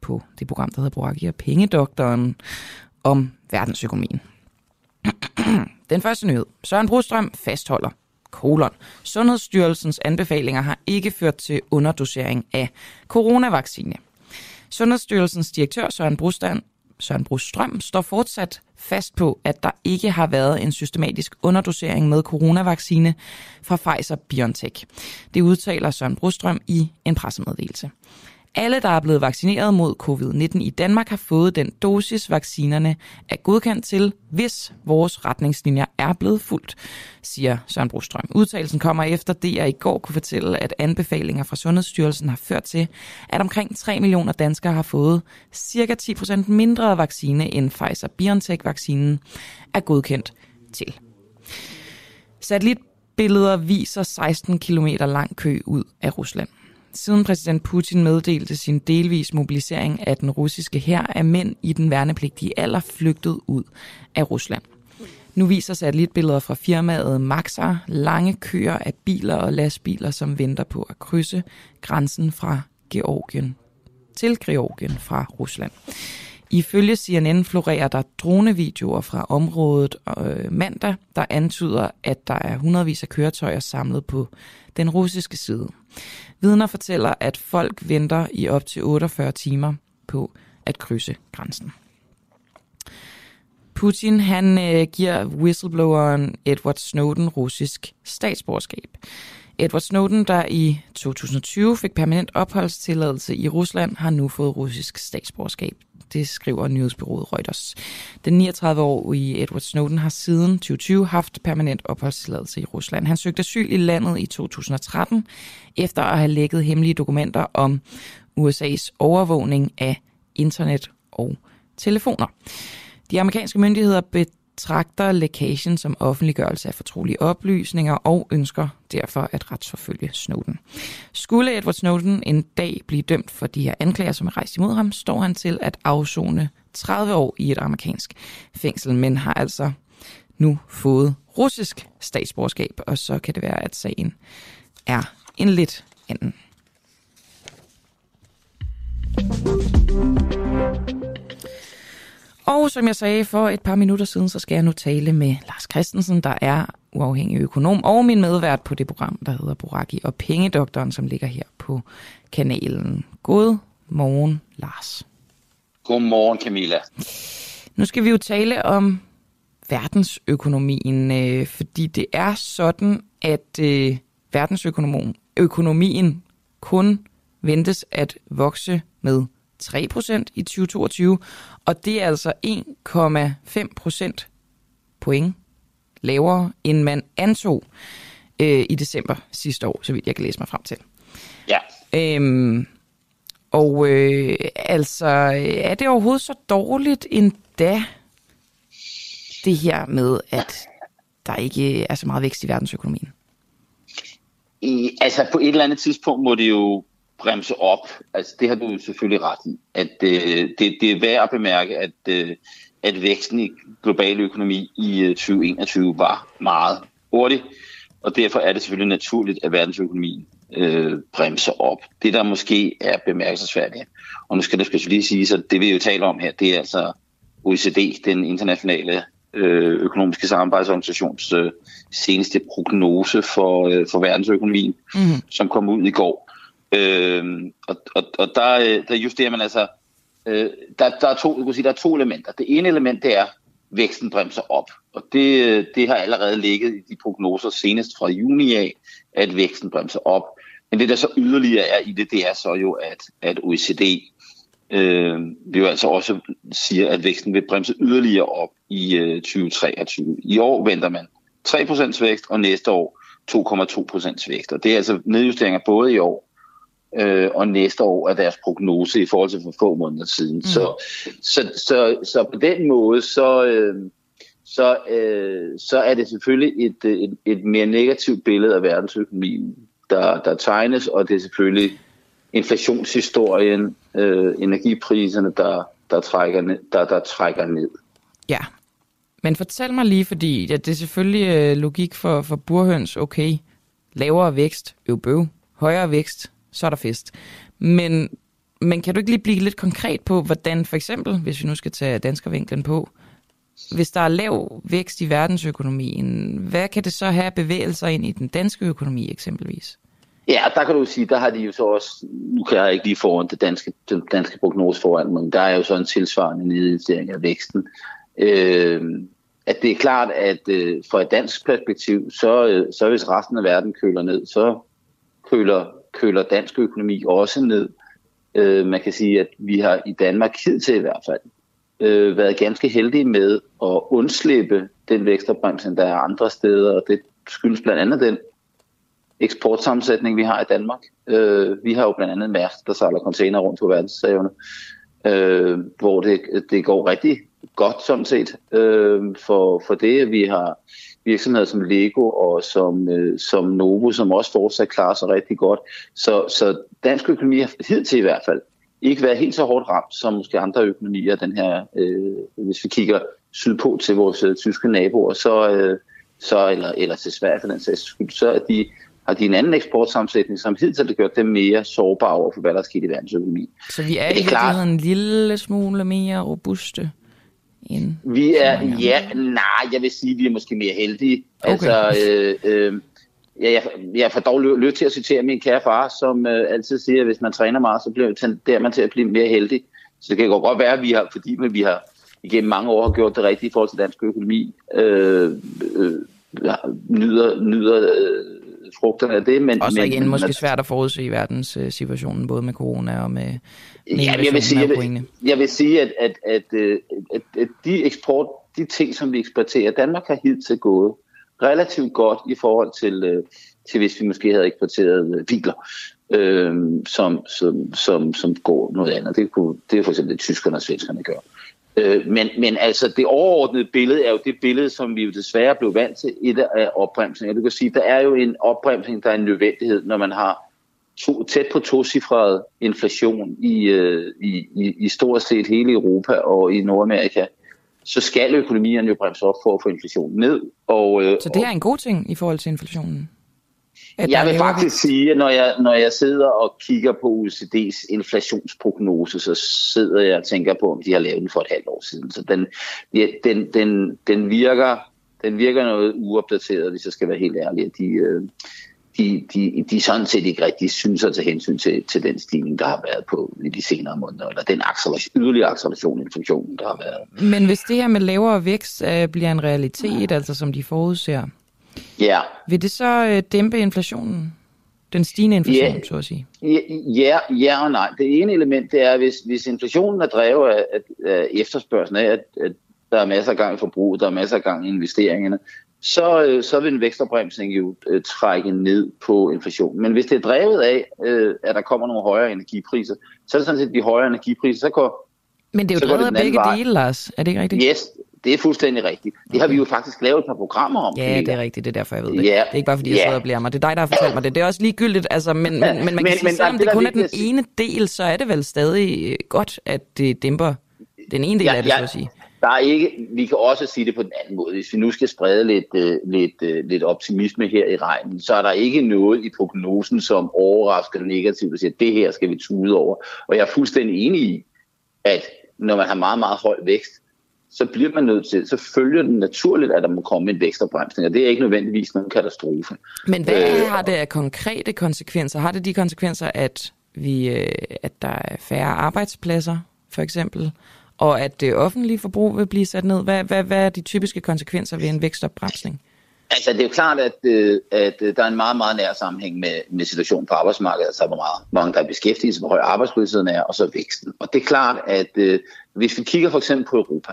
på det program, der hedder Boraki og Pengedoktoren, om verdensøkonomien. Den første nyhed. Søren Brostrøm fastholder, kolon. Sundhedsstyrelsens anbefalinger har ikke ført til underdosering af coronavaccine. Sundhedsstyrelsens direktør Søren Brostrøm, Søren Brostrøm står fortsat fast på, at der ikke har været en systematisk underdosering med coronavaccine fra Pfizer-BioNTech. Det udtaler Søren Brostrøm i en pressemeddelelse. Alle, der er blevet vaccineret mod covid-19 i Danmark, har fået den dosis, vaccinerne er godkendt til, hvis vores retningslinjer er blevet fuldt, siger Søren Brostrøm. Udtalelsen kommer efter det, jeg i går kunne fortælle, at anbefalinger fra Sundhedsstyrelsen har ført til, at omkring 3 millioner danskere har fået cirka 10% mindre vaccine end Pfizer-BioNTech-vaccinen er godkendt til. Satellitbilleder viser 16 km lang kø ud af Rusland. Siden præsident Putin meddelte sin delvis mobilisering af den russiske hær, er mænd i den værnepligtige alder flygtet ud af Rusland. Nu viser satellitbilleder fra firmaet Maxar lange køer af biler og lastbiler, som venter på at krydse grænsen fra Georgien til Georgien fra Rusland. Ifølge CNN florerer der dronevideoer fra området øh, mandag, der antyder, at der er hundredvis af køretøjer samlet på den russiske side. Vidner fortæller, at folk venter i op til 48 timer på at krydse grænsen. Putin han øh, giver whistlebloweren Edward Snowden russisk statsborgerskab. Edward Snowden, der i 2020 fik permanent opholdstilladelse i Rusland, har nu fået russisk statsborgerskab. Det skriver nyhedsbyrået Reuters. Den 39-årige Edward Snowden har siden 2020 haft permanent opholdstilladelse i Rusland. Han søgte asyl i landet i 2013, efter at have lækket hemmelige dokumenter om USA's overvågning af internet og telefoner. De amerikanske myndigheder betragter lækagen som offentliggørelse af fortrolige oplysninger og ønsker derfor at retsforfølge Snowden. Skulle Edward Snowden en dag blive dømt for de her anklager, som er rejst imod ham, står han til at afzone 30 år i et amerikansk fængsel, men har altså nu fået russisk statsborgerskab, og så kan det være, at sagen er en lidt anden. Og som jeg sagde for et par minutter siden, så skal jeg nu tale med Lars Christensen, der er uafhængig økonom, og min medvært på det program, der hedder Boraki og Pengedoktoren, som ligger her på kanalen. God morgen, Lars. Godmorgen, Camilla. Nu skal vi jo tale om verdensøkonomien, øh, fordi det er sådan, at øh, verdensøkonomien kun ventes at vokse med 3% i 2022, og det er altså 1,5 procent point lavere, end man antog øh, i december sidste år, så vidt jeg kan læse mig frem til. Ja. Øhm, og øh, altså, er det overhovedet så dårligt endda, det her med, at der ikke er så meget vækst i verdensøkonomien? I, altså på et eller andet tidspunkt må det jo bremse op. Altså det har du selvfølgelig ret i. At øh, det, det er værd at bemærke, at, øh, at væksten i global økonomi i øh, 2021 var meget hurtig. Og derfor er det selvfølgelig naturligt, at verdensøkonomien øh, bremser op. Det, der måske er bemærkelsesværdigt, og nu skal det skal lige sige, så det vi jo taler om her, det er altså OECD, den internationale øh, økonomiske samarbejdsorganisations øh, seneste prognose for, øh, for verdensøkonomien, mm. som kom ud i går. Øh, og og, og der, øh, der justerer man altså, øh, der, der, er to, jeg sige, der er to elementer. Det ene element, det er, væksten bremser op. Og det, øh, det har allerede ligget i de prognoser senest fra juni af, at væksten bremser op. Men det, der så yderligere er i det, det er så jo, at, at OECD øh, vil jo altså også siger, at væksten vil bremse yderligere op i øh, 2023. I år venter man 3% vækst, og næste år 2,2% vækst. Og det er altså nedjusteringer både i år øh, og næste år af deres prognose i forhold til for få måneder siden. Mm. Så, så, så, så på den måde, så, øh, så, øh, så er det selvfølgelig et, et, et mere negativt billede af verdensøkonomien, der, der tegnes, og det er selvfølgelig inflationshistorien, øh, energipriserne, der, der, trækker ned, der, der trækker ned. Ja, men fortæl mig lige, fordi ja, det er selvfølgelig øh, logik for, for burhøns, okay, lavere vækst, øv bøv, højere vækst, så er der fest. Men, men kan du ikke lige blive lidt konkret på, hvordan for eksempel, hvis vi nu skal tage danskervinklen på, hvis der er lav vækst i verdensøkonomien, hvad kan det så have bevægelser ind i den danske økonomi eksempelvis? Ja, der kan du sige, der har de jo så også, nu kan jeg ikke lige foran det danske, det danske prognose foran, men der er jo så en tilsvarende nedjustering af væksten. Øh, at det er klart, at øh, fra et dansk perspektiv, så, øh, så hvis resten af verden køler ned, så køler, køler dansk økonomi også ned. Øh, man kan sige, at vi har i Danmark hidtil i hvert fald øh, været ganske heldige med at undslippe den vækstopbremsning, der er andre steder, og det skyldes blandt andet den eksportsammensætning, vi har i Danmark. Øh, vi har jo blandt andet Mærsk, der sejler container rundt på verdenshavene, øh, hvor det, det går rigtig godt sådan set øh, for, for det. Vi har virksomheder som Lego og som, øh, som Novo, som også fortsat klarer sig rigtig godt. Så, så dansk økonomi har hidtil i hvert fald ikke været helt så hårdt ramt som måske andre økonomier. Den her, øh, hvis vi kigger sydpå til vores øh, tyske naboer, så, øh, så eller, eller til Sverige for den sags skyld, så er de har de en anden eksportsammensætning, som hidtil har gjort dem mere sårbare over for, hvad der er sket i verdensøkonomien. Så vi er, er i virkeligheden en lille smule mere robuste? End vi er, ja, nej, jeg vil sige, at vi er måske mere heldige. Okay. Altså, øh, øh, ja, jeg, jeg får dog lyst til at citere min kære far, som øh, altid siger, at hvis man træner meget, så bliver tenderer man til at blive mere heldig. Så det kan godt være, at vi har, fordi vi har igennem mange år har gjort det rigtigt i forhold til dansk økonomi, øh, øh, nyder, nyder øh, frugterne af det. Men, og så igen men, måske svært at forudse i verdenssituationen, både med corona og med, med ja, jeg vil sige, jeg vil, jeg vil sige at, at, at, at, at, at de eksport, de ting, som vi eksporterer, Danmark har hidtil gået relativt godt i forhold til, til hvis vi måske havde eksporteret biler, øh, som, som, som, som går noget andet. Det, kunne, det er for eksempel det, tyskerne og svenskerne gør. Øh, men, men altså det overordnede billede er jo det billede, som vi jo desværre blev vant til, et af opbremsninger. Du kan sige, der er jo en opbremsning, der er en nødvendighed, når man har to, tæt på tocifret inflation i, øh, i, i, i stort set hele Europa og i Nordamerika, så skal økonomierne jo bremse op for at få inflationen ned. Og, øh, så det er en god ting i forhold til inflationen? At jeg vil faktisk sige, at når jeg, når jeg sidder og kigger på OECD's inflationsprognose, så sidder jeg og tænker på, om de har lavet den for et halvt år siden. Så den, den, den, den, virker, den virker noget uopdateret, hvis jeg skal være helt ærlig. De, øh, de, de, de sådan set ikke rigtig synes at tage hensyn til, til den stigning, der har været på i de senere måneder, eller den acceleration, yderligere acceleration i inflationen, der har været. Men hvis det her med lavere vækst øh, bliver en realitet, altså som de forudser, Ja. Vil det så øh, dæmpe inflationen? Den stigende inflation, ja, så at sige? Ja, ja og nej. Det ene element det er, hvis, hvis inflationen er drevet af, af efterspørgselen af, at, at der er masser af gang i forbruget, der er masser af gang i investeringerne, så, øh, så vil en vækstopbremsning jo øh, trække ned på inflationen. Men hvis det er drevet af, øh, at der kommer nogle højere energipriser, så er det sådan set de højere energipriser, så går Men det er jo drevet af begge vej. dele, Lars. Er det ikke rigtigt? Yes, det er fuldstændig rigtigt. Det har vi jo faktisk lavet et par programmer om. Ja, det er rigtigt. Det er derfor, jeg ved det. Ja. Det er ikke bare, fordi jeg Ja. sidder og bliver mig. Det er dig, der har fortalt mig det. Det er også ligegyldigt, altså, men, men, men man kan Men- sige, men selvom det, det kun er den ene del, så er det vel stadig øh, godt, at det dæmper den ene del af det, så at sige. Der er ikke, vi kan også sige det på den anden måde. Hvis vi nu skal sprede lidt, øh, lidt, øh, lidt optimisme her i regnen, så er der ikke noget i prognosen, som overrasker negativt og siger, at det her skal vi tude over. Og jeg er fuldstændig enig i, at når man har meget, meget høj vækst, så bliver man nødt til, så følger det naturligt, at der må komme en vækstopbremsning, og det er ikke nødvendigvis nogen katastrofe. Men hvad Øh, har det af konkrete konsekvenser? Har det de konsekvenser, at, vi, øh, at der er færre arbejdspladser, for eksempel, og at det offentlige forbrug vil blive sat ned? Hvad, hvad, hvad er de typiske konsekvenser ved en vækstopbremsning? Altså, det er jo klart, at, øh, at der er en meget, meget nær sammenhæng med, med situationen på arbejdsmarkedet, altså hvor meget, mange der er beskæftigelse, hvor høj arbejdsløsheden er, og så væksten. Og det er klart, at hvis vi kigger for eksempel på Europa,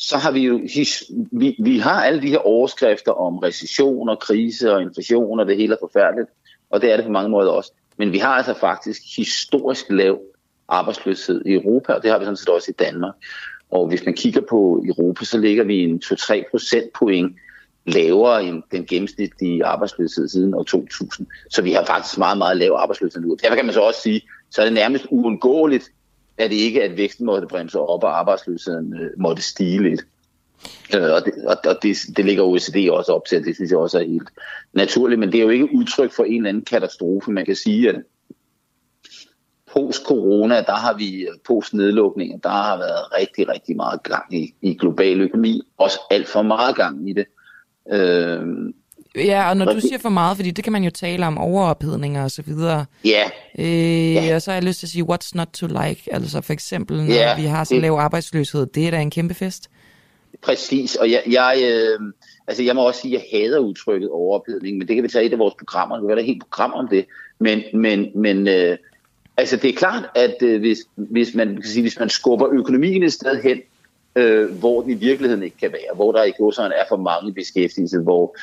så har vi jo, his- vi, vi har alle de her overskrifter om recession og krise og inflation, og det hele er forfærdeligt, og det er det på mange måder også. Men vi har altså faktisk historisk lav arbejdsløshed i Europa, og det har vi sådan set også i Danmark. Og hvis man kigger på Europa, så ligger vi en 2-3 procentpoint lavere end den gennemsnitlige arbejdsløshed siden år 2000. Så vi har faktisk meget, meget lav arbejdsløshed nu. Derfor kan man så også sige, så er det nærmest uundgåeligt, er det ikke at væksten måtte bremse op, og arbejdsløsheden øh, måtte stige lidt. Øh, og det, og, og det, det ligger OECD også op til, og det synes jeg også er helt naturligt, men det er jo ikke udtryk for en eller anden katastrofe. Man kan sige, at post-corona, der har vi, øh, post-nedlukninger, der har været rigtig, rigtig meget gang i, i global økonomi. Også alt for meget gang i det. Øh, Ja, og når du siger for meget, fordi det kan man jo tale om overophedninger og så videre. ja, Øh, ja. Og så har jeg lyst til at sige, what's not to like? Altså for eksempel, når Ja, vi har så det- lav arbejdsløshed, det er da en kæmpe fest. Præcis, og jeg, jeg, øh, altså jeg må også sige, at jeg hader udtrykket overophedning, men det kan vi tage i et af vores programmer, vi kan et helt program om det. Men, men, men øh, altså det er klart, at øh, hvis, hvis, man, kan sige, hvis man skubber økonomien et sted hen, øh, hvor den i virkeligheden ikke kan være, hvor der i godsøjne er for mange beskæftigelse, hvor,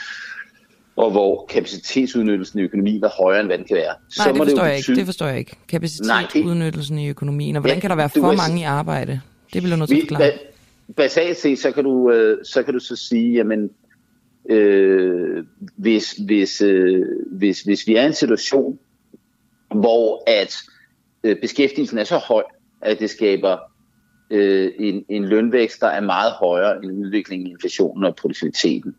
og hvor kapacitetsudnyttelsen i økonomien er højere, end hvad den kan være. Nej, det må forstår jo jeg ikke. betyde- Det forstår jeg ikke. Kapacitet, Nej, det- udnyttelsen i økonomien, og hvordan Ja, kan der være for kan mange i arbejde? Det bliver nødt til at forklare. ba- basalt set, så kan du, øh, så, kan du så sige, jamen, øh, hvis, hvis, øh, hvis, hvis vi er i en situation, hvor at øh, beskæftigelsen er så høj, at det skaber øh, en, en lønvækst, der er meget højere end udviklingen i inflationen og produktiviteten,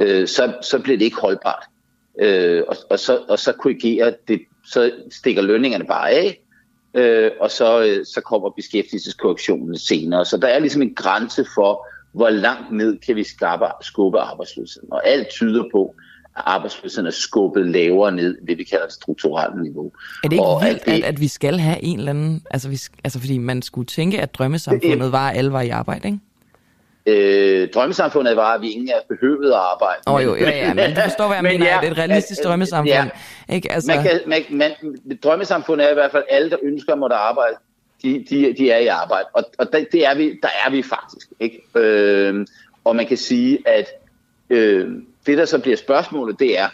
øh, så, så bliver det ikke holdbart. Øh, og, og, så, og så korrigerer det, så stikker lønningerne bare af, øh, og så, øh, så kommer beskæftigelseskorrektionen senere. Så der er ligesom en grænse for, hvor langt ned kan vi skubbe, skubbe arbejdsløsheden. Og alt tyder på, at arbejdsløsheden er skubbet lavere ned, det vi kalder et strukturelt niveau. Er det ikke og vildt, at det- at, vi skal have en eller anden... Altså, vi, altså fordi man skulle tænke, at drømmesamfundet var, at alle var i arbejde, ikke? Øh, drømmesamfundet var, at vi os behøvede at arbejde. Åh oh, jo, ja, ja, men du forstår, hvad jeg mener, at et realistisk at- drømmesamfund, ja. ikke? Altså, Man kan, man, man, drømmesamfundet er i hvert fald, alle, der ønsker at måtte arbejde, de, de, de er i arbejde. Og, og der, det er vi, der er vi faktisk. Ikke? Øh, og man kan sige, at øh, det, der så bliver spørgsmålet, det er,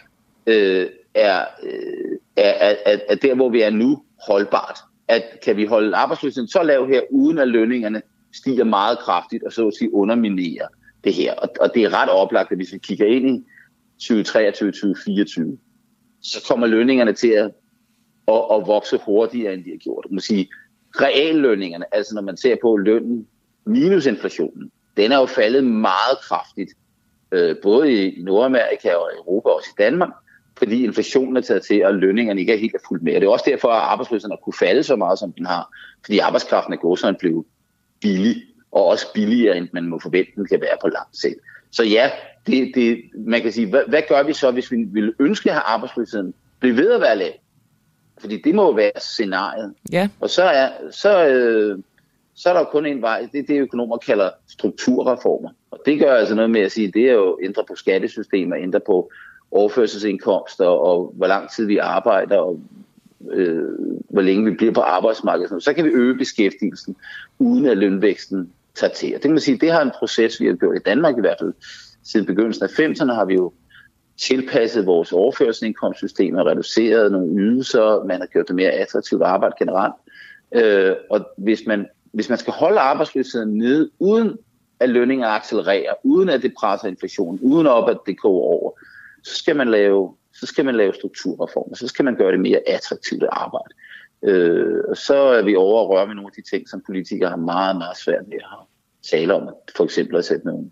øh, er, øh, er, er, er, er der, hvor vi er nu, holdbart. At kan vi holde arbejdsløsheden så lav her, uden at lønningerne stiger meget kraftigt, og så at sige underminerer det her. Og, og det er ret oplagt, at hvis vi kigger ind i 2023-2024, så kommer lønningerne til at, at, at vokse hurtigere, end de har gjort. Man sige, reallønningerne, altså når man ser på lønnen minus inflationen, den er jo faldet meget kraftigt, øh, både i Nordamerika og Europa, og også i Danmark, fordi inflationen er taget til, og lønningerne ikke er helt fuldt med. Og det er også derfor, at arbejdsløsheden har kunne falde så meget, som den har, fordi arbejdskraften er gået, sådan blev billig, og også billigere, end man må forvente, den kan være på lang sigt. Så ja, det, det, man kan sige, hvad, hvad gør vi så, hvis vi vil ønske at have arbejdsløsheden blive ved at være lav? Fordi det må jo være scenariet. Ja. Og så er, så, øh, så er der jo kun en vej, det er det, økonomer kalder strukturreformer. Og det gør altså noget med at sige, det er jo at ændre på skattesystemet, ændre på overførselsindkomster, og hvor lang tid vi arbejder, og øh, hvor længe vi bliver på arbejdsmarkedet. Så kan vi øge beskæftigelsen, uden at lønvæksten tager til. Og det kan man sige, det har en proces, vi har gjort i Danmark i hvert fald, siden begyndelsen af 50'erne har vi jo tilpasset vores overførselsindkomstsystem og reduceret nogle ydelser. Man har gjort det mere attraktivt at arbejde generelt. Øh, og hvis man, hvis man skal holde arbejdsløsheden nede, uden at lønninger accelererer, uden at det presser inflationen, uden op at det går over, så skal man lave, så skal man lave strukturreformer, så skal man gøre det mere attraktivt at arbejde. Øh, og så er vi over at røre med nogle af de ting, som politikere har meget, meget svært ved at tale om. For eksempel at sætte nogle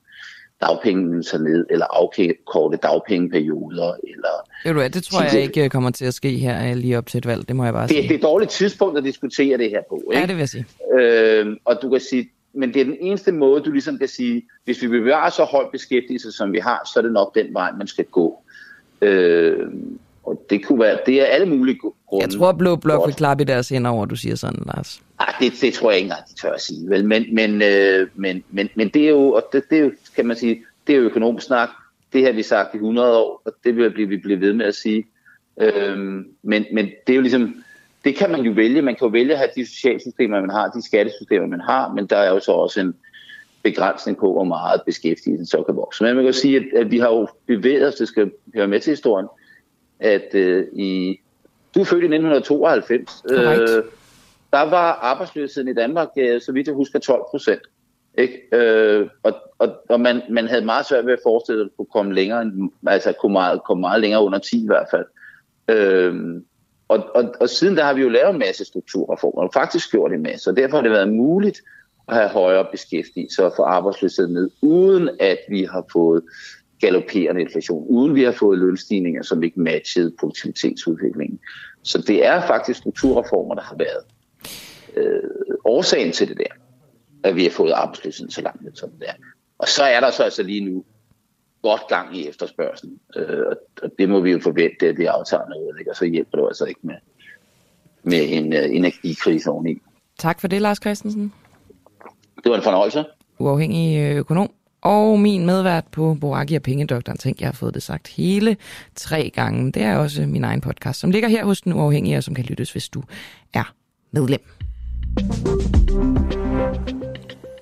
dagpengeydelser ned, eller afkorte dagpengeperioder. Eller Ved du hvad, det tror jeg ikke kommer til at ske her øh, lige op til et valg, det må jeg bare det, sige. det er et dårligt tidspunkt at diskutere det her på. Ikke? Ja, det vil jeg sige. Øh, og du kan sige, men det er den eneste måde, du ligesom kan sige, hvis vi vil bevare så høj beskæftigelse, som vi har, så er det nok den vej, man skal gå. Øh, og det kunne være, det er alle mulige grunde. Jeg tror, Blå Blok vil klappe i deres hænder over, du siger sådan, Lars. Ah, det, det tror jeg ikke engang, de tør at sige. Vel? Men, men, øh, men, men, men det er jo, og det, det er jo, kan man sige, det er jo økonomisk snak. Det har vi sagt i 100 år, og det vil vi blive, blive ved med at sige. Øhm, men, men det er jo ligesom, det kan man jo vælge. Man kan jo vælge at have de socialsystemer, man har, de skattesystemer, man har, men der er jo så også en begrænsning på, hvor meget beskæftigelsen så kan vokse. Men man kan sige, at, at vi har jo bevæget os, det skal høre med til historien, at øh, i, du er født i 1992, øh, der var arbejdsløsheden i Danmark, øh, så vidt jeg husker, 12 procent. Ikke? Øh, og og, og man, man havde meget svært ved at forestille sig, at kunne komme længere, altså kunne meget, komme meget længere under 10 i hvert fald. Øh, og, og, og siden der har vi jo lavet en masse strukturreformer, og faktisk gjort en masse, og derfor har det været muligt at have højere beskæftigelse og få arbejdsløsheden ned, uden at vi har fået galopperende inflation, uden vi har fået lønstigninger, som ikke matchede produktivitetsudviklingen. Så det er faktisk strukturreformer, der har været øh, årsagen til det der, at vi har fået arbejdsløsheden så langt ned, som det er. Og så er der så altså lige nu godt gang i efterspørgselen, øh, og- det må vi jo forvente, at det aftager noget, ikke? og så hjælper det altså ikke med, med en øh, energikrise oveni. Tak for det, Lars Christensen. Det var en fornøjelse. uafhængig øh, økonom, og min medvært på Boraki og Pengedoktoren. Tænk, jeg har fået det sagt hele tre gange. Det er også min egen podcast, som ligger her hos den uafhængige, og som kan lyttes, hvis du er medlem.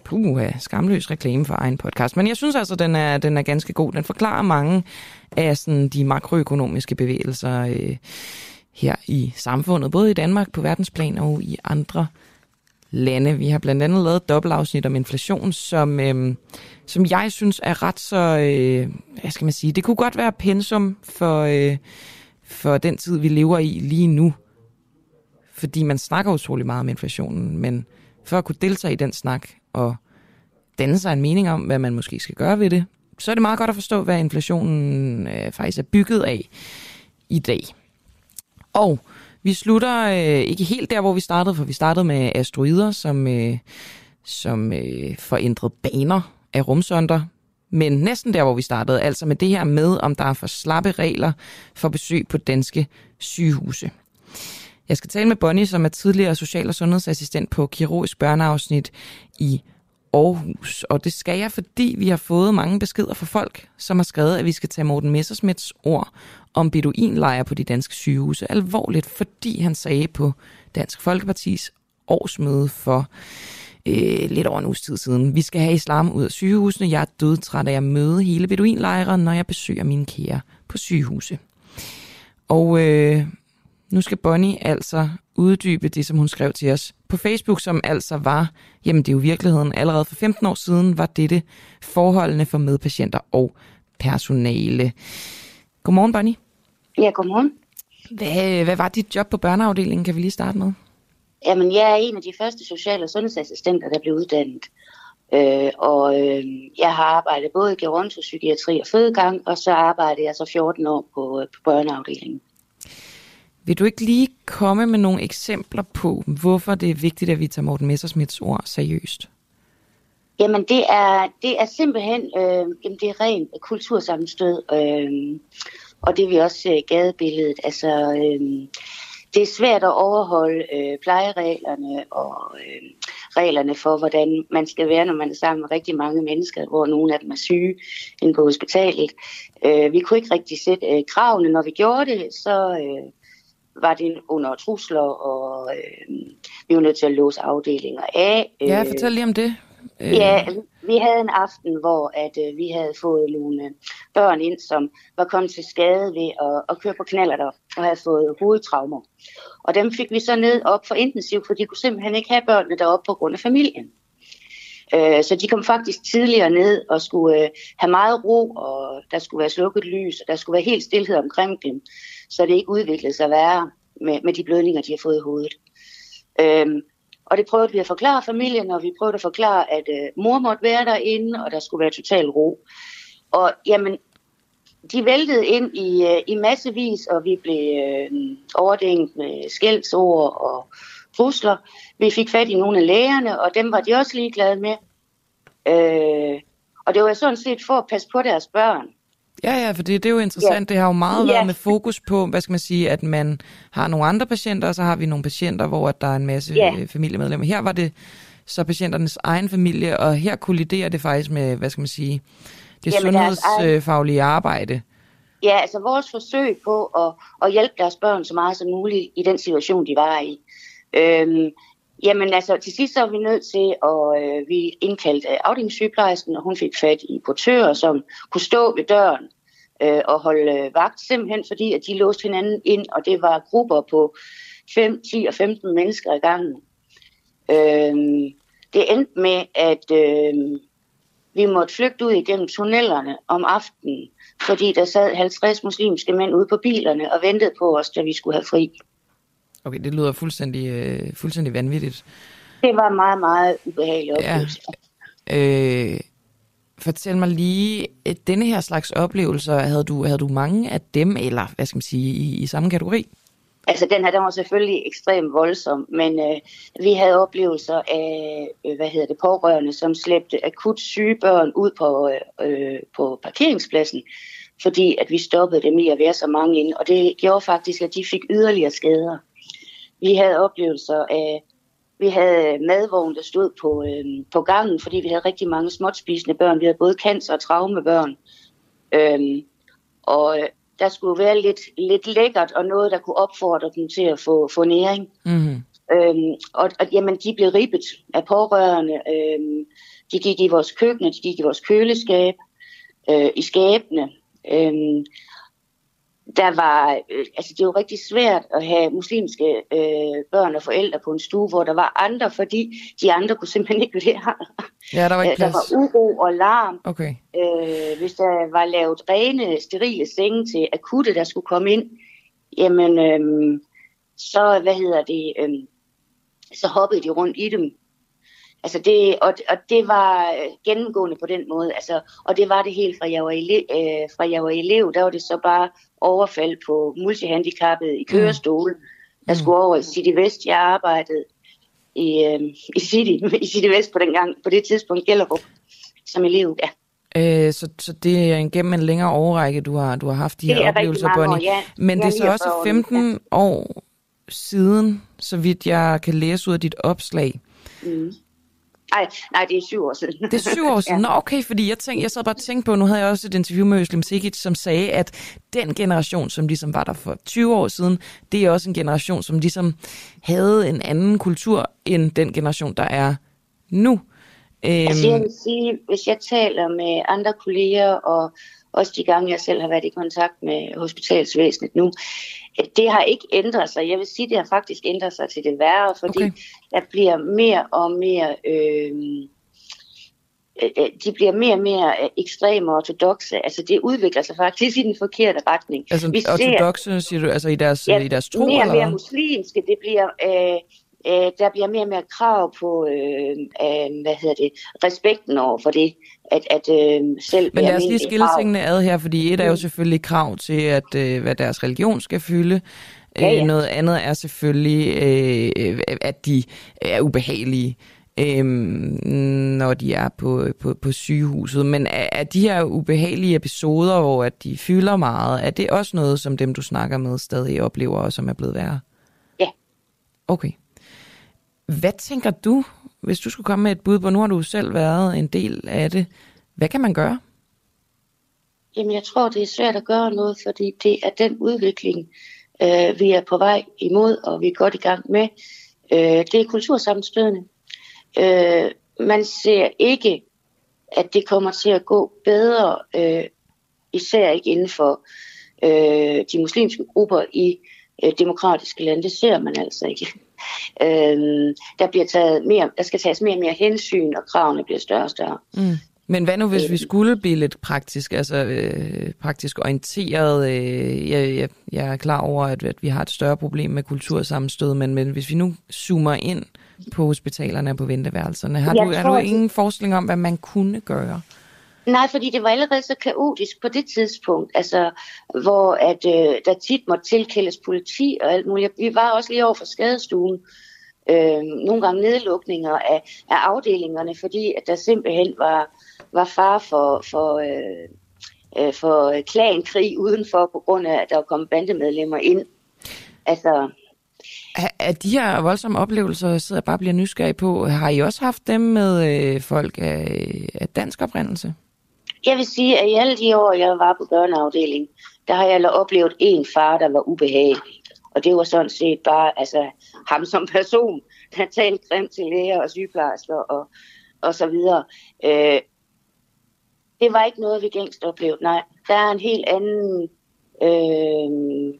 Puh, skamløs reklame for egen podcast. Men jeg synes altså, den er, den er ganske god. Den forklarer mange af sådan, de makroøkonomiske bevægelser øh, her i samfundet, både i Danmark på verdensplan og i andre lande. Vi har blandt andet lavet et dobbeltafsnit om inflation, som, øh, som jeg synes er ret så, øh, hvad skal man sige, det kunne godt være pensum for, øh, for den tid, vi lever i lige nu. Fordi man snakker utrolig meget om inflationen, men for at kunne deltage i den snak og danne sig en mening om, hvad man måske skal gøre ved det, så er det meget godt at forstå, hvad inflationen øh, faktisk er bygget af i dag. Og vi slutter øh, ikke helt der, hvor vi startede, for vi startede med asteroider, som, øh, som øh, forændrede baner af rumsonder. Men næsten der, hvor vi startede, altså med det her med, om der er for slappe regler for besøg på danske sygehuse. Jeg skal tale med Bonnie, som er tidligere social- og sundhedsassistent på kirurgisk børneafsnit i Aarhus. Og det skal jeg, fordi vi har fået mange beskeder fra folk, som har skrevet, at vi skal tage Morten Messersmiths ord om beduinlejre på de danske sygehuse alvorligt, fordi han sagde på Dansk Folkepartis årsmøde for øh, lidt over en uges tid siden. Vi skal have islam ud af sygehusene. Jeg er dødtræt af at møde hele beduinlejre, når jeg besøger mine kære på sygehuse. Og øh, nu skal Bonnie altså uddybe det, som hun skrev til os på Facebook, som altså var, jamen det er jo virkeligheden, allerede for 15 år siden var dette forholdene for medpatienter og personale. Godmorgen, Bonnie. Ja, godmorgen. Hvad, hvad var dit job på børneafdelingen, kan vi lige starte med? Jamen, jeg er en af de første social- og sundhedsassistenter, der blev uddannet. Øh, og øh, jeg har arbejdet både i gerontopsykiatri og fødegang, og så arbejdede jeg så 14 år på, øh, på børneafdelingen. Vil du ikke lige komme med nogle eksempler på, hvorfor det er vigtigt, at vi tager Morten Messersmiths ord seriøst? Jamen, det er, det er simpelthen øh, jamen, det er rent kultursammenstød, øh, og det er vi også i gadebilledet. Altså, øh, det er svært at overholde øh, plejereglerne og øh, reglerne for, hvordan man skal være, når man er sammen med rigtig mange mennesker, hvor nogle af dem er syge inde på hospitalet. Øh, vi kunne ikke rigtig sætte øh, kravene. Når vi gjorde det, så øh, var det under trusler, og øh, vi var nødt til at låse afdelinger af. Ja, fortæl lige om det. Øh, Ja, vi havde en aften, hvor at, øh, vi havde fået nogle øh, børn ind, som var kommet til skade ved at, at køre på knaller der, og havde fået hovedtraumer. Og dem fik vi så ned op for intensiv, for de kunne simpelthen ikke have børnene deroppe på grund af familien. Øh, så de kom faktisk tidligere ned og skulle øh, have meget ro, og der skulle være slukket lys, og der skulle være helt stillhed omkring dem, så det ikke udviklede sig værre med, med de blødninger, de har fået i hovedet. Øhm, og det prøvede vi at forklare familien, og vi prøvede at forklare, at øh, mor måtte være derinde, og der skulle være total ro. Og jamen, de væltede ind i, øh, i massevis, og vi blev øh, overdængt med skældsord og trusler. Vi fik fat i nogle af lægerne, og dem var de også ligeglade med. Øh, og det var sådan set for at passe på deres børn. Ja, ja, for det, det er jo interessant. Ja. Det har jo meget Ja. været med fokus på, hvad skal man sige, at man har nogle andre patienter, og så har vi nogle patienter, hvor at der er en masse Ja. ja. familiemedlemmer. Her var det så patienternes egen familie, og her kolliderer det faktisk med, hvad skal man sige, det Jamen, deres egen- sundhedsfaglige arbejde. Ja, altså vores forsøg på at, at hjælpe deres børn så meget som muligt i den situation, de var i. Øhm, jamen altså, til sidst så var vi nødt til, at øh, vi indkaldte øh, afdelingssygeplejersken, og hun fik fat i portører, som kunne stå ved døren øh, og holde øh, vagt, simpelthen fordi, at de låste hinanden ind, og det var grupper på 5, 10 og 15 mennesker i gangen. Øh, det endte med, at øh, vi måtte flygte ud igennem tunnellerne om aftenen, fordi der sad 50 muslimske mænd ude på bilerne og ventede på os, da vi skulle have fri. Okay, det lyder fuldstændig, øh, fuldstændig vanvittigt. Det var meget, meget ubehagelig oplevelse. Øh, fortæl mig lige, at denne her slags oplevelser, havde du, havde du mange af dem, eller hvad skal man sige, i, i samme kategori? Altså, den her, den var selvfølgelig ekstremt voldsom, men øh, vi havde oplevelser af, øh, hvad hedder det, pårørende, som slæbte akut syge børn ud på, øh, på parkeringspladsen, fordi at vi stoppede dem i at være så mange inde, og det gjorde faktisk, at de fik yderligere skader. Vi havde oplevelser af, vi havde madvogn, der stod på, øh, på gangen, fordi vi havde rigtig mange småtspisende børn. Vi havde både cancer og traumebørn. Øhm, og øh, der skulle være lidt, lidt lækkert og noget, der kunne opfordre dem til at få, få næring. Mm-hmm. Øhm, og, og jamen, de blev ribbet af pårørende. Øhm, de gik i vores køkkener, de gik i vores køleskab, øh, i skabene. Øhm, der var, øh, altså det var rigtig svært at have muslimske øh, børn og forældre på en stue, hvor der var andre, fordi de andre kunne simpelthen ikke være. Ja, der var ikke Øh, der plads. var uro og larm. Okay. Øh, hvis der var lavet rene, sterile senge til akutte, der skulle komme ind, jamen, øhm, så, hvad hedder det, øhm, så hoppede de rundt i dem. Altså det, og, og det var øh, gennemgående på den måde, altså, og det var det helt fra jeg var elev, øh, fra jeg var elev der var det så bare overfald på multihandicappede i kørestol, der skulle over i City Vest. Jeg arbejdede i, øh, i, City, i City Vest på, den gang, på det tidspunkt, Gellerup, som elev, ja. Øh, så, så det er gennem en længere årrække, du har, du har haft de Det her er oplevelser, mange år, Bonnie. ja. Men det Ja, er så 49 også år nu, 15 år siden, så vidt jeg kan læse ud af dit opslag. Mm. Nej, nej, det er syv år siden. Det er syv år siden. Nå, okay, fordi jeg, tænkte, jeg sad bare og tænkte på, nu havde jeg også et interview med Øslem Sikic, som sagde, at den generation, som ligesom var der for 20 år siden, det er også en generation, som ligesom havde en anden kultur, end den generation, der er nu. Altså, jeg Øhm, vil sige, hvis jeg taler med andre kolleger, og også de gange, jeg selv har været i kontakt med hospitalsvæsenet nu, det har ikke ændret sig. Jeg vil sige, det har faktisk ændret sig til det værre, fordi okay. der bliver mere og mere... Øh, øh, de bliver mere og mere øh, ekstreme og ortodoxe. Altså, det udvikler sig faktisk i den forkerte retning. altså Vi ser- ortodoxe, siger du, altså i deres, ja, i deres tro, mere og eller mere hvad? muslimske. Det bliver, øh, øh, der bliver mere og mere krav på, øh, øh, hvad hedder det, respekten over for det, at, at øh, selv Men lad os lige skille tingene ad her, fordi et er jo Mm. selvfølgelig krav til, at øh, hvad deres religion skal fylde. Ja, ja. Øh, noget andet er selvfølgelig, øh, at de er ubehagelige, øh, når de er på, på, på sygehuset. Men er, er de her ubehagelige episoder, hvor at de fylder meget, er det også noget, som dem, du snakker med, stadig oplever, og som er blevet værre? Ja. Okay. Hvad tænker du, hvis du skulle komme med et bud på, nu har du selv været en del af det, hvad kan man gøre? Jamen, jeg tror, det er svært at gøre noget, fordi det er den udvikling, øh, vi er på vej imod, og vi er godt i gang med. Øh, det er kultursammenstødende. Øh, man ser ikke at det kommer til at gå bedre, øh, især ikke inden for øh, de muslimske grupper i øh, demokratiske lande. Det ser man altså ikke. Øh, der, bliver taget mere, der skal tages mere og mere hensyn, og kravene bliver større og større. Mm. Men hvad nu, hvis vi skulle blive lidt praktisk, altså øh, praktisk orienteret? Øh, jeg, jeg, jeg er klar over, at, at vi har et større problem med kultursammenstød, men, men hvis vi nu zoomer ind på hospitalerne og på venteværelserne, har du, har tror, du at- ingen forestilling om, hvad man kunne gøre? Nej, fordi det var allerede så kaotisk på det tidspunkt, altså, hvor at, øh, der tit måtte tilkældes politi og alt muligt. Vi var også lige over for skadestuen, øh, nogle gange nedlukninger af, af afdelingerne, fordi at der simpelthen var, var far for, for, øh, øh, for klankrig udenfor, på grund af, at der kom bandemedlemmer ind. Altså, Er, de her voldsomme oplevelser, jeg sidder bare og bliver nysgerrig på, har I også haft dem med øh, folk af, af dansk oprindelse? Jeg vil sige, at i alle de år, jeg var på børneafdelingen, der har jeg oplevet en far, der var ubehagelig. Og det var sådan set bare altså, ham som person, der talte grimt til læger og sygeplejersker og, og så videre. Øh, det var ikke noget, vi gængst oplevede. Nej, der er en helt anden øh,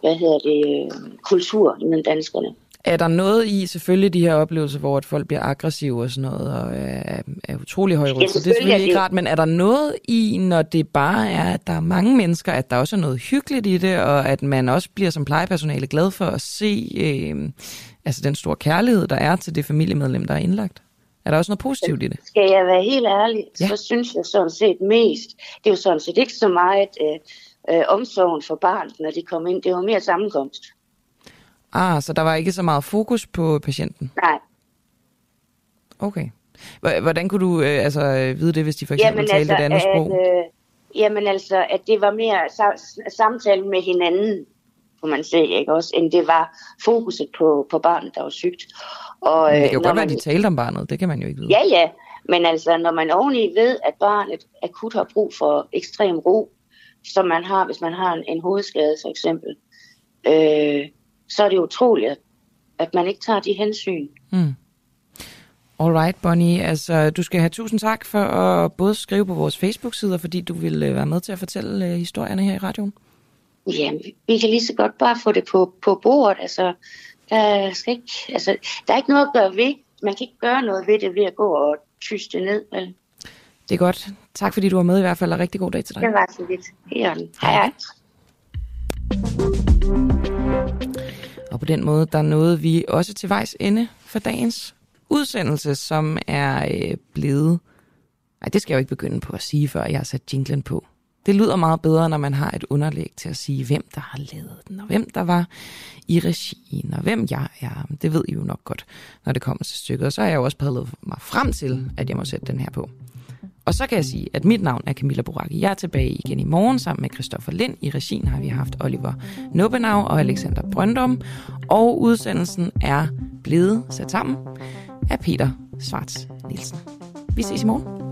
hvad hedder det, øh, kultur mellem danskerne. Er der noget i selvfølgelig de her oplevelser, hvor at folk bliver aggressive og sådan noget, og er, er utrolig højrødt, så det er selvfølgelig ikke rart, men er der noget i, når det bare er, at der er mange mennesker, at der også er noget hyggeligt i det, og at man også bliver som plejepersonale glad for at se øh, altså den store kærlighed, der er til det familiemedlem, der er indlagt? Er der også noget positivt i det? Skal jeg være helt ærlig, ja. så synes jeg sådan set mest, det er jo sådan set ikke så meget øh, øh, omsorgen for barnet, når de kom ind. Det var mere sammenkomst. Ah, så der var ikke så meget fokus på patienten? Nej. Okay. Hvordan kunne du øh, altså, øh, vide det, hvis de for eksempel talte et andet at, sprog? øh, jamen altså, at det var mere sa- samtale med hinanden, kunne man se, ikke også, end det var fokuset på, på barnet, der var sygt. Og, Men det øh, kan jo godt være, man- at de talte om barnet. Det kan man jo ikke vide. Ja, ja. Men altså, når man oveni ved, at barnet akut har brug for ekstrem ro, som man har, hvis man har en, en hovedskade for eksempel, øh, så er det utroligt, at, man ikke tager de hensyn. Mm. Alright, Bonnie. Altså, du skal have tusind tak for at både skrive på vores Facebook-sider, fordi du vil øh, være med til at fortælle øh, historierne her i radioen. Jamen, vi kan lige så godt bare få det på, på bordet. Altså, der, skal ikke, altså, der er ikke noget at gøre ved. Man kan ikke gøre noget ved det ved at gå og tyste ned. Vel? Det er godt. Tak fordi du var med i hvert fald, og rigtig god dag til dig. Det var så lidt. Hej, hej. Og på den måde, der nåede vi også til vejs ende for dagens udsendelse, som er øh, blevet... Ej, det skal jeg jo ikke begynde på at sige, før jeg har sat jinglen på. Det lyder meget bedre, når man har et underlæg til at sige, hvem der har lavet den, og hvem der var i regien, og hvem jeg er. Det ved I jo nok godt, når det kommer til stykket. Og så har jeg jo også padlet mig frem til, at jeg må sætte den her på. Og så kan jeg sige, at mit navn er Camilla Boracchi. Jeg er tilbage igen i morgen sammen med Christoffer Lind. I regien har vi haft Oliver Nobenau og Alexander Brøndum. Og udsendelsen er blevet sat sammen af Peter Svarts Nielsen. Vi ses i morgen.